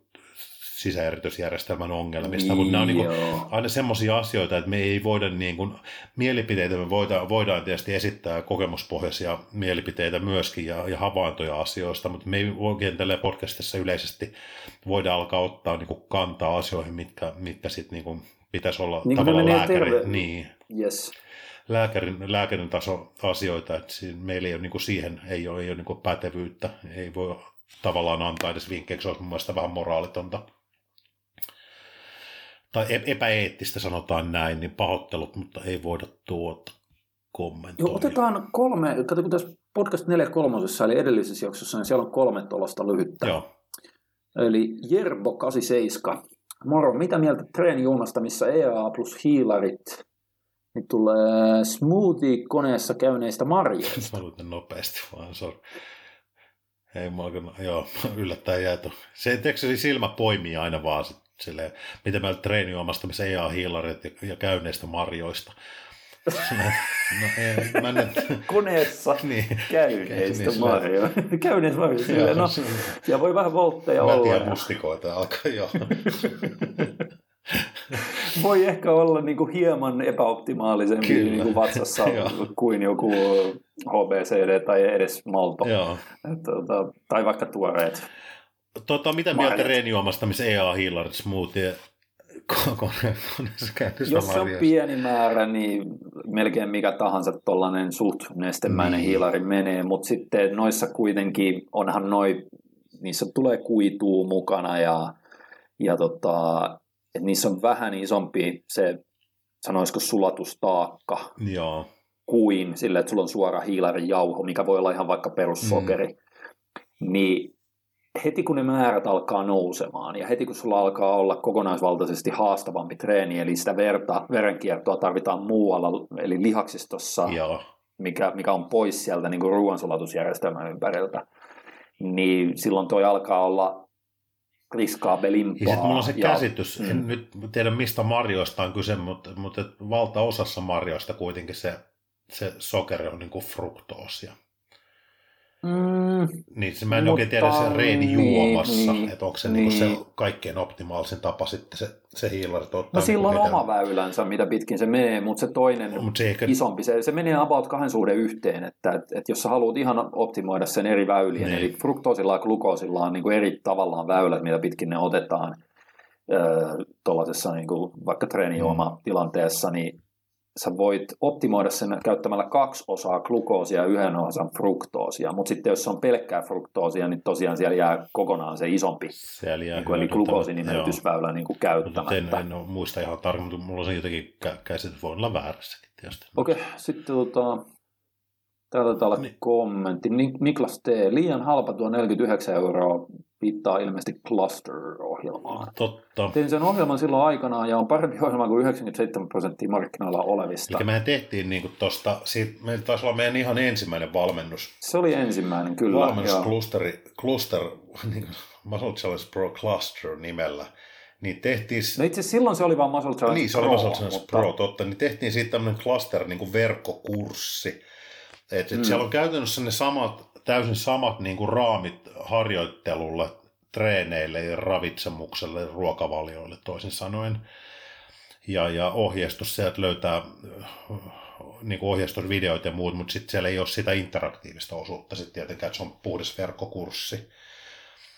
sisäeritysjärjestelmän ongelmista, mutta nämä on niin kuin Joo. aina semmoisia asioita, että me ei voida niin kuin, mielipiteitä, me voidaan, voidaan tietysti esittää kokemuspohjaisia mielipiteitä myöskin ja, ja havaintoja asioista, mutta me ei oikein tällä podcastissa yleisesti voida alkaa ottaa niin kuin kantaa asioihin, mitkä, mitkä sitten niin kuin pitäisi olla Niin tavallaan lääkäri, terve- niin, Yes. lääkärin, lääkärin taso asioita, että siinä meillä ei ole niin kuin siihen ei ole, ei ole niin kuin pätevyyttä, ei voi tavallaan antaa edes vinkkejä, se olisi mun mielestä vähän moraalitonta tai e- epäeettistä sanotaan näin, niin pahoittelut, mutta ei voida tuota kommentoida. Joo, otetaan kolme, kato kun tässä podcast 43 eli edellisessä jaksossa, niin siellä on kolme tuollaista lyhyttä. Joo. Eli Jerbo 87. Moro, mitä mieltä treenijuomasta, missä EA plus hiilarit niin tulee smoothie-koneessa käyneistä marjoista? [laughs] Mä luin nopeasti vaan, sorry. Ei mä alkanut, joo, [laughs] yllättäen jääty. Se, tiedätkö, se silmä poimii aina vaan sit, silleen, mitä meillä treenijuomasta, missä ei ole hiilarit ja, ja käyneistä marjoista. [laughs] No, ei, mä nyt, [laughs] Koneessa [laughs] niin, käyneistä Niin, marjoista. Käyneistä marjoista. silleen, No, siellä voi vähän voltteja mä olla. tiedän mustikoita alkaa, joo. Voi ehkä olla niin kuin hieman epäoptimaalisempi Kyllä. niin kuin vatsassa kuin joku HBCD tai edes malto. joo. Et, tota, tai vaikka tuoreet. Tota, mitä mieltä Marjat. treenijuomasta, missä EA hiilarit smoothie koneessa Jos se on pieni määrä, niin melkein mikä tahansa tuollainen suht nestemäinen Niin. hiilari menee, mutta sitten noissa kuitenkin onhan noi, niissä tulee kuituu mukana ja, ja tota, et niissä on vähän isompi se, sanoisiko sulatustaakka Joo, kuin sille, että sulla on suora hiilarijauho, mikä voi olla ihan vaikka perussokeri, mm. niin heti kun ne määrät alkaa nousemaan ja heti kun sulla alkaa olla kokonaisvaltaisesti haastavampi treeni, eli sitä verta, verenkiertoa tarvitaan muualla, eli lihaksistossa, joo. mikä, mikä on pois sieltä niin ruoansulatusjärjestelmän ympäriltä, niin silloin toi alkaa olla riskaabelimpaa. Ja sitten mulla on se ja- käsitys, mm. en nyt tiedä mistä marjoista on kyse, mutta, mutta valtaosassa marjoista kuitenkin se, se sokeri on niin kuin fruktoosia. Mm, Niin se, mä en Mutta oikein tiedä sen reeni niin, juomassa, niin, että onko se, niin. niin. se kaikkein optimaalisin tapa sitten se, se hiilarit ottaa. no sillä on oma väylänsä, mitä pitkin se menee, mutta se toinen Mutta se ehkä, isompi, se, se menee about kahden suhde yhteen, että et, et jos sä haluat ihan optimoida sen eri väyliä, Niin. eli fruktoosilla ja glukoosilla on niin kuin eri tavallaan väylät, mitä pitkin ne otetaan tuollaisessa niin kuin vaikka treenijuoma-tilanteessa, niin sä voit optimoida sen käyttämällä kaksi osaa glukoosia ja yhden osan fruktoosia, mutta sitten jos se on pelkkää fruktoosia, niin tosiaan siellä jää kokonaan se isompi, siellä jää niin kuin, eli glukoosinimetysväylä niin kuin. Mutta en, käyttämättä. en ole muista ihan tarkemmin, mutta mulla on se jotenkin kä- käsitys, voi olla väärässäkin tietysti. Okei, sitten tota, täällä taitaa olla Niin. kommentti. Ni- Niklas T. Liian halpa tuo 49 euroa viittaa ilmeisesti Cluster-ohjelmaan. Totta. Tein sen ohjelman silloin aikanaan ja on parempi ohjelma kuin 97 prosenttia markkinoilla olevista. Eli mehän tehtiin niin tosta, siitä, meillä taisi olla meidän ihan ensimmäinen valmennus. Se oli ensimmäinen, kyllä. Valmennusklusteri, cluster, [laughs] niin Muscle Challenge Pro Cluster nimellä. Niin tehtiin, No itse silloin se oli vaan Muscle Challenge niin se oli Muscle Challenge mutta- Pro, totta, niin tehtiin siitä tämmöinen cluster niin kuin verkkokurssi. Et, et Mm. Siellä on käytännössä ne samat, täysin samat niin kuin raamit harjoittelulle, treeneille ja ravitsemukselle, ruokavalioille toisin sanoen. Ja, ja ohjeistus sieltä löytää niin ohjeistusvideoita ja muut, mutta sitten siellä ei ole sitä interaktiivista osuutta sitten tietenkään, että se on puhdas verkkokurssi.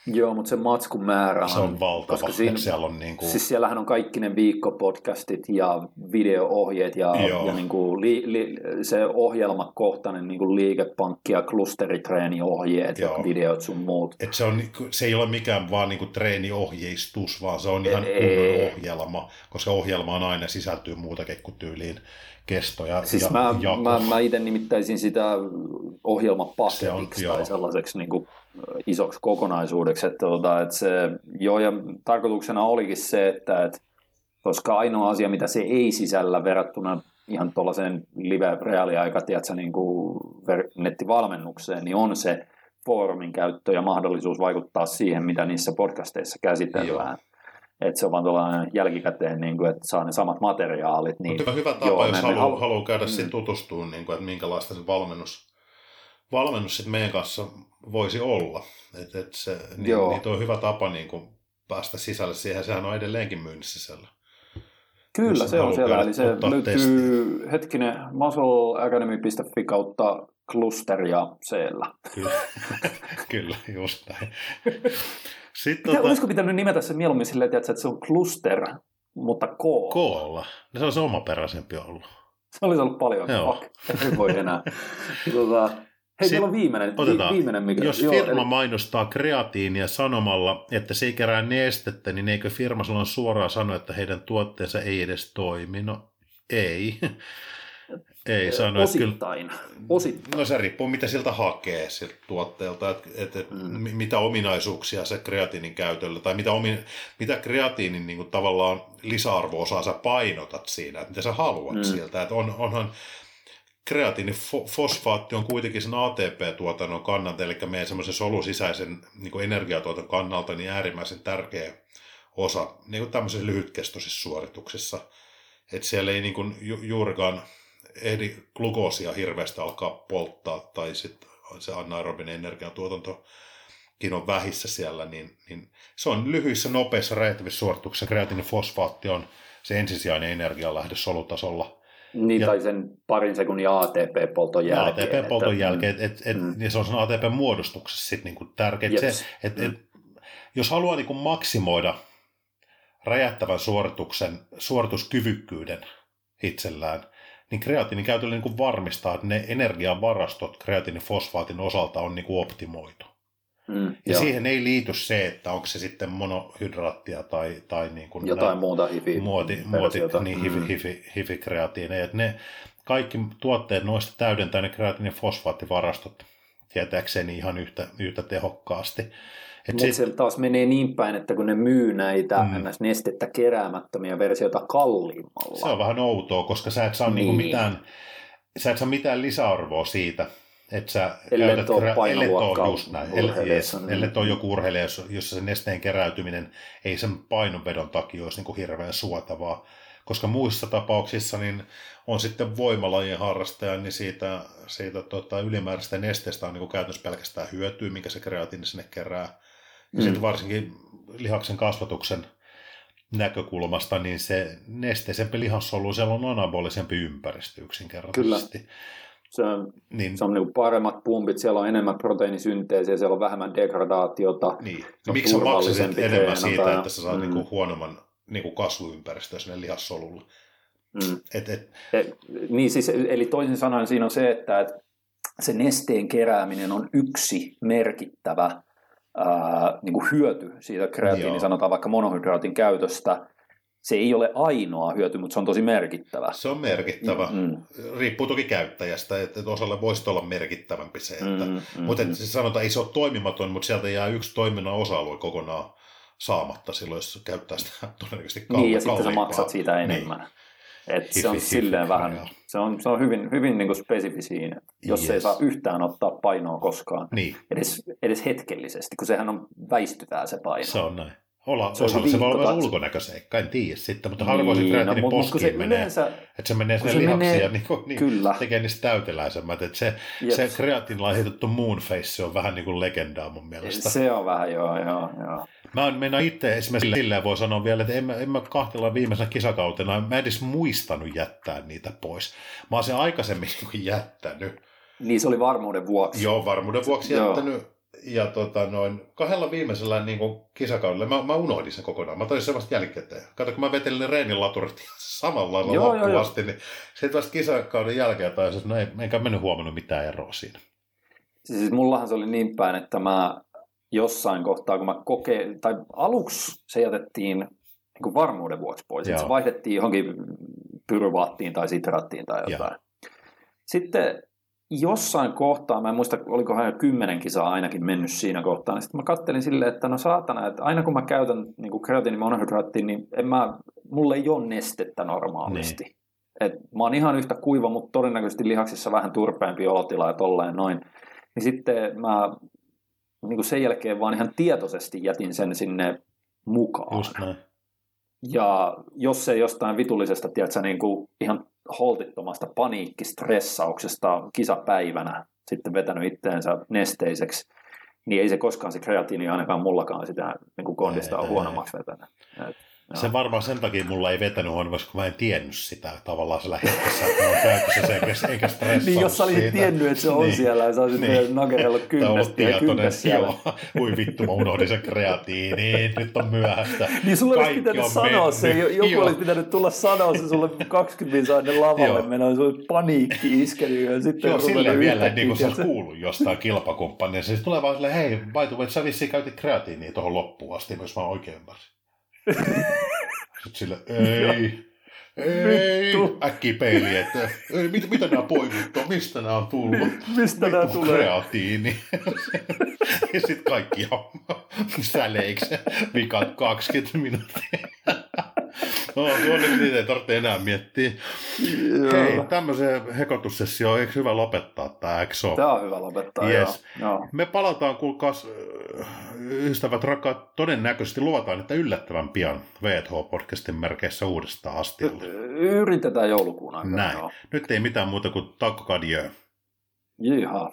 Joo, mutta se matskun määrä on... Se on valtava, koska siinä, siellä on niin kuin... Siis siellähän on kaikki ne viikkopodcastit ja video-ohjeet ja, ja niin kuin li, li, se ohjelmakohtainen niin kuin liikepankki ja klusteritereniohjeet ja videot sun muut. Et se, on, se ei ole mikään vaan niin kuin treeniohjeistus, vaan se on ihan kunnon ohjelma, koska ohjelmaan aina sisältyy muutakin kuin tyyliin kestoja siis ja mä, mä, mä itse nimittäisin sitä ohjelmapaketiksi tai sellaiseksi niin kuin isoksi kokonaisuudeksi. Että, tuota, että se, joo, ja tarkoituksena olikin se, että, että koska ainoa asia, mitä se ei sisällä verrattuna ihan tuollaiseen live-reaaliaika, tiedätkö, niin kuin nettivalmennukseen, niin on se foorumin käyttö ja mahdollisuus vaikuttaa siihen, mitä niissä podcasteissa käsitellään. Joo. Että se on vaan tuollainen jälkikäteen, niin kuin, että saa ne samat materiaalit. Niin, Mutta hyvä tapa, joo, jos haluaa, halu... haluaa käydä mm. siihen tutustumaan, niin kuin, että minkälaista se valmennus, valmennus sitten meidän kanssa voisi olla. Et, et se, niin, joo. niin on hyvä tapa niin kuin, päästä sisälle siihen. Sehän on edelleenkin myynnissä siellä. Kyllä, se on siellä. Eli se löytyy hetkinen muscleacademy.fi kautta klusteria siellä. Kyllä, [laughs] Kyllä just näin. [laughs] Sitten tota... Olisiko pitänyt nimetä se mieluummin silleen, että se on cluster, mutta K. Koolla. No se olisi omaperäisempi ollut. Se olisi ollut paljon. Joo. Fuck. Ei voi enää. [laughs] tota, hei, on viimeinen, otetaan, viimeinen mikä... Jos joo, firma eli... mainostaa kreatiinia sanomalla, että se ei kerää nestettä, niin eikö firma silloin suoraan sano, että heidän tuotteensa ei edes toimi? No ei. [laughs] Ei sano, Osittain. Että kyllä, Osittain. No se riippuu, mitä siltä hakee siltä tuotteelta, että et, et, mm. mitä ominaisuuksia se kreatiinin käytöllä, tai mitä, omi, mitä kreatiinin niin kuin, tavallaan lisäarvo-osaa sä painotat siinä, että mitä sä haluat mm. sieltä. Että on, onhan kreatiinifosfaatti on kuitenkin sen ATP-tuotannon kannalta, eli meidän semmoisen solusisäisen niin energiatuotannon kannalta niin äärimmäisen tärkeä osa niin kuin tämmöisessä lyhytkestoisessa suorituksessa. Että siellä ei niin kuin ju- juurikaan ehdi glukoosia hirveästi alkaa polttaa, tai sitten se anaerobinen energiantuotantokin on vähissä siellä, niin, niin se on lyhyissä, nopeissa, räjähtävissä suorituksissa. Kreatiinin fosfaatti on se ensisijainen energialähde solutasolla. Niin, ja, tai sen parin sekunnin ATP-polton jälkeen. ATP-polton että, jälkeen, et, et, mm. ja se on sen ATP-muodostuksessa sitten niinku tärkeä. Se, et, mm. et, jos haluaa niinku maksimoida räjähtävän suorituksen, suorituskyvykkyyden itsellään, niin kreatiinin käytöllä niin kuin varmistaa, että ne energiavarastot kreatiinifosfaatin osalta on niin optimoitu. Mm, ja joo. siihen ei liity se, että onko se sitten monohydraattia tai, tai niin kuin jotain nämä, muuta hifi muoti, muoti, niin hifi, mm. hifi, hifi kreatiineja. Ne kaikki tuotteet noista täydentää ne kreatiinifosfaattivarastot tietääkseni ihan yhtä, yhtä tehokkaasti. Mutta sit... se taas menee niin päin, että kun ne myy näitä mm. nestettä keräämättömiä versioita kalliimmalla. Se on vähän outoa, koska sä et saa niin. Niinku mitään, sä et saa mitään lisäarvoa siitä, että sä ellei käytät, ole ellei ole just näin, yes, niin. ellei ole joku urheilija, jossa se nesteen keräytyminen ei sen painonvedon takia olisi niin kuin hirveän suotavaa. Koska muissa tapauksissa niin on sitten voimalajien harrastaja, niin siitä, siitä tota, ylimääräistä nesteestä on niin kuin käytännössä pelkästään hyötyä, minkä se kreatiini sinne kerää. Ja mm. sitten varsinkin lihaksen kasvatuksen näkökulmasta, niin se nesteisempi lihassolu, siellä on anabolisempi ympäristö yksinkertaisesti. Kyllä. Se on, niin. se on niin paremmat pumpit, siellä on enemmän proteiinisynteesiä, siellä on vähemmän degradaatiota. Niin. No, miksi sä maksasit enemmän siitä, tai... että sä saat mm. niinku huonomman niinku kasvuympäristöä sinne lihassolulle? Mm. Et, et... Et, niin siis, eli toisin sanoen siinä on se, että et se nesteen kerääminen on yksi merkittävä ää, niin kuin hyöty siitä kreatiini, sanotaan vaikka monohydraatin käytöstä, se ei ole ainoa hyöty, mutta se on tosi merkittävä. Se on merkittävä. Mm. Riippuu toki käyttäjästä, että osalle voisi olla merkittävämpi se. Että, mm, mm, mutta että mm. siis sanotaan, ei se ole toimimaton, mutta sieltä jää yksi toiminnan osa-alue kokonaan saamatta silloin, jos käyttää sitä [laughs] todennäköisesti kalliimpaa. Niin, ja sitten sä maksat siitä enemmän. Niin. Et se on silleen vähän, se on, se on hyvin, hyvin niin kuin spesifi siinä, jos yes. ei saa yhtään ottaa painoa koskaan, niin. edes, edes hetkellisesti, kun sehän on väistyvää se paino. Se on näin. Olla, se, osalla se voi olla ulkonäköseikka, en tiedä sitten, mutta harvoin niin, se kreatiinin no, poskiin se menee. Yleensä, että se menee sinne lihaksi menee, ja niin, niin, kyllä. tekee niistä täyteläisemmät. Että se, Jep. se kreatiinilla heitetty moonface se on vähän niin kuin legendaa mun mielestä. Se on vähän, joo, joo, joo. Mä oon mennä itse esimerkiksi silleen voi sanoa vielä, että en mä, en mä kahtella viimeisenä kisakautena, mä en edes muistanut jättää niitä pois. Mä oon sen aikaisemmin [laughs] jättänyt. Niin se oli varmuuden vuoksi. Joo, varmuuden vuoksi jättänyt ja tota, noin kahdella viimeisellä niin kuin kisakaudella, mä, mä unohdin sen kokonaan. Mä toin sen vasta jälkikäteen. Kato, kun mä vetelin ne reenin laturit samalla lailla joo, loppuvasti, joo, joo. niin sitten vasta kisakauden jälkeen tai että no ei, enkä mennyt huomannut mitään eroa siinä. Siis mullahan se oli niin päin, että mä jossain kohtaa, kun mä kokeilin, tai aluksi se jätettiin niin kuin varmuuden vuoksi pois. Se vaihdettiin johonkin pyruvaattiin tai sitraattiin tai jotain. Joo. Sitten jossain kohtaa, mä en muista, olikohan jo kymmenen kisaa ainakin mennyt siinä kohtaa, niin sitten mä kattelin silleen, että no saatana, että aina kun mä käytän niin kreatiinimonohydraattia, niin en mä, mulle ei ole nestettä normaalisti. Niin. Et mä oon ihan yhtä kuiva, mutta todennäköisesti lihaksissa vähän turpeempi olotila ja tolleen noin. Niin sitten mä niin kuin sen jälkeen vaan ihan tietoisesti jätin sen sinne mukaan. Just näin. Ja jos se jostain vitullisesta, tiedätkö, niin kuin ihan holtittomasta paniikkistressauksesta kisapäivänä sitten vetänyt itteensä nesteiseksi, niin ei se koskaan se kreatiini ainakaan mullakaan sitä niin kuin kondista ole huonommaksi vetänyt. Et, se varmaan sen takia mulla ei vetänyt huonommaksi, kun mä en tiennyt sitä tavallaan sillä hetkessä, että mä oon käytössä se, eikä, eikä Niin, jos sä olisit siitä. tiennyt, että se on niin. siellä ja sä olisit niin. nakerellut kynnestä ja kynnestä siellä. Joo, ui vittu, mä unohdin sen kreatiiniin, nyt on myöhäistä. niin sulle olisi pitänyt sanoa mennyt. se, joku joo. olisi pitänyt tulla sanoa se sulle 20 aina lavalle se olisi paniikki iskenyt ja sitten Joo, silleen vielä, niin kuin sä olisi kuullut jostain kilpakumppanin, se tulee vaan silleen, hei, by the way, sä vissiin käytit kreatiiniä tuohon loppuun asti, jos mä oikein ymmärsin. [laughs] Sitten sillä, ei, ei, äkkiä peili, että ei, mit, mitä nämä poimit on, mistä nämä on tullut? Mistä nämä tulee? kreatiini. [laughs] ja sitten kaikki säleiksi, vikat 20 minuuttia. No, tuo nyt niitä ei tarvitse enää miettiä. Joo. Hei, tämmöisen hekotussessioon, eikö hyvä lopettaa tämä, eikö? Tämä on hyvä lopettaa, yes. joo. joo. Me palataan, kuulkaas, ystävät rakkaat, todennäköisesti luvataan, että yllättävän pian VTH-podcastin merkeissä uudestaan asti. Yritetään joulukuun aikana. Näin. Joo. Nyt ei mitään muuta kuin takko Jiha.